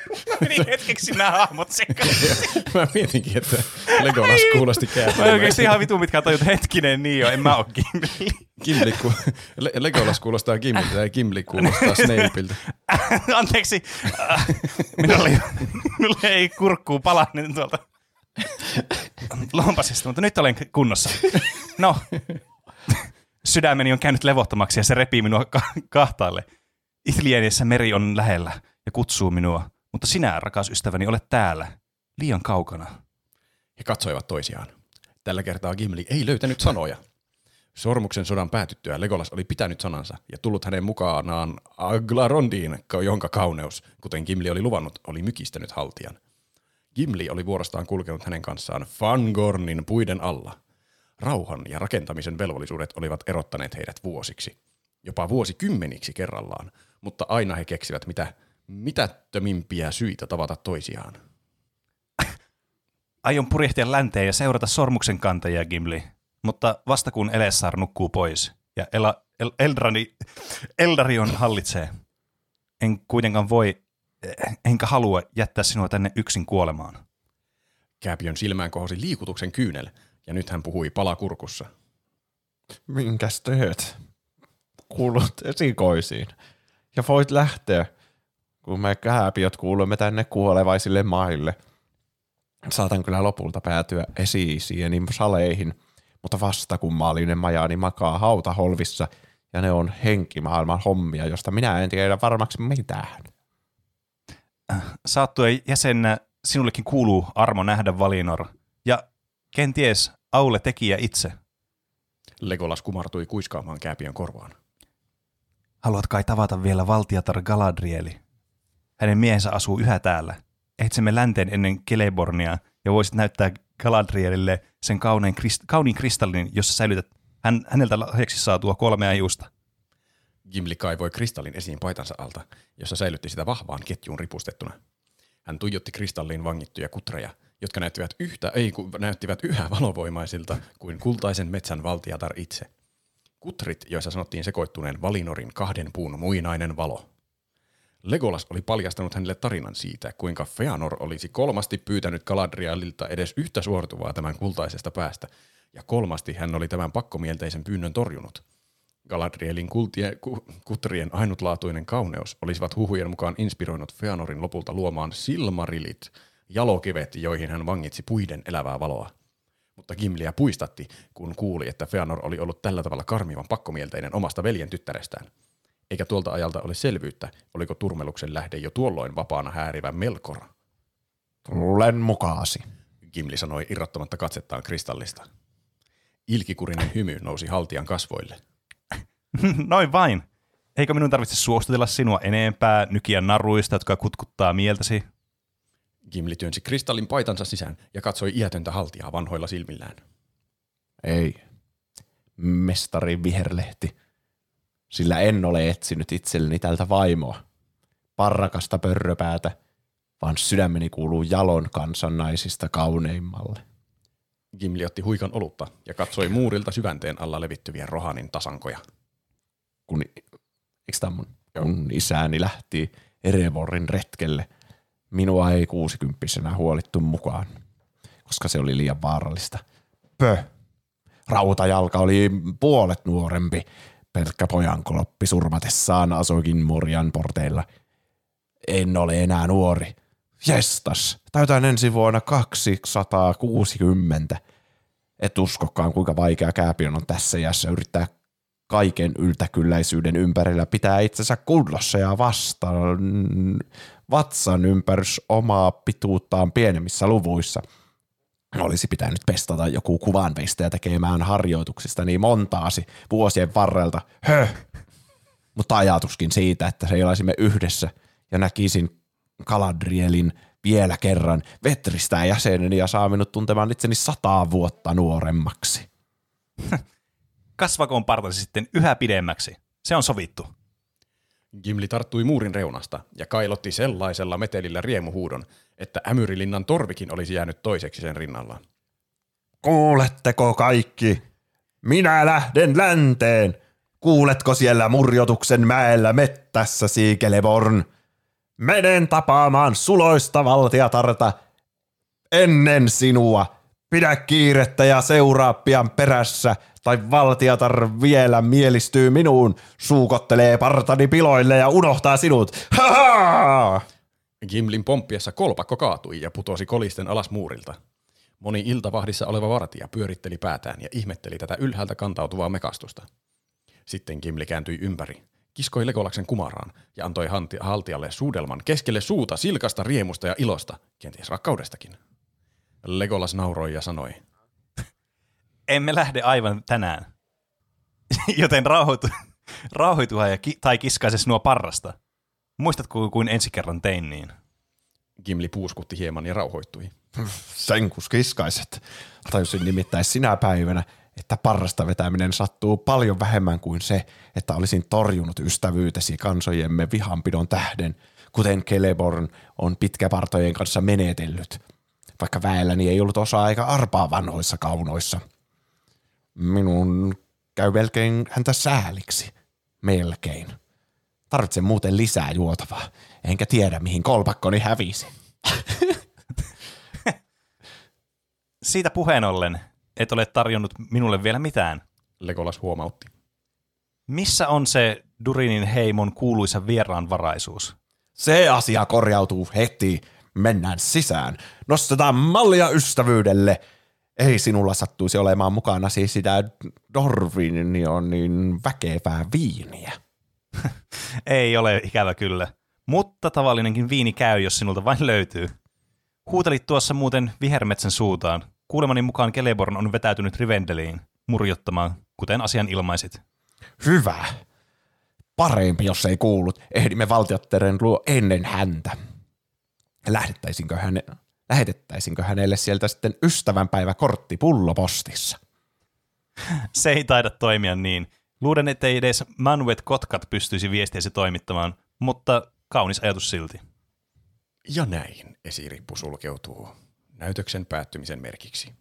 Meni hetkeksi nämä hahmot sekaisin. mä mietinkin, että Legolas kuulosti Mä kääpiötä. oikeasti ihan vitu mitkä tajut, hetkinen niin jo, en mä oo Gimli. Gimli ku... Le- Legolas kuulostaa Gimliltä ja Gimli kuulostaa Snapeiltä. Anteeksi, minulla ei, minulla ei kurkkuu palannut tuolta lompasesta, mutta nyt olen kunnossa. No, sydämeni on käynyt levottomaksi ja se repii minua ka- kahtaalle. Ithlienissä meri on lähellä ja kutsuu minua, mutta sinä, rakas ystäväni, olet täällä, liian kaukana. He katsoivat toisiaan. Tällä kertaa Gimli ei löytänyt sanoja. Sormuksen sodan päätyttyä Legolas oli pitänyt sanansa ja tullut hänen mukanaan Aglarondiin, jonka kauneus, kuten Gimli oli luvannut, oli mykistänyt haltijan. Gimli oli vuorostaan kulkenut hänen kanssaan Fangornin puiden alla. Rauhan ja rakentamisen velvollisuudet olivat erottaneet heidät vuosiksi, jopa vuosikymmeniksi kerrallaan, mutta aina he keksivät mitä mitättömimpiä syitä tavata toisiaan. Aion purjehtia länteen ja seurata sormuksen kantajia, Gimli. Mutta vasta kun Elessar nukkuu pois ja Ela, El, Eldrani, Eldarion hallitsee, en kuitenkaan voi, eh, enkä halua jättää sinua tänne yksin kuolemaan. Kääpiön silmään kohosi liikutuksen kyynel, ja nyt hän puhui palakurkussa. Minkäs teet? Kuulut esikoisiin. Ja voit lähteä, kun me kääpiöt kuulumme tänne kuolevaisille maille. Saatan kyllä lopulta päätyä esi-isieni saleihin, mutta vasta kun maallinen majani makaa hautaholvissa ja ne on henkimaailman hommia, josta minä en tiedä varmaksi mitään. Saattuen jäsenä sinullekin kuuluu armo nähdä Valinor, ja kenties Aule tekijä itse. Legolas kumartui kuiskaamaan Kääpiön korvaan. Haluat kai tavata vielä valtiatar Galadrieli? Hänen miehensä asuu yhä täällä. Etsimme länteen ennen Celebornia ja voisit näyttää Galadrielille sen kauniin, krist- kauniin kristallin, jossa säilytät hän, häneltä lahjaksi saatua kolmea juusta. Gimli kaivoi kristallin esiin paitansa alta, jossa säilytti sitä vahvaan ketjuun ripustettuna. Hän tuijotti kristalliin vangittuja kutreja, jotka näyttivät, yhtä, ei, kun näyttivät yhä valovoimaisilta kuin kultaisen metsän valtiatar itse. Kutrit, joissa sanottiin sekoittuneen Valinorin kahden puun muinainen valo. Legolas oli paljastanut hänelle tarinan siitä, kuinka Feanor olisi kolmasti pyytänyt Galadrielilta edes yhtä suortuvaa tämän kultaisesta päästä, ja kolmasti hän oli tämän pakkomielteisen pyynnön torjunut. Galadrielin kultie, ku, kutrien ainutlaatuinen kauneus olisivat huhujen mukaan inspiroinut Feanorin lopulta luomaan silmarilit, jalokivet, joihin hän vangitsi puiden elävää valoa. Mutta Gimliä puistatti, kun kuuli, että Feanor oli ollut tällä tavalla karmivan pakkomielteinen omasta veljen tyttärestään. Eikä tuolta ajalta ole selvyyttä, oliko turmeluksen lähde jo tuolloin vapaana häärivä Melkor. Tulen mukaasi. Gimli sanoi irrottamatta katsettaan kristallista. Ilkikurinen hymy nousi haltijan kasvoille. Noin vain. Eikö minun tarvitse suostutella sinua enempää nykiä naruista, jotka kutkuttaa mieltäsi? Gimli työnsi kristallin paitansa sisään ja katsoi iätöntä haltijaa vanhoilla silmillään. Ei. Mestari viherlehti. Sillä en ole etsinyt itselleni tältä vaimoa. Parrakasta pörröpäätä, vaan sydämeni kuuluu jalon kansan naisista kauneimmalle. Gimli otti huikan olutta ja katsoi muurilta syvänteen alla levittyviä Rohanin tasankoja. Kun, eikö tämä mun, kun isäni lähti Erevorin retkelle, minua ei kuusikymppisenä huolittu mukaan, koska se oli liian vaarallista. Pö. Rautajalka oli puolet nuorempi. Pelkkä pojankoloppi surmatessaan asuikin Morjan porteilla. En ole enää nuori. Jestas, täytän ensi vuonna 260. Et uskokaan, kuinka vaikea kääpion on tässä iässä yrittää kaiken yltäkylläisyyden ympärillä pitää itsensä kunnossa ja vastaan vatsan ympärys omaa pituuttaan pienemmissä luvuissa. Olisi pitänyt pestata joku kuvanveistäjä tekemään harjoituksista niin montaasi vuosien varrelta. Höh! Mutta ajatuskin siitä, että seilasimme yhdessä ja näkisin Galadrielin vielä kerran vetristää jäseneni ja saa minut tuntemaan itseni sataa vuotta nuoremmaksi. Kasvakoon partasi sitten yhä pidemmäksi. Se on sovittu. Gimli tarttui muurin reunasta ja kailotti sellaisella metelillä riemuhuudon, että Ämyrilinnan torvikin olisi jäänyt toiseksi sen rinnallaan. Kuuletteko kaikki? Minä lähden länteen. Kuuletko siellä murjotuksen mäellä mettässä, Siikeleborn? Menen tapaamaan suloista valtiatarta ennen sinua. Pidä kiirettä ja seuraa pian perässä, tai valtiatar vielä mielistyy minuun, suukottelee partani piloille ja unohtaa sinut. Ha-ha! Gimlin pomppiessa kolpakko kaatui ja putosi kolisten alas muurilta. Moni iltavahdissa oleva vartija pyöritteli päätään ja ihmetteli tätä ylhäältä kantautuvaa mekastusta. Sitten Gimli kääntyi ympäri, kiskoi Legolaksen kumaraan ja antoi haltijalle suudelman keskelle suuta silkasta riemusta ja ilosta, kenties rakkaudestakin. Legolas nauroi ja sanoi, Emme lähde aivan tänään. Joten rauhoitu, rauhoituha ja ki- tai kiskaise sinua parrasta. Muistatko, kuin ensi kerran tein niin? Gimli puuskutti hieman ja rauhoittui. Senkus kiskaiset. Tajusin nimittäin sinä päivänä, että parrasta vetäminen sattuu paljon vähemmän kuin se, että olisin torjunut ystävyytesi kansojemme vihanpidon tähden, kuten Celeborn on pitkäpartojen kanssa menetellyt, vaikka väelläni ei ollut osa aika arpaa vanhoissa kaunoissa. Minun käy melkein häntä sääliksi. Melkein. Tarvitsen muuten lisää juotavaa, enkä tiedä mihin kolpakkoni hävisi. Siitä puheen ollen, et ole tarjonnut minulle vielä mitään. Legolas huomautti. Missä on se Durinin heimon kuuluisa vieraanvaraisuus? Se asia korjautuu heti. Mennään sisään. Nostetaan mallia ystävyydelle. Ei sinulla sattuisi olemaan mukana siis sitä Dorvin on niin väkevää viiniä. Ei ole ikävä kyllä. Mutta tavallinenkin viini käy, jos sinulta vain löytyy. Huutelit tuossa muuten vihermetsän suutaan. Kuulemani mukaan Celeborn on vetäytynyt Rivendeliin murjottamaan, kuten asian ilmaisit. Hyvä. Parempi, jos ei kuullut. Ehdimme valtiotteren luo ennen häntä. Lähdettäisinkö, häne, lähetettäisinkö hänelle sieltä sitten ystävänpäiväkortti pullopostissa. Se ei taida toimia niin. Luulen, ettei edes Manuet Kotkat pystyisi viestiäsi toimittamaan, mutta kaunis ajatus silti. Ja näin esirippu sulkeutuu näytöksen päättymisen merkiksi.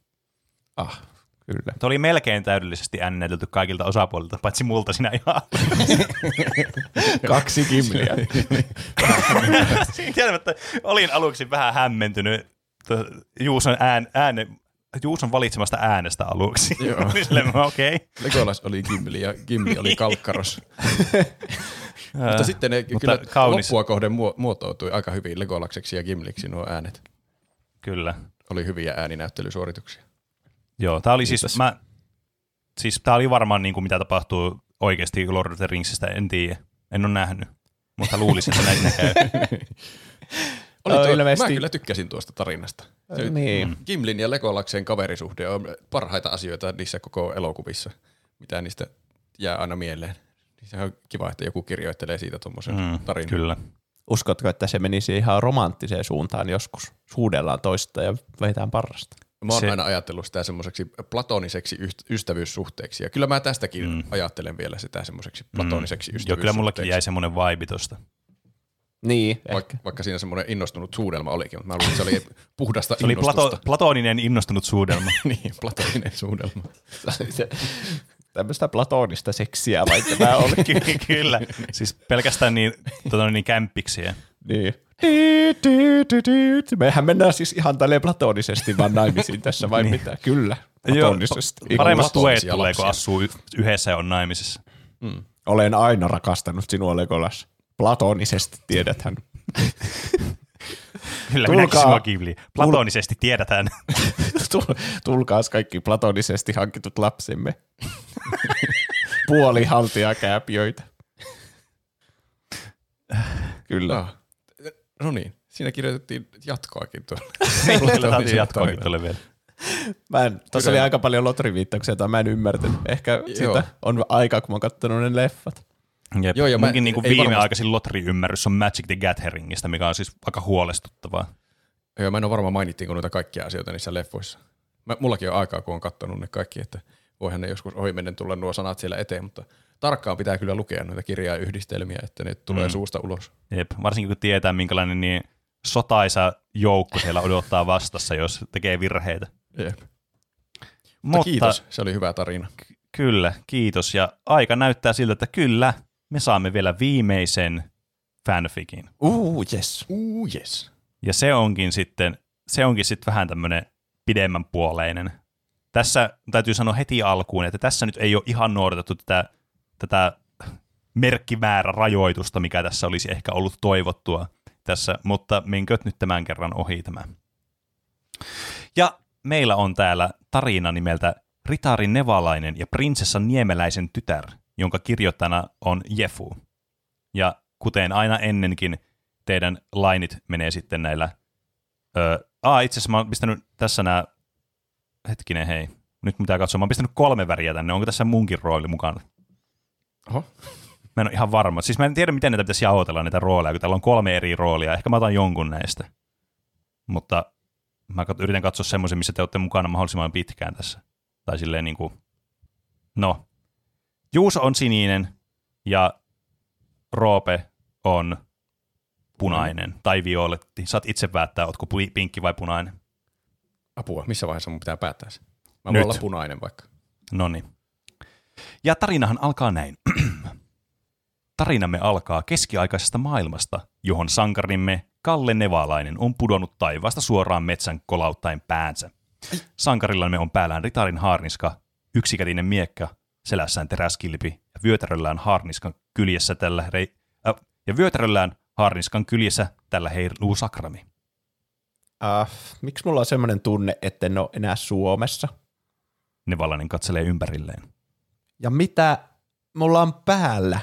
Ah, kyllä. Tuo oli melkein täydellisesti äännäytelty kaikilta osapuolilta, paitsi multa sinä ihan. Kaksi kimliä. Tiedämättä, olin aluksi vähän hämmentynyt Juuson, ään, ääne, Juuson valitsemasta äänestä aluksi. Joo. Silleen, okei. Okay. Legolas oli Gimli ja Gimli oli Kalkkaros. Mutta sitten ne Mutta kyllä kaunis. loppua kohden muo- muotoutui aika hyvin Legolakseksi ja Gimliksi nuo äänet. Kyllä. Oli hyviä ääninäyttelysuorituksia. Joo, tämä oli siis, mä, siis tää oli varmaan niin kuin mitä tapahtuu oikeasti Lord of the Ringsistä, en tiedä. En ole nähnyt, mutta luulisin, että näin käy. Oli tuo, ilmeisesti- Mä kyllä tykkäsin tuosta tarinasta. Se, niin. Mm. Gimlin ja Legolaksen kaverisuhde on parhaita asioita niissä koko elokuvissa, mitä niistä jää aina mieleen. Niin Se on kiva, että joku kirjoittelee siitä tuommoisen Mm, tarinan. kyllä. Uskotko, että se menisi ihan romanttiseen suuntaan joskus? Suudellaan toista ja veitään parrasta. Mä oon Se- aina ajatellut sitä semmoiseksi platoniseksi yst- ystävyyssuhteeksi. Ja kyllä mä tästäkin Mm. mm. ajattelen vielä sitä semmoiseksi platoniseksi mm. Joo, ystävyyssuhteeksi. kyllä mullakin jäi semmoinen vibe tosta. Niin, Vaik- vaikka siinä semmoinen innostunut suudelma olikin, mutta mä luulen, että se oli puhdasta Se oli innostusta. plato, platoninen innostunut suudelma. niin, platoninen suudelma. se, tämmöistä platonista seksiä vai tämä oli. Ky- kyllä. Siis pelkästään niin, tota, niin kämppiksiä. Niin. Mehän mennään siis ihan tälleen platonisesti vaan naimisiin tässä vai Niin. mitä? Kyllä, platonisesti. Joo, paremmat tuet tulee, kun asuu yhdessä ja on naimisissa. Olen aina rakastanut sinua, Legolas. Platonisesti, tiedäthän. Kyllä, Tulkaa- minäkin sinua Ghibli. Platonisesti tiedetään. Tul- Tulkaas kaikki platonisesti hankitut lapsemme. Puoli haltijakääpiöitä. Kyllä. Ah. No niin, siinä kirjoitettiin jatkoakin täytyy Platonisen jatkoakin tuolle vielä. Mä en, tossa Kyllä. oli aika paljon lotriviittauksia, joita mä en ymmärtänyt. Ehkä Joo. sitä on aikaa, kun mä oon kattonut ne leffat. Jep. Joo, ja mä- Munkin niinku ei viimeaikaisin lotri-ymmärrys on Magic the Gatheringista, mikä on siis aika huolestuttavaa. Joo, mä en ole varma mainittiinko noita kaikkia asioita niissä leffoissa. Mä, mullakin on aikaa, kun on kattonut ne kaikki, että voihan ne joskus ohimennen tulla nuo sanat siellä eteen, mutta tarkkaan pitää kyllä lukea noita kirjayhdistelmiä, että ne tulee Mm. suusta ulos. Jep. Varsinkin kun tietää, minkälainen niin sotaisa joukko siellä odottaa vastassa, jos tekee virheitä. Jep. Mutta, Mutta kiitos, se oli hyvä tarina. kyllä, kiitos. Ja aika näyttää siltä, että kyllä, me saamme vielä viimeisen fanfikin. Uh, yes. Uu, yes. Ja se onkin sitten, se onkin sitten vähän tämmöinen pidemmän puoleinen. Tässä täytyy sanoa heti alkuun, että tässä nyt ei ole ihan noudatettu tätä, tätä merkkimäärä rajoitusta, mikä tässä olisi ehkä ollut toivottua tässä, mutta menköt nyt tämän kerran ohi tämä. Ja meillä on täällä tarina nimeltä Ritari Nevalainen ja prinsessa Niemeläisen tytär, jonka kirjoittajana on Jefu. Ja kuten aina ennenkin, teidän lainit menee sitten näillä... Öö, aa, itse asiassa mä oon pistänyt tässä nämä... Hetkinen, hei. Nyt mun pitää katsoa. Mä oon pistänyt kolme väriä tänne. Onko tässä munkin rooli mukana? Oho. Mä en ole ihan varma. Siis mä en tiedä, miten näitä pitäisi jaotella, näitä rooleja, kun täällä on kolme eri roolia. Ehkä mä otan jonkun näistä. Mutta mä yritän katsoa semmoisen, missä te olette mukana mahdollisimman pitkään tässä. Tai silleen niin kuin... No. Juuso on sininen ja Roope on punainen tai violetti. Saat itse päättää, ootko pinkki vai punainen. Apua, missä vaiheessa mun pitää päättää se? Mä Nyt. voin olla punainen vaikka. No niin. Ja tarinahan alkaa näin. Tarinamme alkaa keskiaikaisesta maailmasta, johon sankarimme Kalle Nevalainen on pudonnut taivaasta suoraan metsän kolauttaen päänsä. Sankarillamme on päällään ritarin haarniska, yksikätinen miekka, selässään teräskilpi ja vyötäröllään haarniskan kyljessä tällä rei- äh, ja vyötäröllään haarniskan kyljessä tällä heiluu sakrami. Uh, miksi mulla on semmoinen tunne, että en ole enää Suomessa? Nevalainen katselee ympärilleen. Ja mitä mulla on päällä?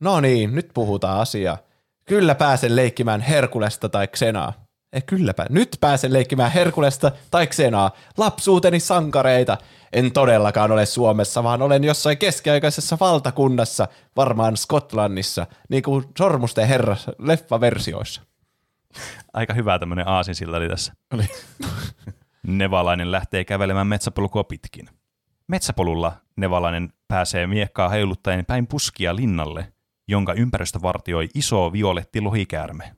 No niin, nyt puhutaan asiaa. Kyllä pääsen leikkimään Herkulesta tai Xenaa. Ei kyllä pää- Nyt pääsen leikkimään Herkulesta tai Xenaa. Lapsuuteni sankareita. En todellakaan ole Suomessa, vaan olen jossain keskiaikaisessa valtakunnassa, varmaan Skotlannissa, niin kuin Sormusten herra leffaversioissa. aika hyvä tämmöinen aasinsilta oli tässä. Oli. Nevalainen lähtee kävelemään metsäpolkua pitkin. Metsäpolulla Nevalainen pääsee miekkaa heiluttaen päin puskia linnalle, jonka ympäristöstä vartioi iso violetti lohikäärme.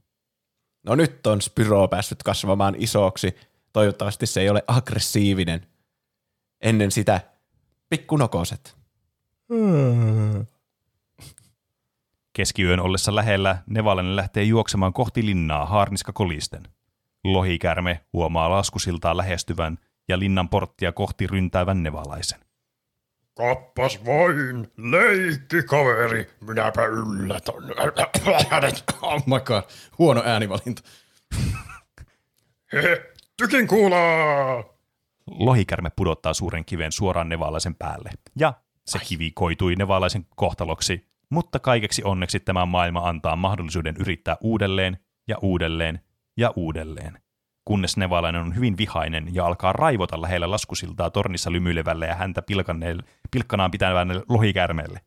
No nyt on Spyro päässyt kasvamaan isoksi. Toivottavasti se ei ole aggressiivinen. Ennen sitä pikkunokoset. Keskiyön ollessa lähellä Nevalainen lähtee juoksemaan kohti linnaa haarniska kolisten. Lohikärme huomaa laskusiltaa lähestyvän ja linnan porttia kohti ryntäävän nevalaisen. Kappas vain, leikkikaveri, minäpä yllätän hänet. Oh my god, huono äänivalinta. Hehe, tykin kuulaa! Lohikärme pudottaa suuren kiven suoraan nevalaisen päälle, ja se kivi koitui nevalaisen kohtaloksi, mutta kaikeksi onneksi tämä maailma antaa mahdollisuuden yrittää uudelleen ja uudelleen ja uudelleen. Kunnes nevalainen on hyvin vihainen ja alkaa raivota lähellä laskusiltaa tornissa lymyilevälle ja häntä pilkkanaan pitävälle lohikärmeelle.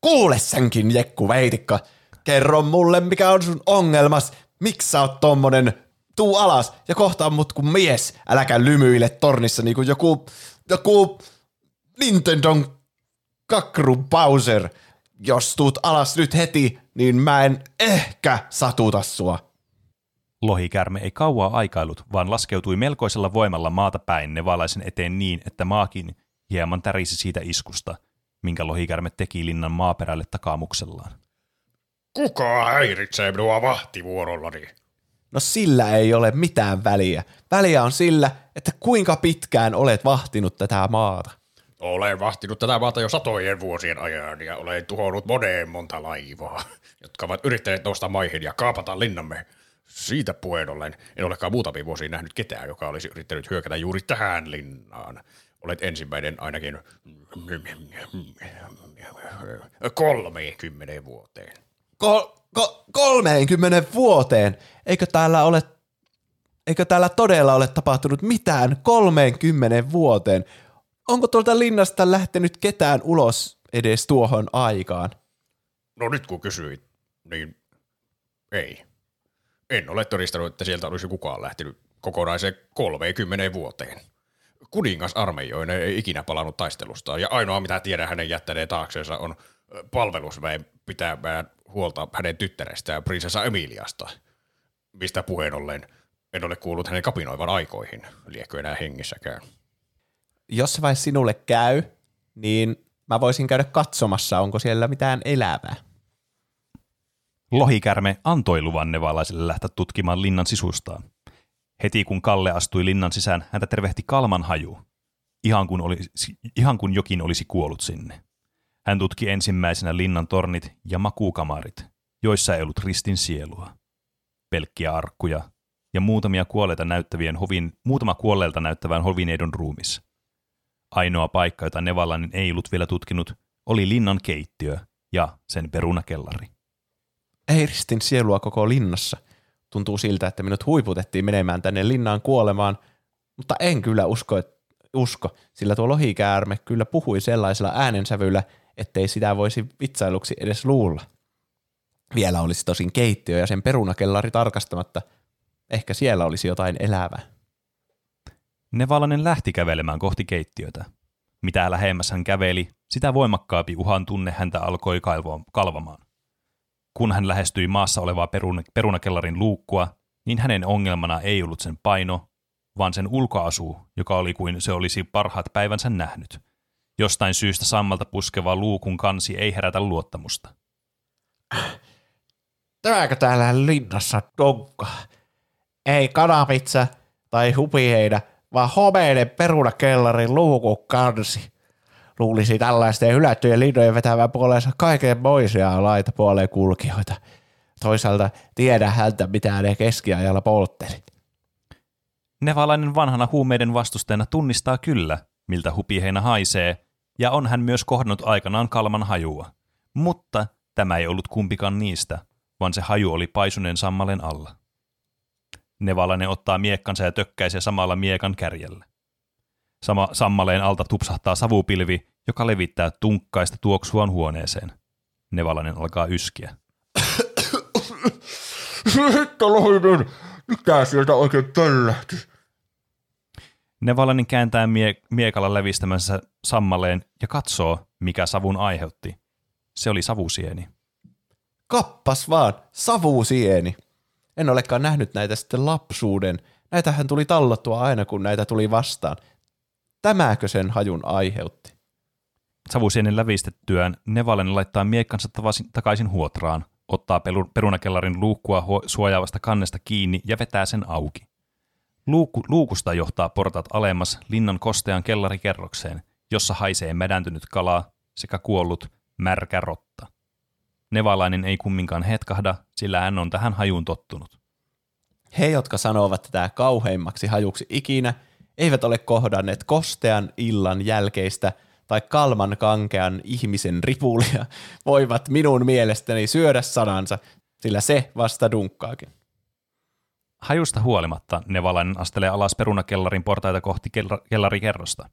Kuule senkin, Jekku Veitikka. Kerro mulle, mikä on sun ongelmas. Miksi sä oot tommonen? Tuu alas ja kohtaa mut kuin mies. Äläkä lymyile tornissa niinku joku, joku Nintendon kakru Bowser. Jos tuut alas nyt heti, niin mä en ehkä satuta sua. Lohikärme ei kauaa aikailut, vaan laskeutui melkoisella voimalla maata päin nevalaisen eteen niin, että maakin hieman tärisi siitä iskusta, minkä lohikärme teki linnan maaperälle takaamuksellaan. Kuka häiritsee minua vahtivuorollani? No sillä ei ole mitään väliä. Väliä on sillä, että kuinka pitkään olet vahtinut tätä maata. Olen vahtinut tätä maata jo satojen vuosien ajan ja olen tuhonnut moneen monta laivaa, jotka ovat yrittäneet nousta maihin ja kaapata linnamme. Siitä puheen ollen en olekaan muutamia vuosia nähnyt ketään, joka olisi yrittänyt hyökätä juuri tähän linnaan. Olet ensimmäinen ainakin 30 vuoteen. Kol- ko- 30 vuoteen. Eikö täällä ole Eikö täällä todella ole tapahtunut mitään 30 vuoteen? Onko tuolta linnasta lähtenyt ketään ulos edes tuohon aikaan? No nyt kun kysyit, niin ei. En ole todistanut, että sieltä olisi kukaan lähtenyt kokonaiseen 30 vuoteen. Kuningas armeijoinen ei ikinä palannut taistelustaan, ja ainoa mitä tiedän hänen jättäneen taakseensa on palvelusväen pitämään huolta hänen tyttärestään, prinsessa Emiliasta. Mistä puheen ollen en ole kuullut hänen kapinoivan aikoihin, liekö enää hengissäkään. Jos se vai sinulle käy, niin mä voisin käydä katsomassa, onko siellä mitään elävää. Lohikärme antoi luvan nevalaiselle lähteä tutkimaan linnan sisustaan. Heti kun Kalle astui linnan sisään, häntä tervehti kalman haju, ihan kuin, olisi, ihan kuin jokin olisi kuollut sinne. Hän tutki ensimmäisenä linnan tornit ja makuukamarit, joissa ei ollut ristin sielua. Pelkkiä arkkuja ja muutamia kuolleita näyttävien hovin, muutama kuolleelta näyttävän hovineidon ruumis. Ainoa paikka, jota Nevalainen ei ollut vielä tutkinut, oli linnan keittiö ja sen perunakellari. Ei ristin sielua koko linnassa. Tuntuu siltä, että minut huiputettiin menemään tänne linnaan kuolemaan, mutta en kyllä usko, et, usko sillä tuo lohikäärme kyllä puhui sellaisella äänensävyllä, ettei sitä voisi vitsailuksi edes luulla. Vielä olisi tosin keittiö ja sen perunakellari tarkastamatta. Ehkä siellä olisi jotain elävää. Nevalainen lähti kävelemään kohti keittiötä. Mitä lähemmäs hän käveli, sitä voimakkaampi uhan tunne häntä alkoi kalvo- kalvamaan. Kun hän lähestyi maassa olevaa perun- perunakellarin luukkua, niin hänen ongelmana ei ollut sen paino, vaan sen ulkoasu, joka oli kuin se olisi parhaat päivänsä nähnyt. Jostain syystä sammalta puskeva luukun kansi ei herätä luottamusta. Tämäkö täällä linnassa donkka? Ei kanapizza tai hupiheida, vaan homeinen perunakellarin luukun kansi. Luulisi tällaisten hylättyjen linnojen vetävän puoleensa kaikenmoisia laitapuoleen kulkijoita. Toisaalta tiedä häntä, mitä ne keskiajalla poltteli. Nevalainen vanhana huumeiden vastustajana tunnistaa kyllä, miltä hupiheinä haisee, ja on hän myös kohdannut aikanaan kalman hajua. Mutta tämä ei ollut kumpikaan niistä, vaan se haju oli paisuneen sammalen alla. Nevalainen ottaa miekkansa ja tökkäisee samalla miekan kärjellä. Sama, sammaleen alta tupsahtaa savupilvi, joka levittää tunkkaista tuoksuaan huoneeseen. Nevalainen alkaa yskiä. Hittalainen, mikä sieltä oikein pöllähti? Nevalainen kääntää mie- miekalla levistämänsä sammaleen ja katsoo, mikä savun aiheutti. Se oli savusieni. Kappas vaan, savusieni. En olekaan nähnyt näitä sitten lapsuuden. Näitähän tuli tallottua aina, kun näitä tuli vastaan. Tämäkö sen hajun aiheutti? Savusienen lävistettyään Nevalainen laittaa miekkansa takaisin huotraan, ottaa perunakellarin luukkua suojaavasta kannesta kiinni ja vetää sen auki. Luukku, luukusta johtaa portat alemmas linnan kostean kellarikerrokseen, jossa haisee mädäntynyt kala sekä kuollut märkä rotta. Nevalainen ei kumminkaan hetkahda, sillä hän on tähän hajuun tottunut. He, jotka sanovat tätä kauheimmaksi hajuksi ikinä, eivät ole kohdanneet kostean illan jälkeistä tai kalman kankean ihmisen ripulia, voivat minun mielestäni syödä sanansa, sillä se vasta dunkkaakin. Hajusta huolimatta Nevalainen astelee alas perunakellarin portaita kohti kel- kellarikerrosta,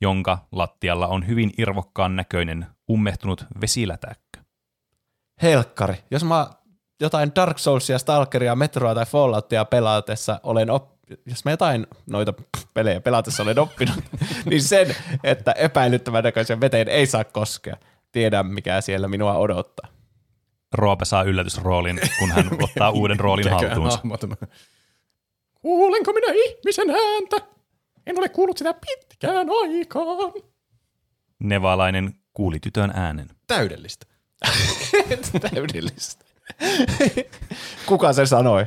jonka lattialla on hyvin irvokkaan näköinen ummehtunut vesilätäkkö. Helkkari, jos mä jotain Dark Soulsia, Stalkeria, Metroa tai Falloutia pelaatessa olen op- jos mä jotain noita pelejä pelatessa olen oppinut, niin sen, että epäilyttävän näköisen veteen ei saa koskea. Tiedän, mikä siellä minua odottaa. Roope saa yllätysroolin, kun hän ottaa uuden roolin haltuunsa. Kuulenko minä ihmisen ääntä? En ole kuullut sitä pitkään aikaan. Nevalainen kuuli tytön äänen. Täydellistä. Täydellistä. Kuka se sanoi?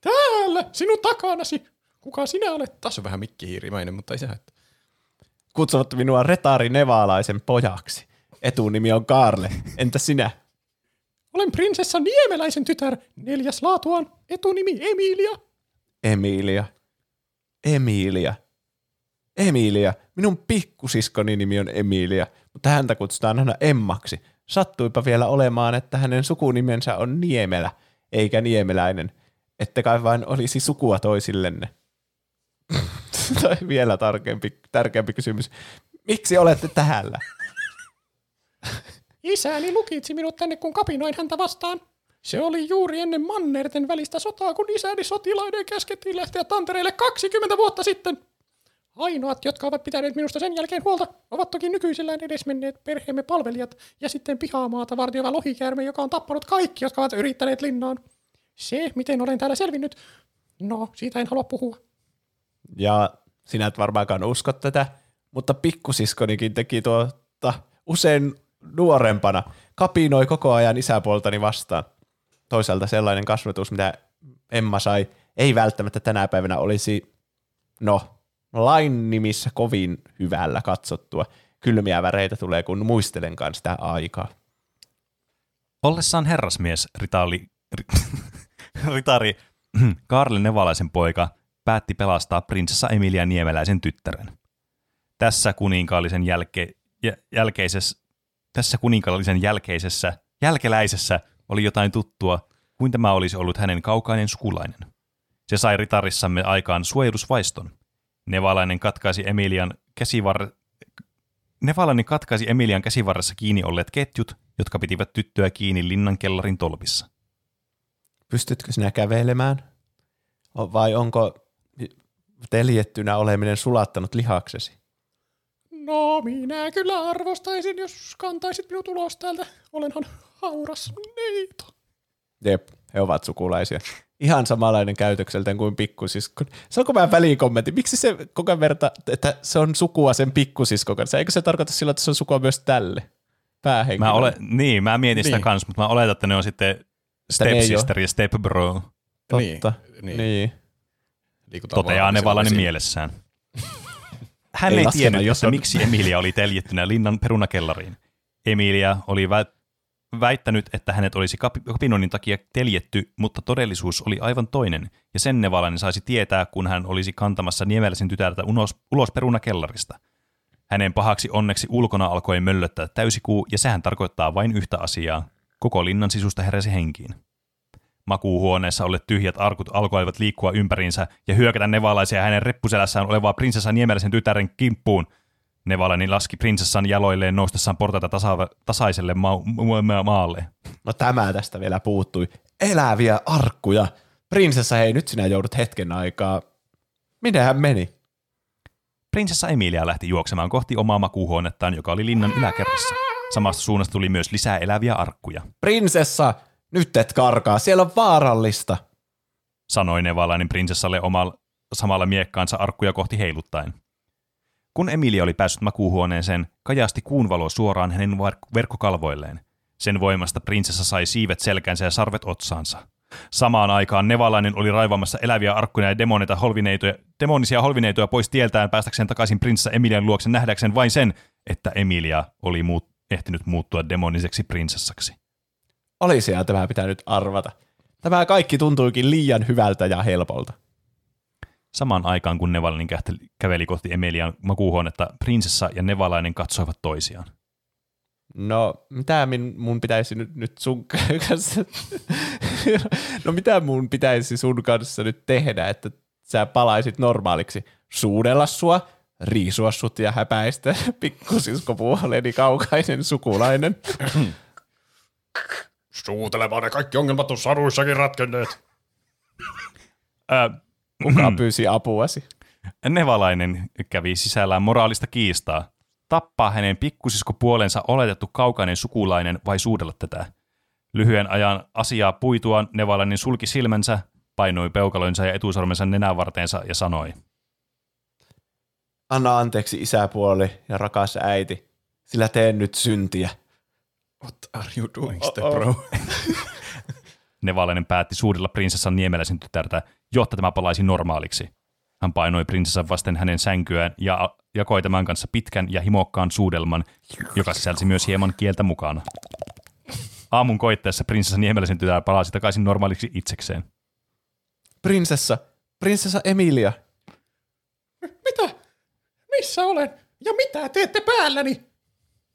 Täällä, sinun takanasi. Kuka sinä olet? Taas on vähän mikkihiirimäinen, mutta ei se haittaa. Kutsuvat minua Retari Nevaalaisen pojaksi. Etunimi on Karle. Entä sinä? Olen prinsessa Niemeläisen tytär, neljäs laatuaan, etunimi Emilia. Emilia. Emilia. Emilia. Minun pikkusiskoni nimi on Emilia, mutta häntä kutsutaan aina Emmaksi. Sattuipa vielä olemaan, että hänen sukunimensä on Niemelä, eikä Niemeläinen. Ette kai vain olisi sukua toisillenne. tai vielä tarkempi, tärkeämpi kysymys. Miksi olette täällä? Isäni lukitsi minut tänne, kun kapinoin häntä vastaan. Se oli juuri ennen mannerten välistä sotaa, kun isäni sotilaiden käskettiin lähteä tantereille 20 vuotta sitten. Ainoat, jotka ovat pitäneet minusta sen jälkeen huolta, ovat toki nykyisellään edesmenneet perheemme palvelijat ja sitten pihamaata vartioiva lohikäärme, joka on tappanut kaikki, jotka ovat yrittäneet linnaan. Se, miten olen täällä selvinnyt, no, siitä en halua puhua. Ja sinä et varmaankaan usko tätä, mutta pikkusiskonikin teki tuota usein nuorempana. Kapinoi koko ajan isäpuoltani vastaan. Toisaalta sellainen kasvatus, mitä Emma sai, ei välttämättä tänä päivänä olisi, no, lain nimissä kovin hyvällä katsottua. Kylmiä väreitä tulee, kun muistelenkaan sitä aikaa. Ollessaan herrasmies Ritali, Ritari Karle Nevalaisen poika päätti pelastaa prinsessa Emilia Niemeläisen tyttären. Tässä kuninkaallisen jälke, jä, jälkeisessä, tässä kuninkaallisen jälkeisessä, jälkeläisessä oli jotain tuttua, kuin tämä olisi ollut hänen kaukainen sukulainen. Se sai ritarissamme aikaan suojelusvaiston. Nevalainen katkaisi Emilian käsivarre, Nevalainen katkaisi Emilian käsivarressa kiinni olleet ketjut, jotka pitivät tyttöä kiinni linnan kellarin tolpissa. Pystytkö sinä kävelemään? Vai onko teljettynä oleminen sulattanut lihaksesi? No, minä kyllä arvostaisin, jos kantaisit minut ulos täältä. Olenhan hauras neito. Jep, he ovat sukulaisia. Ihan samanlainen käytökseltään kuin pikkusiskon. Saanko mä välikommentin? Miksi se koko ajan verta, että se on sukua sen pikkusiskon kanssa? Eikö se tarkoita sillä, että se on sukua myös tälle päähenkilölle? Mä ole, niin, mä mietin sitä Niin. kanssa, mutta mä oletan, että ne on sitten stepsister ja stepbro. Totta. Niin, Niin. niin. Liikutaan Toteaa Nevalainen mielessään. Hän Ei ei, tiennyt, jos että on- miksi Emilia oli teljettynä linnan perunakellariin. Emilia oli vä- väittänyt, että hänet olisi kapi- kapinoinnin takia teljetty, mutta todellisuus oli aivan toinen, ja sen Nevalainen saisi tietää, kun hän olisi kantamassa niemeläisen tytärtä ulos, ulos perunakellarista. Hänen pahaksi onneksi ulkona alkoi möllöttää täysikuu, ja sehän tarkoittaa vain yhtä asiaa. Koko linnan sisusta heräsi henkiin. Makuuhuoneessa olleet tyhjät arkut alkoivat liikkua ympäriinsä ja hyökätä nevalaisia hänen reppuselässään olevaa prinsessa Niemeläisen tytären kimppuun. Nevalani laski prinsessan jaloilleen noustessaan portaita tasa- tasaiselle ma- ma- ma- maalle. No tämä tästä vielä puuttui. Eläviä arkkuja. Prinsessa, hei nyt sinä joudut hetken aikaa. Minne hän meni? Prinsessa Emilia lähti juoksemaan kohti omaa makuuhuonettaan, joka oli linnan yläkerrassa. Samasta suunnasta tuli myös lisää eläviä arkkuja, Prinsessa, nyt et karkaa, siellä on vaarallista. sanoi Nevalainen prinsessalle omalla, samalla miekkaansa arkkuja kohti heiluttaen. Kun Emilia oli päässyt makuuhuoneeseen, kajasti kuunvalo suoraan hänen verkkokalvoilleen. Sen voimasta prinsessa sai siivet selkänsä ja sarvet otsaansa. Samaan aikaan Nevalainen oli raivamassa eläviä arkkuja ja demoneita holvineitoja, demonisia holvineitoja pois tieltään päästäkseen takaisin prinsessa Emilian luokse nähdäkseen vain sen, että Emilia oli muut, ehtinyt muuttua demoniseksi prinsessaksi. Olisi tämä pitänyt arvata. Tämä kaikki tuntuikin liian hyvältä ja helpolta. Samaan aikaan kun Nevalainen käveli kohti Emilian makuuhuonetta, prinsessa ja Nevalainen katsoivat toisiaan. No, mitä mun pitäisi nyt, nyt sun kanssa... no, mitä mun pitäisi sun kanssa nyt tehdä, että sä palaisit normaaliksi? Suudella sua, riisua sut ja häpäistä pikkusiskopuoleni kaukainen sukulainen. Suutelemaan ne kaikki ongelmat on saduissakin ratkenneet. Kuka pyysi apuasi? Nevalainen kävi sisällään moraalista kiistaa. Tappaa hänen pikkusiskopuolensa oletettu kaukainen sukulainen vai suudella tätä? Lyhyen ajan asiaa puituaan Nevalainen sulki silmänsä, painoi peukaloinsa ja etusormensa nenävarteensa ja sanoi. Anna anteeksi isäpuoli ja rakas äiti, sillä teen nyt syntiä. What are you doing, step bro? Nevalainen päätti suudella prinsessan niemeläisen tytärtä, jotta tämä palaisi normaaliksi. Hän painoi prinsessan vasten hänen sänkyään ja jakoi tämän kanssa pitkän ja himokkaan suudelman, joka sisälsi myös hieman kieltä mukana. Aamun koitteessa prinsessa niemeläisen tytär palasi takaisin normaaliksi itsekseen. Prinsessa, prinsessa Emilia. Mitä? Missä olen? Ja mitä teette päälläni?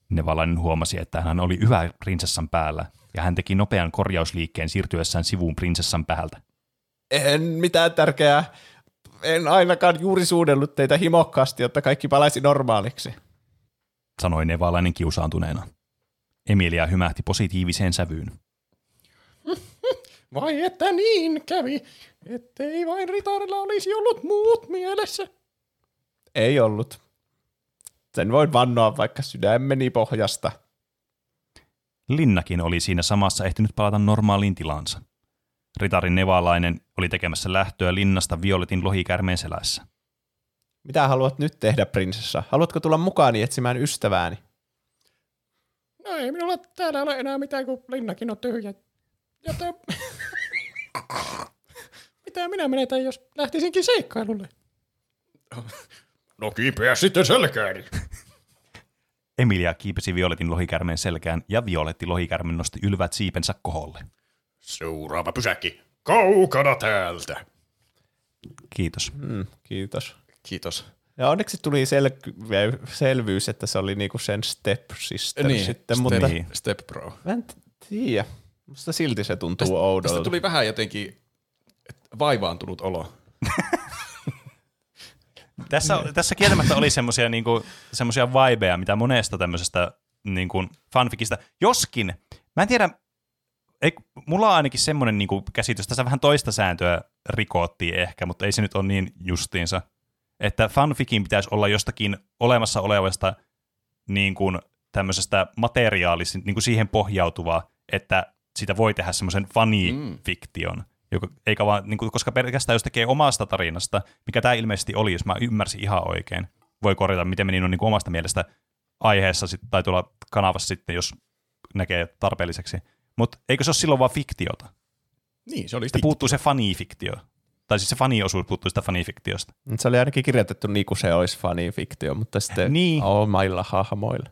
Nevalainen huomasi, että hän oli yhä prinsessan päällä, ja hän teki nopean korjausliikkeen siirtyessään sivuun prinsessan päältä. En mitään tärkeää. En ainakaan juuri suudellut teitä himokkaasti, jotta kaikki palaisi normaaliksi. sanoi Nevalainen kiusaantuneena. Emilia hymähti positiiviseen sävyyn. Vai että niin kävi, ettei vain ritarilla olisi ollut muut mielessä. Ei ollut. Sen voin vannoa vaikka sydämeni pohjasta. Linnakin oli siinä samassa ehtinyt palata normaaliin tilansa. Ritarin nevalainen oli tekemässä lähtöä linnasta violetin lohikärmeen selässä. Mitä haluat nyt tehdä, prinsessa? Haluatko tulla mukaani etsimään ystävääni? No ei minulla täällä ole enää mitään, kun linnakin on tyhjä. Joten... Mitä minä menetän, jos lähtisinkin seikkailulle? No kiipeä sitten selkääni. Emilia kiipesi violetin lohikärmeen selkään ja violetti lohikärme nosti ylvät siipensä koholle. Seuraava pysäkki. Kaukana täältä. Kiitos. Mm, kiitos. Kiitos. Ja onneksi tuli sel- selvyys, että se oli niinku sen stepsister Niin, sitten, step, mutta Niin. step bro. mä en tiedä. Musta silti se tuntuu Tästä oudolta. tuli vähän jotenkin vaivaantunut olo. Tässä, tässä kieltämättä oli semmoisia niinku, semmosia vibeja, mitä monesta tämmöisestä niinku, fanfikista. Joskin, mä en tiedä, ei, mulla on ainakin semmoinen niinku, käsitys, tässä vähän toista sääntöä rikottiin ehkä, mutta ei se nyt ole niin justiinsa, että fanfikin pitäisi olla jostakin olemassa olevasta niin kuin, tämmöisestä materiaalista, niin kuin siihen pohjautuvaa, että sitä voi tehdä semmoisen fanifiktion, joka, eikä vaan, niin kuin, koska pelkästään jos tekee omasta tarinasta, mikä tämä ilmeisesti oli, jos mä ymmärsin ihan oikein, voi korjata, miten meni niin kuin omasta mielestä aiheessa sit, tai tuolla kanavassa sitten, jos näkee tarpeelliseksi. Mutta eikö se ole silloin vaan fiktiota? Niin, se oli Että puuttuu se fanifiktio. Tai siis se faniosuus puuttuu sitä fanifiktiosta. Nyt Se oli ainakin kirjoitettu niin kuin se olisi fanifiktio, mutta sitten Niin. omilla hahmoilla.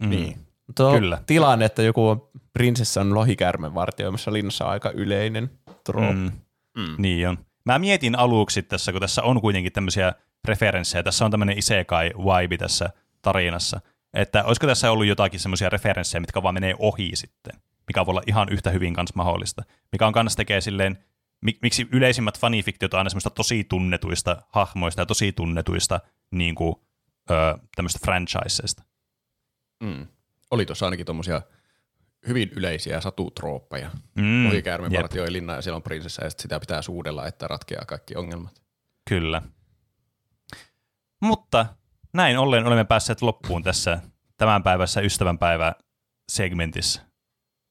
Mm. Niin. Tuo Kyllä. tilanne, että joku on prinsessan lohikärmen vartioimassa linnassa on aika yleinen trooppi. Mm. Mm. Niin on. Mä mietin aluksi tässä, kun tässä on kuitenkin tämmöisiä referenssejä, tässä on tämmöinen isekai-vibe tässä tarinassa, että olisiko tässä ollut jotakin semmoisia referenssejä, mitkä vaan menee ohi sitten, mikä voi olla ihan yhtä hyvin kanssa mahdollista, mikä on kanssa tekee silleen, mik- miksi yleisimmät fanifiktiot on aina semmoista tosi tunnetuista hahmoista ja tosi tunnetuista niin kuin, öö, tämmöistä franchiseista. Mm. Oli tuossa ainakin tuommoisia hyvin yleisiä satutrooppeja. Mm, jep, Ohikäärmepartioi linna ja siellä on prinsessa ja sit sitä pitää suudella, että ratkeaa kaikki ongelmat. Kyllä. Mutta näin ollen olemme päässeet loppuun tässä tämän päivässä ystävänpäivä segmentissä.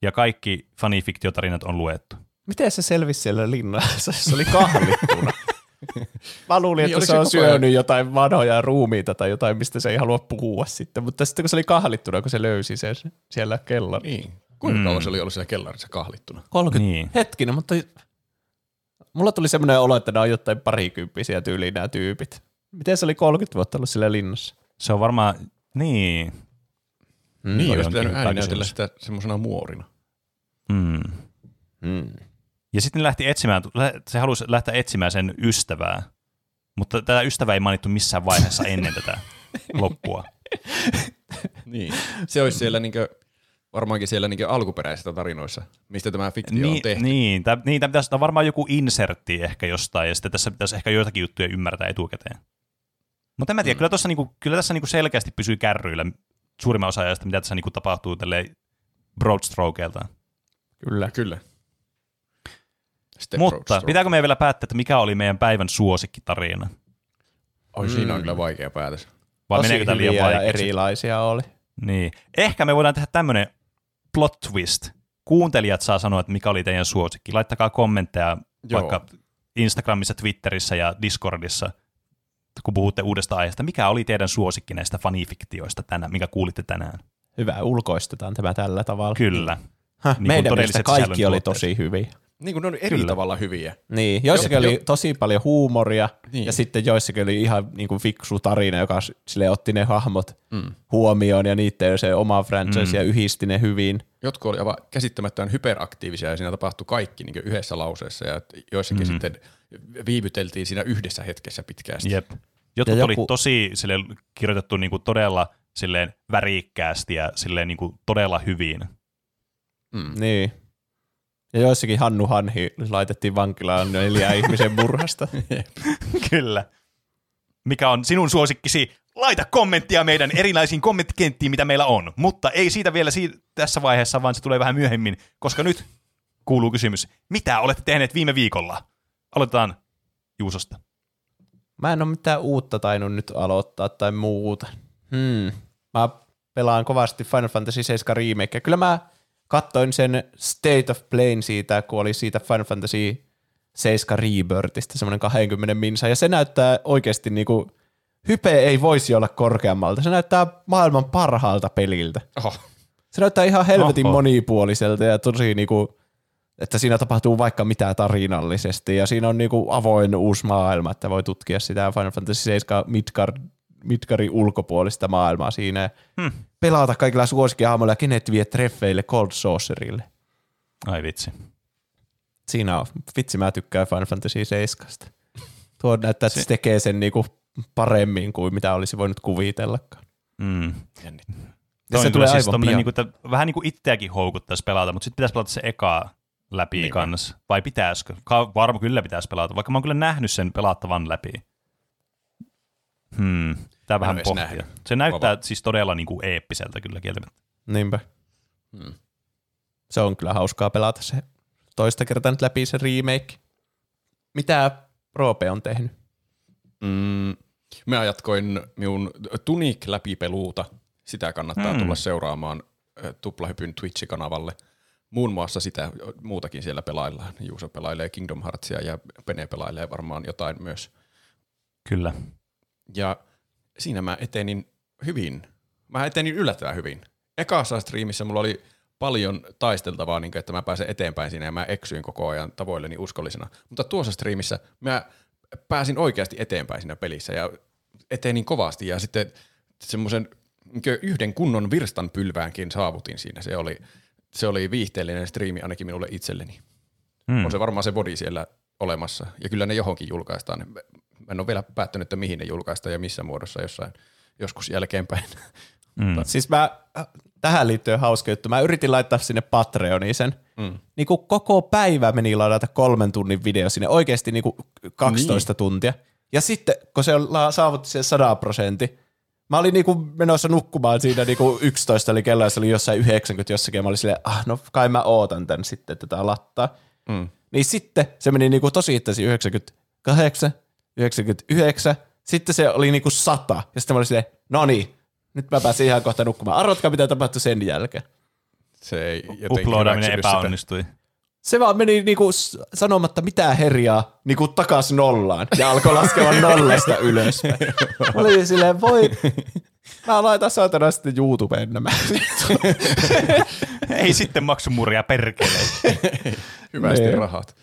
Ja kaikki fanifiktiotarinat on luettu. Miten se selvisi siellä linnassa? Se oli kahlittuna. Mä luulin, Niin, että se se on koko ajan? syönyt jotain vanhoja ruumiita tai jotain, mistä se ei halua puhua sitten. Mutta sitten kun se oli kahlittuna, kun se löysi sen siellä kellon. Niin. Kuinka Mm. kauan se oli ollut siellä kellarissa kahlittuna? 30 Niin. hetkinen, mutta mulla tuli semmoinen olo, että nämä on jotain parikymppisiä tyyliin nämä tyypit. Miten se oli 30 vuotta ollut siellä linnassa? Se on varmaan, niin. Mm. Niin, olisi pitänyt hyvä ääni näytellä kysymys. sitä semmoisena muorina. Mm. Mm. Ja sitten lähti etsimään, se halusi lähteä etsimään sen ystävää, mutta tätä ystävää ei mainittu missään vaiheessa ennen tätä loppua. Niin. Se olisi siellä niinkö, varmaankin siellä niinkö alkuperäisissä tarinoissa, mistä tämä fiktio on Niin, tehty. niin, tämä, niin, tämä pitäisi olla varmaan joku insertti ehkä jostain, ja sitten tässä pitäisi ehkä joitakin juttuja ymmärtää etukäteen. Mutta en mä tiedä, mm. kyllä, tossa niinku, kyllä tässä niinku selkeästi pysyy kärryillä suurimman osa ajasta, mitä tässä niinku tapahtuu tälleen broadstrokeeltaan. Kyllä. Kyllä. Step Mutta pitääkö meidän vielä päättää, että mikä oli meidän päivän suosikkitarina? Oi, siinä on Mm. kyllä vaikea päätös. Vai Tosi meneekö tämä liian hyviä ja vaikeaksi? erilaisia oli. Niin. Ehkä me voidaan tehdä tämmöinen plot twist. Kuuntelijat saa sanoa, että mikä oli teidän suosikki. Laittakaa kommentteja Joo. vaikka Instagramissa, Twitterissä ja Discordissa, kun puhutte uudesta aiheesta. Mikä oli teidän suosikki näistä fanifiktioista tänään, mikä kuulitte tänään? Hyvä, ulkoistetaan tämä tällä tavalla. Kyllä. Häh, Niin meidän mielestä kaikki oli tosi hyviä. Niin kuin ne on eri Kyllä. tavalla hyviä. Niin, joissakin Jo- oli jo- tosi paljon huumoria, Niin. niin. ja sitten joissakin oli ihan niin kuin fiksu tarina, joka sille otti ne hahmot Mm. huomioon, ja niiden se oma franchise, Mm. ja yhdisti ne hyvin. Jotkut oli aivan käsittämättömän hyperaktiivisia ja siinä tapahtui kaikki niin yhdessä lauseessa ja joissakin Mm. sitten viivyteltiin siinä yhdessä hetkessä pitkään. Jep. Jotkut Ja oli joku- tosi silleen, kirjoitettu niinku todella silleen värikkäästi ja silleen niinku todella hyvin. Mm. Niin. Ja joissakin Hannu Hanhi laitettiin vankilaan neljä ihmisen murhasta. Kyllä. Mikä on sinun suosikkisi? Laita kommenttia meidän erilaisiin kommenttikenttiin, mitä meillä on. Mutta ei siitä vielä siitä, tässä vaiheessa, vaan se tulee vähän myöhemmin, koska nyt kuuluu kysymys. Mitä olette tehneet viime viikolla? Aloitetaan Juusosta. Mä en ole mitään uutta tainnut nyt aloittaa tai muuta. Hmm. Mä pelaan kovasti Final Fantasy 7 remake. Kyllä mä kattoin sen State of Play siitä, kun oli siitä Final Fantasy 7 Rebirthistä semmoinen 20 minsa, ja se näyttää oikeasti niinku, hype ei voisi olla korkeammalta. Se näyttää maailman parhaalta peliltä. Oho. Se näyttää ihan helvetin Oho. monipuoliselta ja tosi niinku, että siinä tapahtuu vaikka mitä tarinallisesti ja siinä on niinku avoin uusi maailma, että voi tutkia sitä Final Fantasy 7 Midgard, Midgarin ulkopuolista maailmaa siinä Hmm. pelata kaikilla suosikkihahmoilla ja kenet vie treffeille Cold Saucerille. Ai vitsi. Siinä on, vitsi mä tykkään Final Fantasy 7. Tuo näyttää, että se tekee sen niinku paremmin kuin mitä olisi voinut kuvitellakaan. Mm. Ja se tulee siis aivan pian. niinku, että vähän niin kuin itseäkin houkuttaisi pelata, mutta sitten pitäisi pelata se eka läpi Niin. kanssa. Vai pitäisikö? Ka- Varmaan kyllä pitäisi pelata, vaikka mä oon kyllä nähnyt sen pelattavan läpi. Hmm. Tää vähän pohtia. nähnyt. Se näyttää Vapaa. siis todella niin kuin eeppiseltä kyllä kieltämättä. Niinpä. Hmm. Se on kyllä hauskaa pelata se toista kertaa nyt läpi se remake. Mitä Roope on tehnyt? Mm, mä jatkoin minun Tunic läpipeluuta. Sitä kannattaa Mm. tulla seuraamaan ö, Tuplahypyn Twitch-kanavalle. Muun muassa sitä muutakin siellä pelaillaan. Juuso pelailee Kingdom Heartsia ja Pene pelailee varmaan jotain myös. Kyllä. Ja siinä mä etenin hyvin. Mä etenin yllättävän hyvin. Ekassa striimissä mulla oli paljon taisteltavaa, niin että mä pääsen eteenpäin siinä ja mä eksyin koko ajan tavoilleni uskollisena. Mutta tuossa striimissä mä pääsin oikeasti eteenpäin siinä pelissä ja etenin kovasti ja sitten semmoisen niinkö yhden kunnon virstanpylväänkin saavutin siinä. Se oli, se oli viihteellinen striimi ainakin minulle itselleni. Hmm. On se varmaan se body siellä olemassa. Ja kyllä ne johonkin julkaistaan. Mä en ole vielä päättänyt, että mihin ne julkaistaan ja missä muodossa jossain joskus jälkeenpäin. Mm. Siis mä, tähän liittyen hauska juttu. Mä yritin laittaa sinne Patreoniin sen. Mm. Niin kuin koko päivä meni ladata kolmen tunnin video sinne, oikeasti niin kuin 12 niin. tuntia. Ja sitten, kun se saavutti sen 100 prosentti, Mä olin niinku menossa nukkumaan siinä niinku 11 oli kello se oli jossain 90 jossakin ja mä olin silleen, ah no kai mä ootan tän sitten tätä lattaa. Mm. Niin sitten se meni niinku tosi ittesi 98, 99, sitten se oli niinku 100 ja sitten mä olin silleen, no niin, nyt mä pääsin ihan kohta nukkumaan. Arvatkaa mitä tapahtui sen jälkeen. Se ei jotenkin hyväksynyt sitä. epäonnistui. Se vaan meni niinku sanomatta mitään herjaa niinku takas nollaan ja alkoi laskemaan nollasta ylöspäin. Mä olin silleen, voi, mä laitan saatana sitten YouTubeen nämä. Ei sitten maksumuria perkele. Hyvästi Niin. rahat.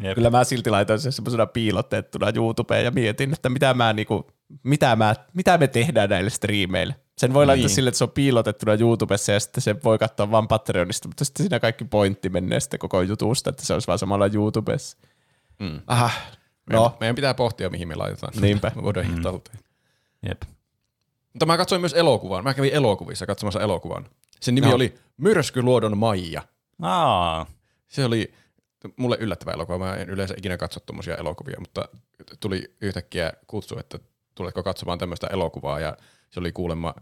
Jep. Kyllä mä silti laitan sen semmoisena piilotettuna YouTubeen ja mietin, että mitä, mä niinku, mitä, mä, mitä me tehdään näille striimeille. Sen voi laittaa Niin. sille, että se on piilotettuna YouTubessa ja sitten se voi katsoa vaan Patreonista, mutta sitten siinä kaikki pointti menee sitten koko jutusta, että se olisi vaan samalla YouTubessa. Mm. Aha, No. no, Meidän pitää pohtia, mihin me laitetaan. Niinpä. Me voidaan mm. talteen. Jep. Mutta mä katsoin myös elokuvan. Mä kävin elokuvissa katsomassa elokuvan. Sen nimi No. oli Myrskyluodon Maija. Aa, Se oli mulle yllättävä elokuva. Mä en yleensä ikinä katso tommosia elokuvia, mutta tuli yhtäkkiä kutsu, että tuletko katsomaan tämmöistä elokuvaa ja se oli kuulemma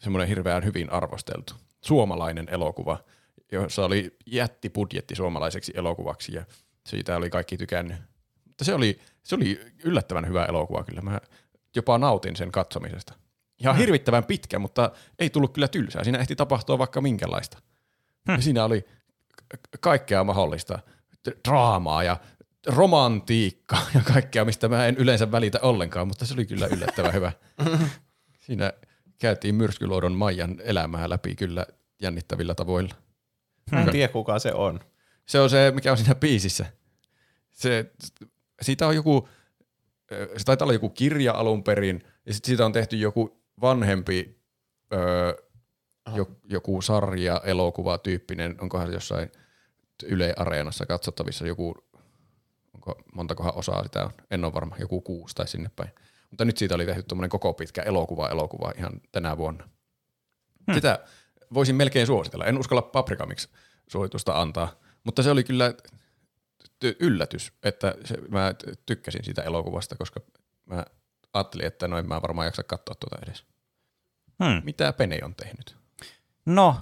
semmoinen hirveän hyvin arvosteltu suomalainen elokuva, jossa oli jättibudjetti suomalaiseksi elokuvaksi ja siitä oli kaikki tykännyt. Mutta se oli, se oli yllättävän hyvä elokuva kyllä. Mä jopa nautin sen katsomisesta. Ihan hirvittävän pitkä, mutta ei tullut kyllä tylsää. Siinä ehti tapahtua vaikka minkälaista. Ja siinä oli ka- kaikkea mahdollista draamaa ja romantiikkaa ja kaikkea, mistä mä en yleensä välitä ollenkaan, mutta se oli kyllä yllättävän hyvä. Siinä käytiin Myrskyluodon Maijan elämää läpi kyllä jännittävillä tavoilla. mä en tiedä kuka se on. Se on se, mikä on siinä biisissä. Se, siitä on joku, se taitaa olla joku kirja alun perin, ja sitten siitä on tehty joku vanhempi öö, jo, joku sarja, elokuva tyyppinen, onkohan se jossain Yle Areenassa katsottavissa joku, onko montakohan osaa sitä on, en ole varma, joku kuusi tai sinne päin. Mutta nyt siitä oli tehty tuommoinen koko pitkä elokuva, elokuva ihan tänä vuonna. Hmm. Sitä voisin melkein suositella. En uskalla Paprikamiksi suositusta antaa, mutta se oli kyllä ty- yllätys, että se, mä tykkäsin siitä elokuvasta, koska mä ajattelin, että noin mä varmaan jaksa katsoa tuota edes. hmm. Mitä Pene on tehnyt? No,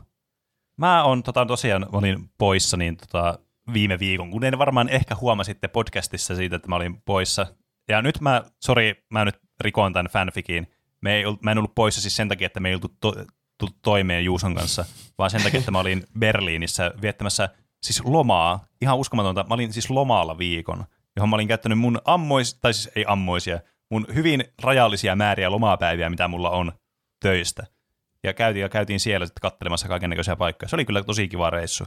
mä oon tota, tosiaan, mä olin poissa niin, tota, viime viikon, kuten varmaan ehkä huomasitte podcastissa siitä, että mä olin poissa. Ja nyt mä, sori, mä nyt rikoin tämän fanfikin. Me ei, mä en ollut poissa siis sen takia, että me ei oltu to, tultu toimeen Juuson kanssa, vaan sen takia, että mä olin Berliinissä viettämässä siis lomaa, ihan uskomatonta. Mä olin siis lomaalla viikon, johon mä olin käyttänyt mun ammois, tai siis ei ammoisia, mun hyvin rajallisia määriä lomapäiviä, mitä mulla on töistä ja käytiin, ja käytiin siellä sitten katselemassa kaikennäköisiä paikkoja. Se oli kyllä tosi kiva reissu.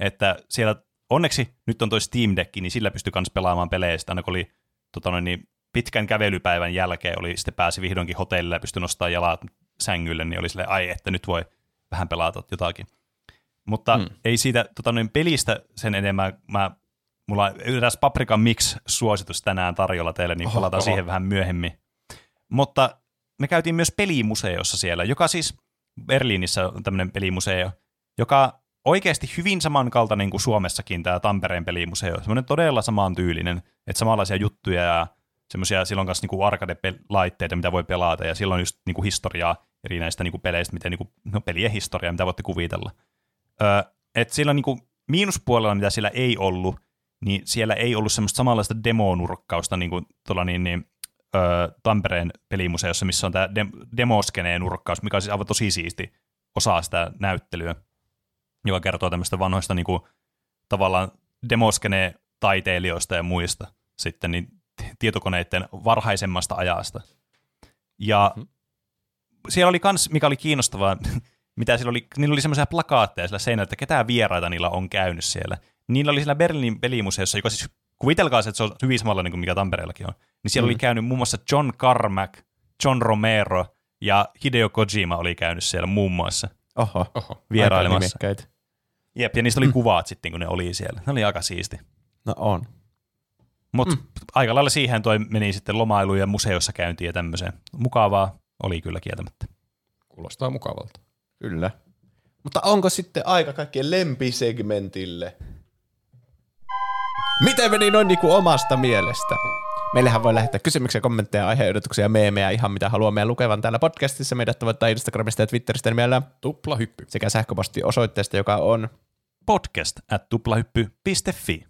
Että siellä onneksi nyt on toi Steam Deck, niin sillä pystyi myös pelaamaan pelejä. Sitten aina kun oli tota noin, niin pitkän kävelypäivän jälkeen, oli, sitten pääsi vihdoinkin hotellille ja pystyi nostamaan jalat sängylle, niin oli silleen, ai että nyt voi vähän pelata jotakin. Mutta Mm. mm. ei siitä tota noin, pelistä sen enemmän, mä, mulla on eräs Paprika Mix-suositus tänään tarjolla teille, niin Oho, palataan oho. siihen vähän myöhemmin. Mutta me käytiin myös pelimuseossa siellä, joka siis Berliinissä on tämmöinen pelimuseo, joka oikeasti hyvin samankaltainen kuin Suomessakin tämä Tampereen pelimuseo. Semmoinen todella samantyylinen, että samanlaisia juttuja ja semmoisia silloin kanssa niinku arcade-laitteita, mitä voi pelata, ja silloin just niinku historiaa eri näistä niinku peleistä, miten niinku, no pelien historiaa, mitä voitte kuvitella. Öö, et sillä niinku miinuspuolella, mitä siellä ei ollut, niin siellä ei ollut semmoista samanlaista demonurkkausta niin kuin tuolla niin, niin, öö, Tampereen pelimuseossa, missä on tämä dem- demoskeneen nurkkaus, mikä on siis aivan tosi siisti osa sitä näyttelyä, joka kertoo tämmöistä vanhoista niin kuin, tavallaan demoskeneen taiteilijoista ja muista sitten niin tietokoneiden varhaisemmasta ajasta. Ja siellä oli kans, mikä oli kiinnostavaa, mitä siellä oli, niillä oli semmoisia plakaatteja siellä seinällä, että ketään vieraita niillä on käynyt siellä. Niillä oli siellä Berliinin pelimuseossa, joka siis kuvitelkaa se, että se on hyvin samalla niin kuin mikä Tampereellakin on. Niin siellä mm. oli käynyt muun muassa John Carmack, John Romero ja Hideo Kojima oli käynyt siellä muun muassa Oho, Oho. vierailemassa. Jep, ja niistä oli kuvat sitten, kun ne oli siellä. Ne oli aika siisti. No on. Mutta mm. aika lailla siihen toi meni sitten lomailuun ja museossa käyntiin ja tämmöiseen. Mukavaa oli kyllä kieltämättä. Kuulostaa mukavalta. Kyllä. Mutta onko sitten aika kaikkien lempisegmentille? Miten meni noin niinku omasta mielestä? Meillähän voi lähettää kysymyksiä, kommentteja, aiheehdotuksia, meemejä, ihan mitä haluaa meidän lukevan täällä podcastissa. Meidät tavoittaa Instagramista ja Twitteristä nimellä Tupla hyppy. sekä sähköpostiosoitteesta, joka on. Podcast at tuplahyppy.fi.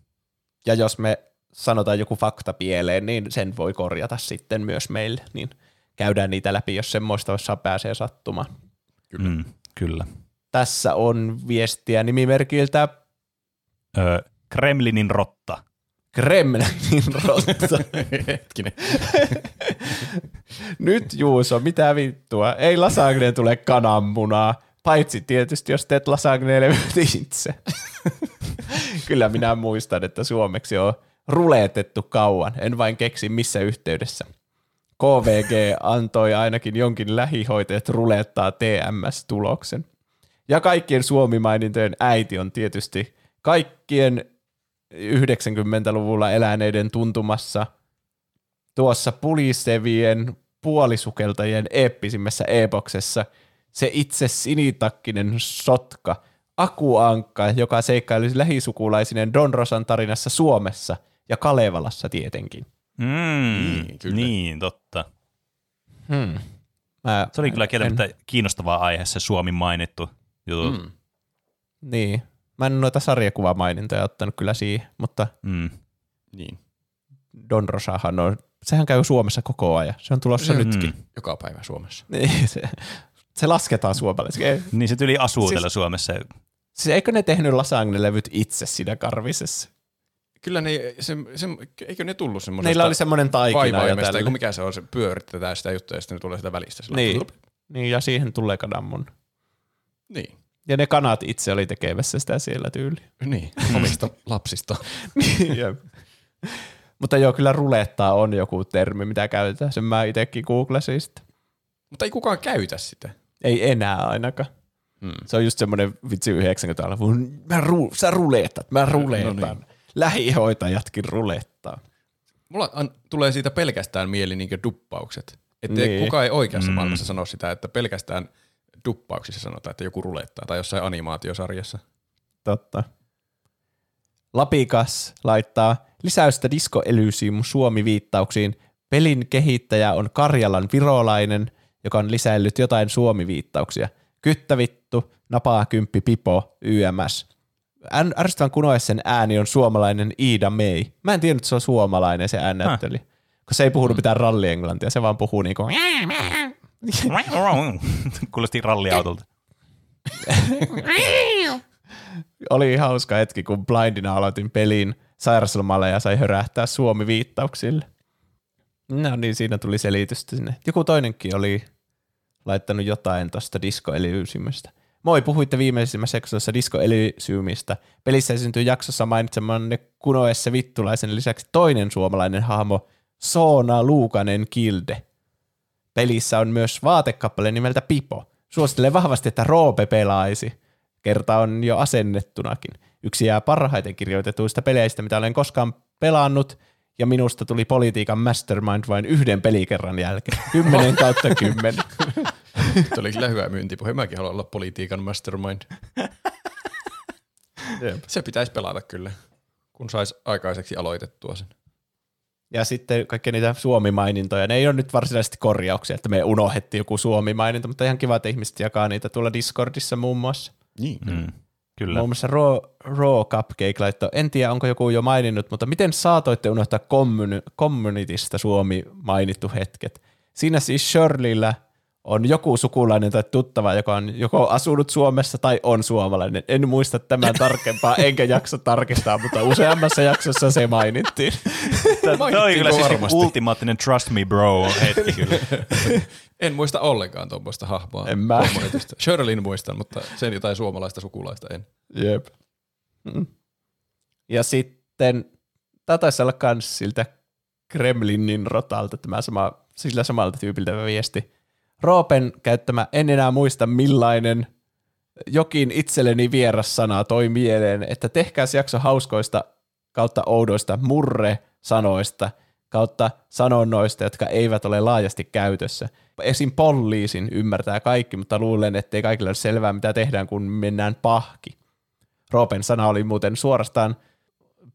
Ja jos me sanotaan joku fakta pieleen, niin sen voi korjata sitten myös meille. Niin käydään niitä läpi, jos semmoista jossain pääsee sattumaan. Kyllä. Mm, kyllä. Tässä on viestiä nimimerkiltä Ö, Kremlinin rotta. Kremlinin rotta. Hetkinen. Nyt Juuso, mitä vittua? Ei lasagneen tule kananmunaa. Paitsi tietysti, jos teet lasagneelle itse. Kyllä minä muistan, että suomeksi on ruleetettu kauan. En vain keksi missä yhteydessä. KVG antoi ainakin jonkin lähihoitajat rulettaa TMS-tuloksen. Ja kaikkien suomimainintojen äiti on tietysti kaikkien 90-luvulla eläneiden tuntumassa tuossa pulisevien puolisukeltajien eeppisimmässä epoksessa se itse sinitakkinen sotka, Akuankka, joka seikkaili lähisukulaisinen Don Rosan tarinassa Suomessa ja Kalevalassa tietenkin. Mm, Niin, kyllä. niin, totta. Hmm. Mä, Se oli kyllä kieltämättä kiinnostava aihe, se Suomi mainittu juttu. Mm. Niin. Mä en noita sarjakuvamainintoja ottanut kyllä siihen, mutta Mm. Niin. Don Rosahan on, sehän käy Suomessa koko ajan. Se on tulossa Se- nytkin. Mm. Joka päivä Suomessa. Niin, se, se lasketaan suomalaisiksi. Niin se tyli asuu Siis- täällä Suomessa. Siis eikö ne tehnyt lasagne-levyt itse siinä karvisessa? Kyllä ne, se, se, eikö ne tullut semmoisesta Niillä oli semmoinen taikina ja tällä. kun mikä se on, se pyöritetään sitä juttua ja sitten ne tulee sitä välistä. Niin. Niin, ja siihen tulee kananmun. Niin. Ja ne kanat itse oli tekemässä sitä siellä tyyliin. Niin, omista lapsista. Jep. Mutta joo, kyllä rulettaa on joku termi, mitä käytetään. Sen mä itsekin googlasin sitten. Mutta ei kukaan käytä sitä. Ei enää ainakaan. Hmm. Se on just semmoinen vitsi 90-luvun, mä ru, sä ruleetat, mä ruletan. No niin. Lähihoitajatkin rulettaa. Mulla an, tulee siitä pelkästään mieli niin duppaukset. Että Niin. niin. kukaan ei oikeassa Mm. mm. maailmassa sano sitä, että pelkästään duppauksissa sanotaan, että joku rulettaa tai jossain animaatiosarjassa. Totta. Lapikas laittaa lisäystä Disco Elysium Suomi-viittauksiin. Pelin kehittäjä on Karjalan virolainen, joka on lisäillyt jotain Suomi-viittauksia. Kyttävittu, napaa kymppi pipo, YMS. Än- Ärsyttävän kunoessen ääni on suomalainen Iida May. Mä en tiennyt, että se on suomalainen se äännäytteli. Kun se ei puhunut mitään rallienglantia, se vaan puhuu niinku Kuulosti ralliautolta. oli hauska hetki, kun blindina aloitin pelin sairaslomalla ja sai hörähtää Suomi-viittauksille. No niin, siinä tuli selitystä sinne. Joku toinenkin oli laittanut jotain tuosta Disco. Moi, puhuitte viimeisimmässä jaksossa Disco Elysiumista. Pelissä esiintyy jaksossa mainitsemanne Kunoessa Vittulaisen lisäksi toinen suomalainen hahmo, Soona Luukanen Kilde. Pelissä on myös vaatekappale nimeltä Pipo. Suosittelen vahvasti, että Roope pelaisi. Kerta on jo asennettunakin. Yksi jää parhaiten kirjoitetuista peleistä, mitä olen koskaan pelannut, ja minusta tuli politiikan mastermind vain yhden pelikerran jälkeen. 10 kautta 10. Tuo oli kyllä hyvä myyntipuhe. Mäkin haluan olla politiikan mastermind. Se pitäisi pelata kyllä, kun saisi aikaiseksi aloitettua sen. Ja sitten kaikki niitä Suomi-mainintoja. Ne ei ole nyt varsinaisesti korjauksia, että me unohdettiin joku Suomi-maininta, mutta ihan kiva, että ihmiset jakaa niitä tuolla Discordissa muun muassa. Niin. Mm. Kyllä. Muun muassa Raw, Raw Cupcake laittoi, en tiedä onko joku jo maininnut, mutta miten saatoitte unohtaa communitystä Suomi mainittu hetket? Siinä siis Shirleyllä on joku sukulainen tai tuttava, joka on joko asunut Suomessa tai on suomalainen. En muista tämän tarkempaa, enkä jaksa tarkistaa, mutta useammassa jaksossa se mainittiin. Tämä oli kyllä siis ultimaattinen trust me bro hetki kyllä. En muista ollenkaan tuommoista hahmoa. En mä. Shirleyn muistan, mutta sen jotain suomalaista sukulaista en. Jep. Mm. Ja sitten, tämä taisi olla kans siltä Kremlinin rotalta tämä sama, sillä samalta tyypiltä viesti. Roopen käyttämä en enää muista millainen jokin itselleni vieras sana toi mieleen, että tehkääs jakso hauskoista kautta oudoista murre-sanoista kautta sanonnoista, jotka eivät ole laajasti käytössä. Esim. poliisin ymmärtää kaikki, mutta luulen, ettei kaikille ole selvää, mitä tehdään, kun mennään pahki. Roopen sana oli muuten suorastaan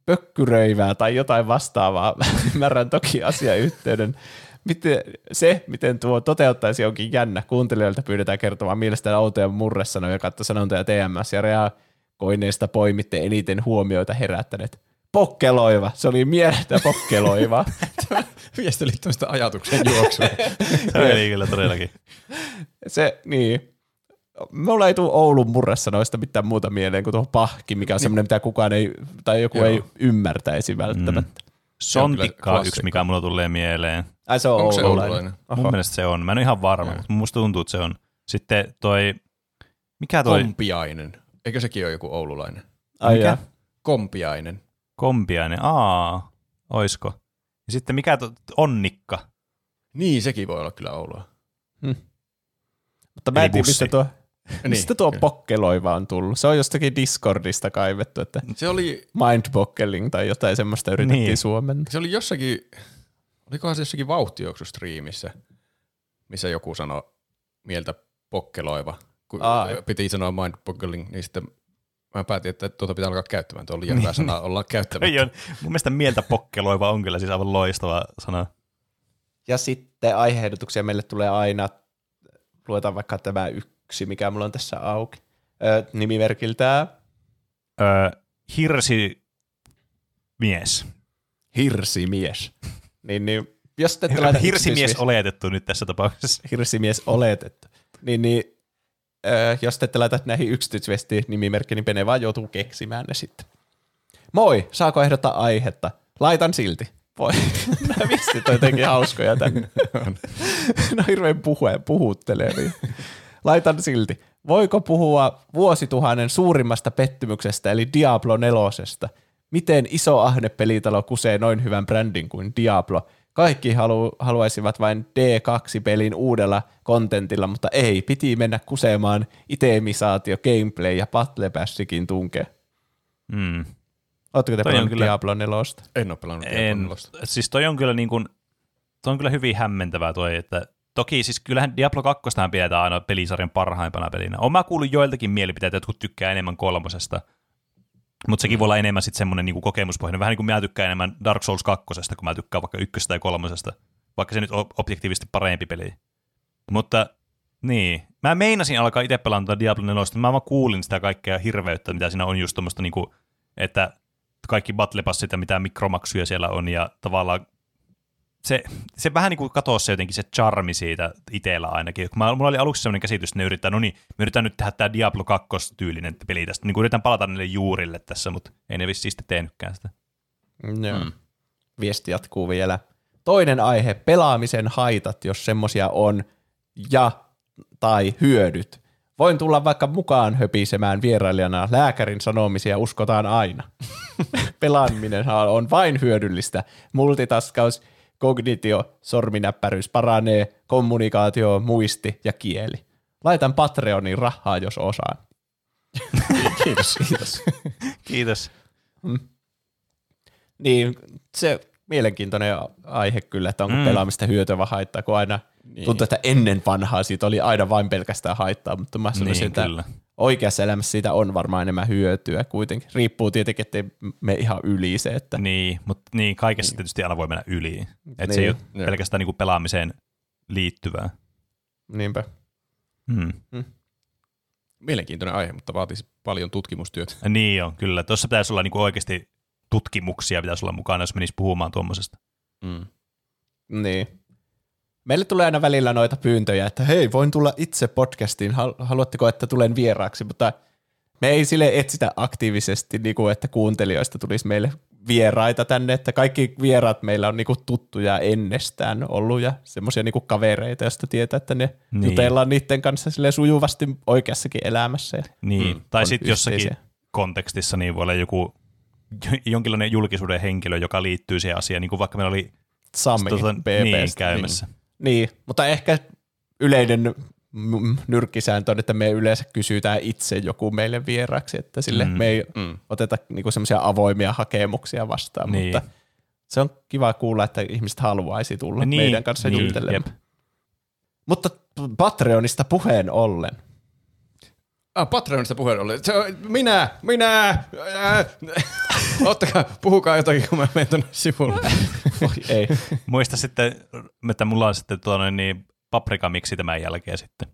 pökkyröivää tai jotain vastaavaa. Ymmärrän toki asiayhteyden. Miten, se, miten tuo toteuttaisi onkin jännä. Kuuntelijoilta pyydetään kertomaan mielestään outoja murresanoja kautta sanontoja TMS ja reagoineista poimitte eniten huomioita herättäneet. Pokkeloiva. Se oli mielestä pokkeloiva. Viesti oli tämmöistä ajatuksen juoksua. Se oli kyllä todellakin. se, niin. Mulla ei tule Oulun murresanoista mitään muuta mieleen kuin tuo pahki, mikä on semmoinen, mitä kukaan ei, tai joku Joo. ei ymmärtäisi välttämättä. Sontikka on yksi, mikä mulla tulee mieleen. Ai se on Onko se oululainen. oululainen? Mun mielestä se on. Mä en ole ihan varma, Joo. mutta musta tuntuu, että se on. Sitten toi, mikä toi Kompiainen. Eikö sekin ole joku oululainen? Ai Mikä? Kompiainen. kompiainen? Aa, oisko? Ja sitten mikä to, onnikka? Niin, sekin voi olla kyllä Oulua. Mutta mä Eli en tiedä, mistä tuo, Niin, mistä tuo kyllä. pokkeloiva on tullut. Se on jostakin Discordista kaivettu, että Se oli, mindbokkeling tai jotain semmoista yritettiin Niin. suomentaa. se oli jossakin, olikohan se jossakin vauhtijuoksustriimissä, missä joku sanoi mieltä pokkeloiva. Kun Aa. piti sanoa mind boggling, niin sitten mä päätin, että tuota pitää alkaa käyttämään. Tuo oli järkevää sanaa olla käyttämättä. Ei on, mun mielestä mieltä pokkeloiva on kyllä siis aivan loistava sana. Ja sitten aiheehdotuksia meille tulee aina, luetaan vaikka tämä yksi, mikä mulla on tässä auki. Ö, nimimerkiltään Öö, hirsi mies. Hirsimies. niin, niin, jos te laita Hirsimies yksityisviest- oletettu nyt tässä tapauksessa. hirsimies oletettu. Niin, niin ö, jos te ette laita näihin yksityisviestiin nimimerkki, niin Pene vaan joutuu keksimään ne sitten. Moi, saako ehdottaa aihetta? Laitan silti. Voi. Nämä viestit on jotenkin hauskoja tänne. ne on hirveän puhe, puhuttelevia. Laitan silti. Voiko puhua vuosituhannen suurimmasta pettymyksestä, eli Diablo nelosesta? Miten iso ahne pelitalo kusee noin hyvän brändin kuin Diablo? Kaikki halu, haluaisivat vain D2-pelin uudella kontentilla, mutta ei, piti mennä kusemaan itemisaatio, gameplay ja battle passikin tunkee. Mm. Oletteko te Toi pelannut kyllä- Diablo nelosta? En ole pelannut En, en. siis toi on kyllä niin kuin, toi on kyllä hyvin hämmentävää toi, että toki siis kyllähän Diablo 2 pidetään aina pelisarjan parhaimpana pelinä. Mä kuullut joiltakin mielipiteitä, että jotkut tykkää enemmän kolmosesta, mutta sekin voi olla enemmän sitten semmoinen niin kokemuspohjainen. Vähän niin kuin mä tykkään enemmän Dark Souls 2, kun mä tykkään vaikka ykkösestä tai kolmosesta, vaikka se nyt on objektiivisesti parempi peli. Mutta niin, mä meinasin alkaa itse pelata tätä Diablo 4, mä vaan kuulin sitä kaikkea hirveyttä, mitä siinä on just tuommoista niinku, että kaikki battle passit ja mitä mikromaksuja siellä on ja tavallaan se, se vähän niin kuin katosi se jotenkin se charmi siitä itsellä ainakin. Kun mä, mulla oli aluksi sellainen käsitys, että ne yrittää, no niin, me yritetään nyt tehdä tämä Diablo 2-tyylinen peli tästä. Niin kuin yritän palata niille juurille tässä, mutta ei ne vissiin sitten tehnytkään sitä. Joo. Mm. Viesti jatkuu vielä. Toinen aihe, pelaamisen haitat, jos semmosia on, ja tai hyödyt. Voin tulla vaikka mukaan höpisemään vierailijana. Lääkärin sanomisia uskotaan aina. Pelaaminenhan on vain hyödyllistä. Multitaskaus, kognitio, sorminäppäryys paranee, kommunikaatio, muisti ja kieli. Laitan Patreoniin rahaa, jos osaan. Kiitos, kiitos. Kiitos. Niin, se mielenkiintoinen aihe kyllä, että onko Mm. mm. pelaamista hyötyä vai haittaa, kun aina niin. tuntuu, että ennen vanhaa siitä oli aina vain pelkästään haittaa, mutta mä sanoisin, Niin, että kyllä. Oikeassa elämässä siitä on varmaan enemmän hyötyä kuitenkin. Riippuu tietenkin, ettei me ihan yli se, että Niin, mutta niin, kaikessa tietysti aina voi mennä yli. Että niin. se ei Niin. ole Joo. pelkästään niin kuin pelaamiseen liittyvää. niinpä. Hmm. Mielenkiintoinen aihe, mutta vaatisi paljon tutkimustyötä. Niin on, kyllä. Tuossa pitäisi olla niin kuin oikeasti tutkimuksia pitäisi olla mukana, jos menisi puhumaan tuommoisesta. Mm. Niin. Meille tulee aina välillä noita pyyntöjä, että hei, voin tulla itse podcastiin, hal- haluatteko, että tulen vieraaksi, mutta me ei sille etsitä aktiivisesti, niin kuin, että kuuntelijoista tulisi meille vieraita tänne, että kaikki vieraat meillä on niin kuin tuttuja ennestään ollut ja semmoisia niin kavereita, joista tietää, että ne Niin. niin. jutellaan niiden kanssa sille sujuvasti oikeassakin elämässä. Ja Niin, mm, tai sitten jossakin kontekstissa niin voi olla joku jonkinlainen julkisuuden henkilö, joka liittyy siihen asiaan, niin kuin vaikka meillä oli Sami tota, BBstä. niin, käymässä. Niin, mutta ehkä yleinen nyrkkisääntö on, että me yleensä kysytään itse joku meille vieraaksi, että sille Mm, me ei mm. oteta niinku semmoisia avoimia hakemuksia vastaan, Niin. niin. mutta se on kiva kuulla, että ihmiset haluaisi tulla Niin, niin, meidän kanssa niin, niin, juttelemaan. jep. Mutta Patreonista puheen ollen. Ah, Patreonista puheen ollen. Se minä, minä, ää, ottakaa, puhukaa jotakin, kun mä menen tuonne sivulle. Ei. Muista sitten, että mulla on sitten tuo noin niin paprikamiksi tämän jälkeen sitten.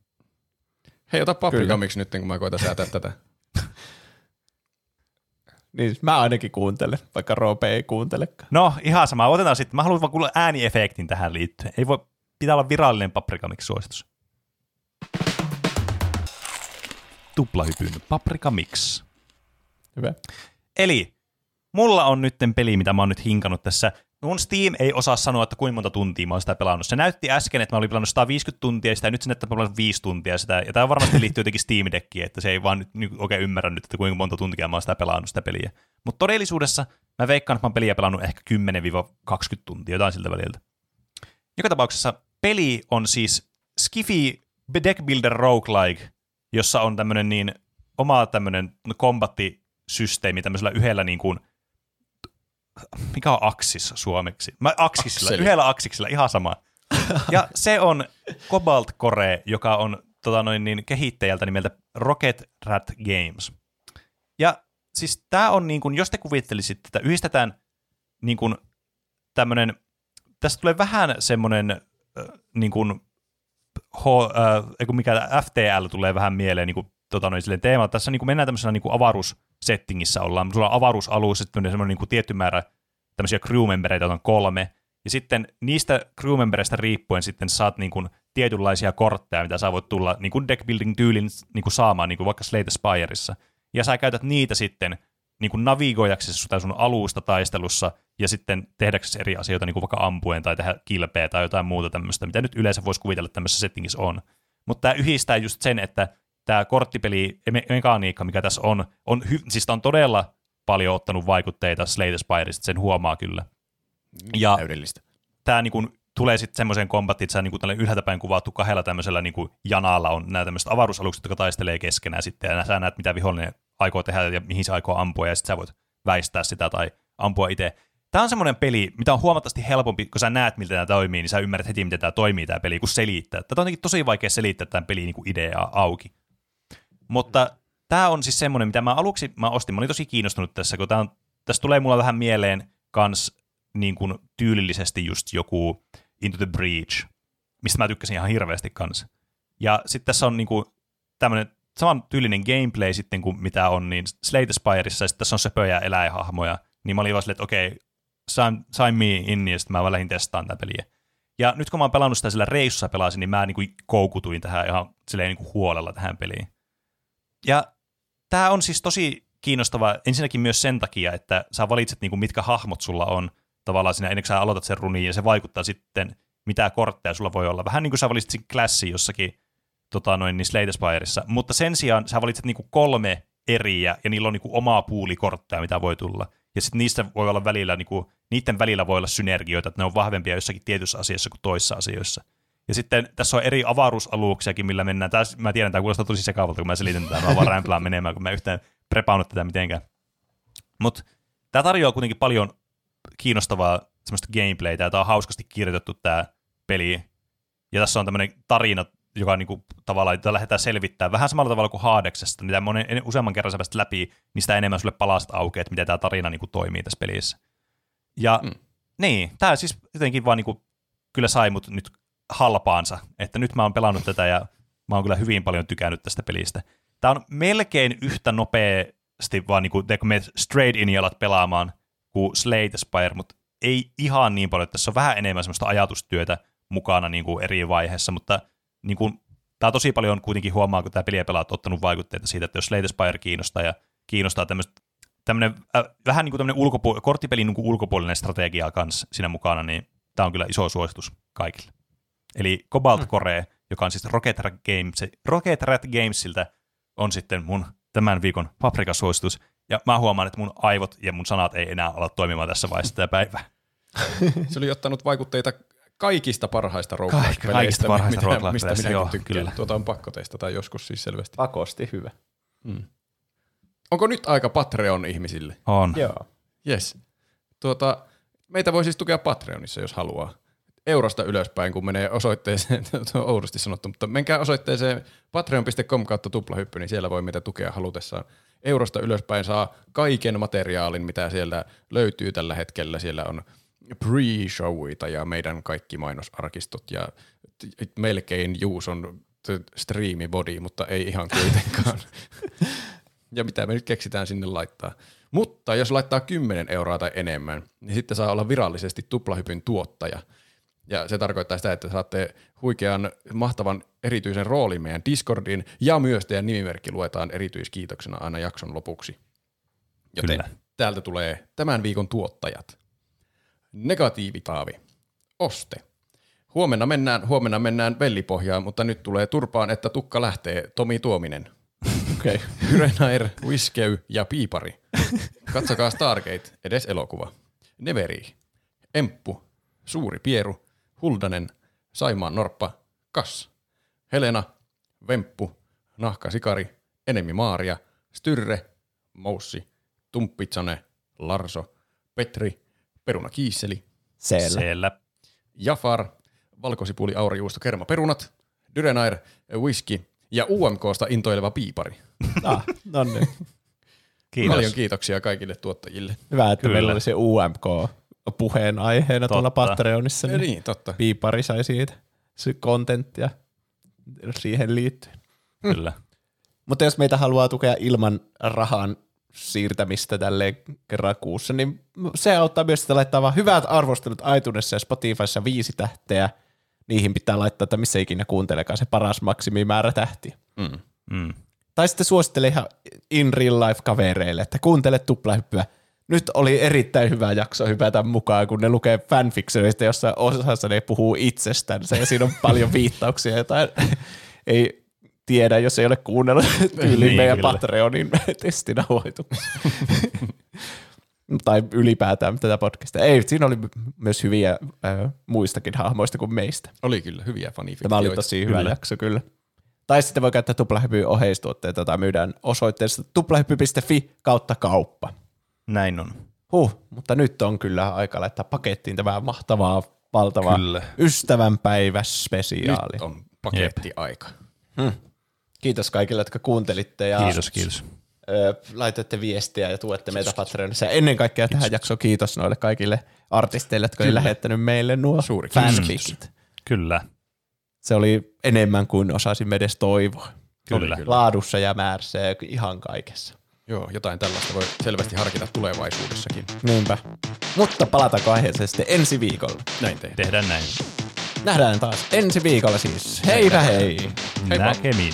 Hei, ota paprika Kyllä. miksi nyt, kun mä koitan säätää tätä. Niin, mä ainakin kuuntelen, vaikka Roope ei kuuntelekaan. No, ihan sama. Otetaan sitten. Mä haluan vaan kuulla ääniefektin tähän liittyen. Ei voi, pitää olla virallinen paprikamiksi suositus. Tuplahypyn paprikamiksi. Hyvä. Eli mulla on nytten peli, mitä mä oon nyt hinkannut tässä. Mun Steam ei osaa sanoa, että kuinka monta tuntia mä oon sitä pelannut. Se näytti äsken, että mä olin pelannut 150 tuntia sitä, ja nyt se näyttää pelannut 5 tuntia sitä. Ja tämä varmasti liittyy jotenkin Steam Deckiin, että se ei vaan nyt oikein ymmärrä nyt, että kuinka monta tuntia mä oon sitä pelannut sitä peliä. Mutta todellisuudessa mä veikkaan, että mä oon peliä pelannut ehkä 10-20 tuntia, jotain siltä väliltä. Joka tapauksessa peli on siis Skiffy Deck Builder Roguelike, jossa on tämmönen niin oma tämmönen kombattisysteemi tämmöisellä yhdellä niin kuin, mikä on aksis suomeksi? Mä aksisilla, Akseli. yhdellä aksiksilla, ihan sama. Ja se on Cobalt Core, joka on tota noin, niin, kehittäjältä nimeltä Rocket Rat Games. Ja siis tämä on niin kuin, jos te kuvittelisitte, että yhdistetään niin kuin tämmönen, tästä tulee vähän semmoinen niin kuin, H, äh, mikä FTL tulee vähän mieleen niin kuin, tota noin, silleen teema. Tässä niin kuin mennään tämmöisellä niin avaruussettingissä ollaan. Sulla on avaruusalus, sitten semmoinen niin kuin tietty määrä tämmöisiä crewmembereitä, on kolme. Ja sitten niistä crewmembereistä riippuen sitten saat niin kuin tietynlaisia kortteja, mitä sä voit tulla niin kuin deckbuilding tyylin niin kuin saamaan, niin kuin vaikka Slay the Spireissa. Ja sä käytät niitä sitten niin kuin navigoijaksesi sitä sun alusta taistelussa ja sitten tehdäksesi eri asioita, niin kuin vaikka ampuen tai tehdä kilpeä tai jotain muuta tämmöistä, mitä nyt yleensä voisi kuvitella että tämmöisessä settingissä on. Mutta tämä yhdistää just sen, että tämä korttipeli me- mekaniikka, mikä tässä on, on hy- siis on todella paljon ottanut vaikutteita Slay the sen huomaa kyllä. Ja Täydellistä. tämä niinku tulee sitten semmoiseen kombattiin, että sä niinku tälle ylhäältä päin kuvattu kahdella tämmöisellä niinku janalla on nämä tämmöiset avaruusalukset, jotka taistelee keskenään sitten, ja sä näet, mitä vihollinen aikoo tehdä ja mihin se aikoo ampua, ja sitten sä voit väistää sitä tai ampua itse. Tämä on semmoinen peli, mitä on huomattavasti helpompi, kun sä näet, miltä tämä toimii, niin sä ymmärrät heti, miten tämä toimii tämä peli, kun selittää. Tätä on jotenkin tosi vaikea selittää tämän pelin niinku ideaa auki. Mutta tämä on siis semmoinen, mitä mä aluksi mä ostin. Mä olin tosi kiinnostunut tässä, kun tää on, tässä tulee mulla vähän mieleen kans niin kuin tyylillisesti just joku Into the Breach, mistä mä tykkäsin ihan hirveästi kanssa. Ja sitten tässä on niin kuin tämmöinen saman tyylinen gameplay sitten kuin mitä on niin Slay the Spireissa, ja sitten tässä on söpöjä eläinhahmoja, niin mä olin vaan silleen, että okei, sign, sign me in, ja sitten mä lähdin testaamaan tätä peliä. Ja nyt kun mä oon pelannut sitä sillä reissussa pelasin, niin mä niin kuin koukutuin tähän ihan silleen niin kuin huolella tähän peliin. Ja tämä on siis tosi kiinnostava ensinnäkin myös sen takia, että sä valitset niin kuin mitkä hahmot sulla on tavallaan siinä ennen kuin sä aloitat sen runiin, ja se vaikuttaa sitten, mitä kortteja sulla voi olla. Vähän niin kuin sä valitsit klassi jossakin tota noin, niin Slay the Spireissa, mutta sen sijaan sä valitset niin kuin kolme eriä, ja niillä on niin kuin omaa puuli kortteja, mitä voi tulla. Ja sitten niistä voi olla välillä, niin kuin, niiden välillä voi olla synergioita, että ne on vahvempia jossakin tietyssä asiassa kuin toisissa asioissa. Ja sitten tässä on eri avaruusaluuksiakin, millä mennään. Tää, mä tiedän, tämä kuulostaa tosi sekavalta, kun mä selitän tätä. Mä vaan rämplaan menemään, kun mä yhtään prepaunut tätä mitenkään. Mutta tämä tarjoaa kuitenkin paljon kiinnostavaa semmoista gameplaytä, ja tämä on hauskasti kirjoitettu tämä peli. Ja tässä on tämmöinen tarina, joka niinku, tavallaan jota lähdetään selvittämään vähän samalla tavalla kuin Haadeksesta, mitä monen, en- useamman kerran sä pääset läpi, niin sitä enemmän sulle palasta aukeaa, että miten tämä tarina niinku, toimii tässä pelissä. Ja mm. niin, tämä siis jotenkin vaan niinku, kyllä sai mut nyt halpaansa, että nyt mä oon pelannut tätä ja mä oon kyllä hyvin paljon tykännyt tästä pelistä. Tämä on melkein yhtä nopeasti vaan niinku, te kun menet straight in ja alat pelaamaan kuin Slay the Spire, mutta ei ihan niin paljon, että tässä on vähän enemmän semmoista ajatustyötä mukana niin kuin eri vaiheessa, mutta niin kuin, tämä tosi paljon kuitenkin huomaa, kun tämä peliä pelaat, ottanut vaikutteita siitä, että jos Slay the Spire kiinnostaa ja kiinnostaa tämmöistä tämmöinen, äh, vähän niin kuin tämmöinen ulkopu- korttipelin niin kuin ulkopuolinen strategia kanssa siinä mukana, niin tämä on kyllä iso suositus kaikille. Eli Cobalt Core, joka on siis Rocket Rat, Games, Rocket Rat Gamesiltä, on sitten mun tämän viikon paprikasuositus. Ja mä huomaan, että mun aivot ja mun sanat ei enää ala toimimaan tässä vaiheessa tätä päivää. Se oli ottanut vaikutteita kaikista parhaista Kaik- roguelike-peleistä, kaikista parhaista mitä, mistä minäkin joo, tykkään. kyllä. Tuota on pakko testata joskus siis selvästi. Pakosti hyvä. Onko nyt aika Patreon-ihmisille? On. Joo. Yes. Tuota, meitä voi siis tukea Patreonissa, jos haluaa. eurosta ylöspäin, kun menee osoitteeseen, tuo on oudosti sanottu, mutta menkää osoitteeseen patreon.com kautta tuplahyppy, niin siellä voi meitä tukea halutessaan. Eurosta ylöspäin saa kaiken materiaalin, mitä siellä löytyy tällä hetkellä. Siellä on pre-showita ja meidän kaikki mainosarkistot ja melkein Juuson striimibody, mutta ei ihan kuitenkaan. ja mitä me nyt keksitään sinne laittaa. Mutta jos laittaa 10 euroa tai enemmän, niin sitten saa olla virallisesti tuplahypyn tuottaja. Ja se tarkoittaa sitä, että saatte huikean, mahtavan erityisen roolin meidän Discordiin, ja myös teidän nimimerkki luetaan erityiskiitoksena aina jakson lopuksi. Joten Kyllä. täältä tulee tämän viikon tuottajat. Negatiivitaavi. Oste. Huomenna mennään, huomenna mennään vellipohjaan, mutta nyt tulee turpaan, että tukka lähtee Tomi Tuominen. Okei. Okay. Hyrenair, Whiskey ja Piipari. Katsokaa Stargate, edes elokuva. Neveri, Emppu, Suuri Pieru, Huldanen, Saimaan Norppa, Kas, Helena, Vemppu, Nahka Sikari, Enemi Maaria, Styrre, Moussi, Tumppitsane, Larso, Petri, Peruna Kiisseli, Siellä. Siellä. Jafar, Valkosipuli, Aurijuusto, Kerma Perunat, Dyrenair, Whisky ja UMKsta intoileva Piipari. Ah, no niin. Kiitos. Paljon kiitoksia kaikille tuottajille. Hyvä, että Kyllä. meillä oli se UMK puheenaiheena tuolla Totta. Patreonissa. Ja Niin niin, totta. Piipari sai siitä se kontenttia siihen liittyen. Kyllä. Mutta jos meitä haluaa tukea ilman rahan siirtämistä tälle kerran kuussa, niin se auttaa myös sitä laittaa vaan hyvät arvostelut iTunesissa ja Spotifyssa viisi tähteä. Niihin pitää laittaa, että missä ikinä kuuntelekaan se paras maksimimäärä tähtiä. Mm. Mm. Tai sitten suosittele ihan in real life kavereille, että kuuntele tuplahyppyä. Nyt oli erittäin hyvä jakso hypätä mukaan, kun ne lukee fanfictionista, jossa osassa ne puhuu itsestänsä ja siinä on paljon viittauksia, jotain ei tiedä, jos ei ole kuunnellut tyyliin Niin, meidän kyllä. Patreonin testinauhoituksia. tai ylipäätään tätä podcastia. Ei, siinä oli myös hyviä äh, muistakin hahmoista kuin meistä. Oli kyllä hyviä fanifiktioita. Tämä oli tosi hyvä Kyllä. jakso kyllä. Tai sitten voi käyttää tuplahypyn oheistuotteita, jota myydään osoitteessa tuplahypy.fi kautta kauppa. Näin on. Huh, mutta nyt on kyllä aika laittaa pakettiin tämä mahtavaa, valtavaa Kyllä. ystävänpäiväspesiaali. Nyt on pakettiaika. Kiitos kaikille, jotka kuuntelitte ja Kiitos, kiitos. laitoitte viestiä ja tuette meitä Patreonissa. Ja ennen kaikkea tähän jaksoon kiitos noille kaikille artisteille, jotka oli lähettänyt meille nuo Suuri kiitos. fanficit. Kyllä. Se oli enemmän kuin osasimme edes toivoa. Kyllä. Laadussa ja määrässä ja ihan kaikessa. Joo, jotain tällaista voi selvästi harkita tulevaisuudessakin. Niinpä. Mutta palataanko aiheeseen sitten ensi viikolla. Näin tehdään. Tehdään näin. Nähdään taas ensi viikolla siis. Heipä hei! Heippa. Näkemiin.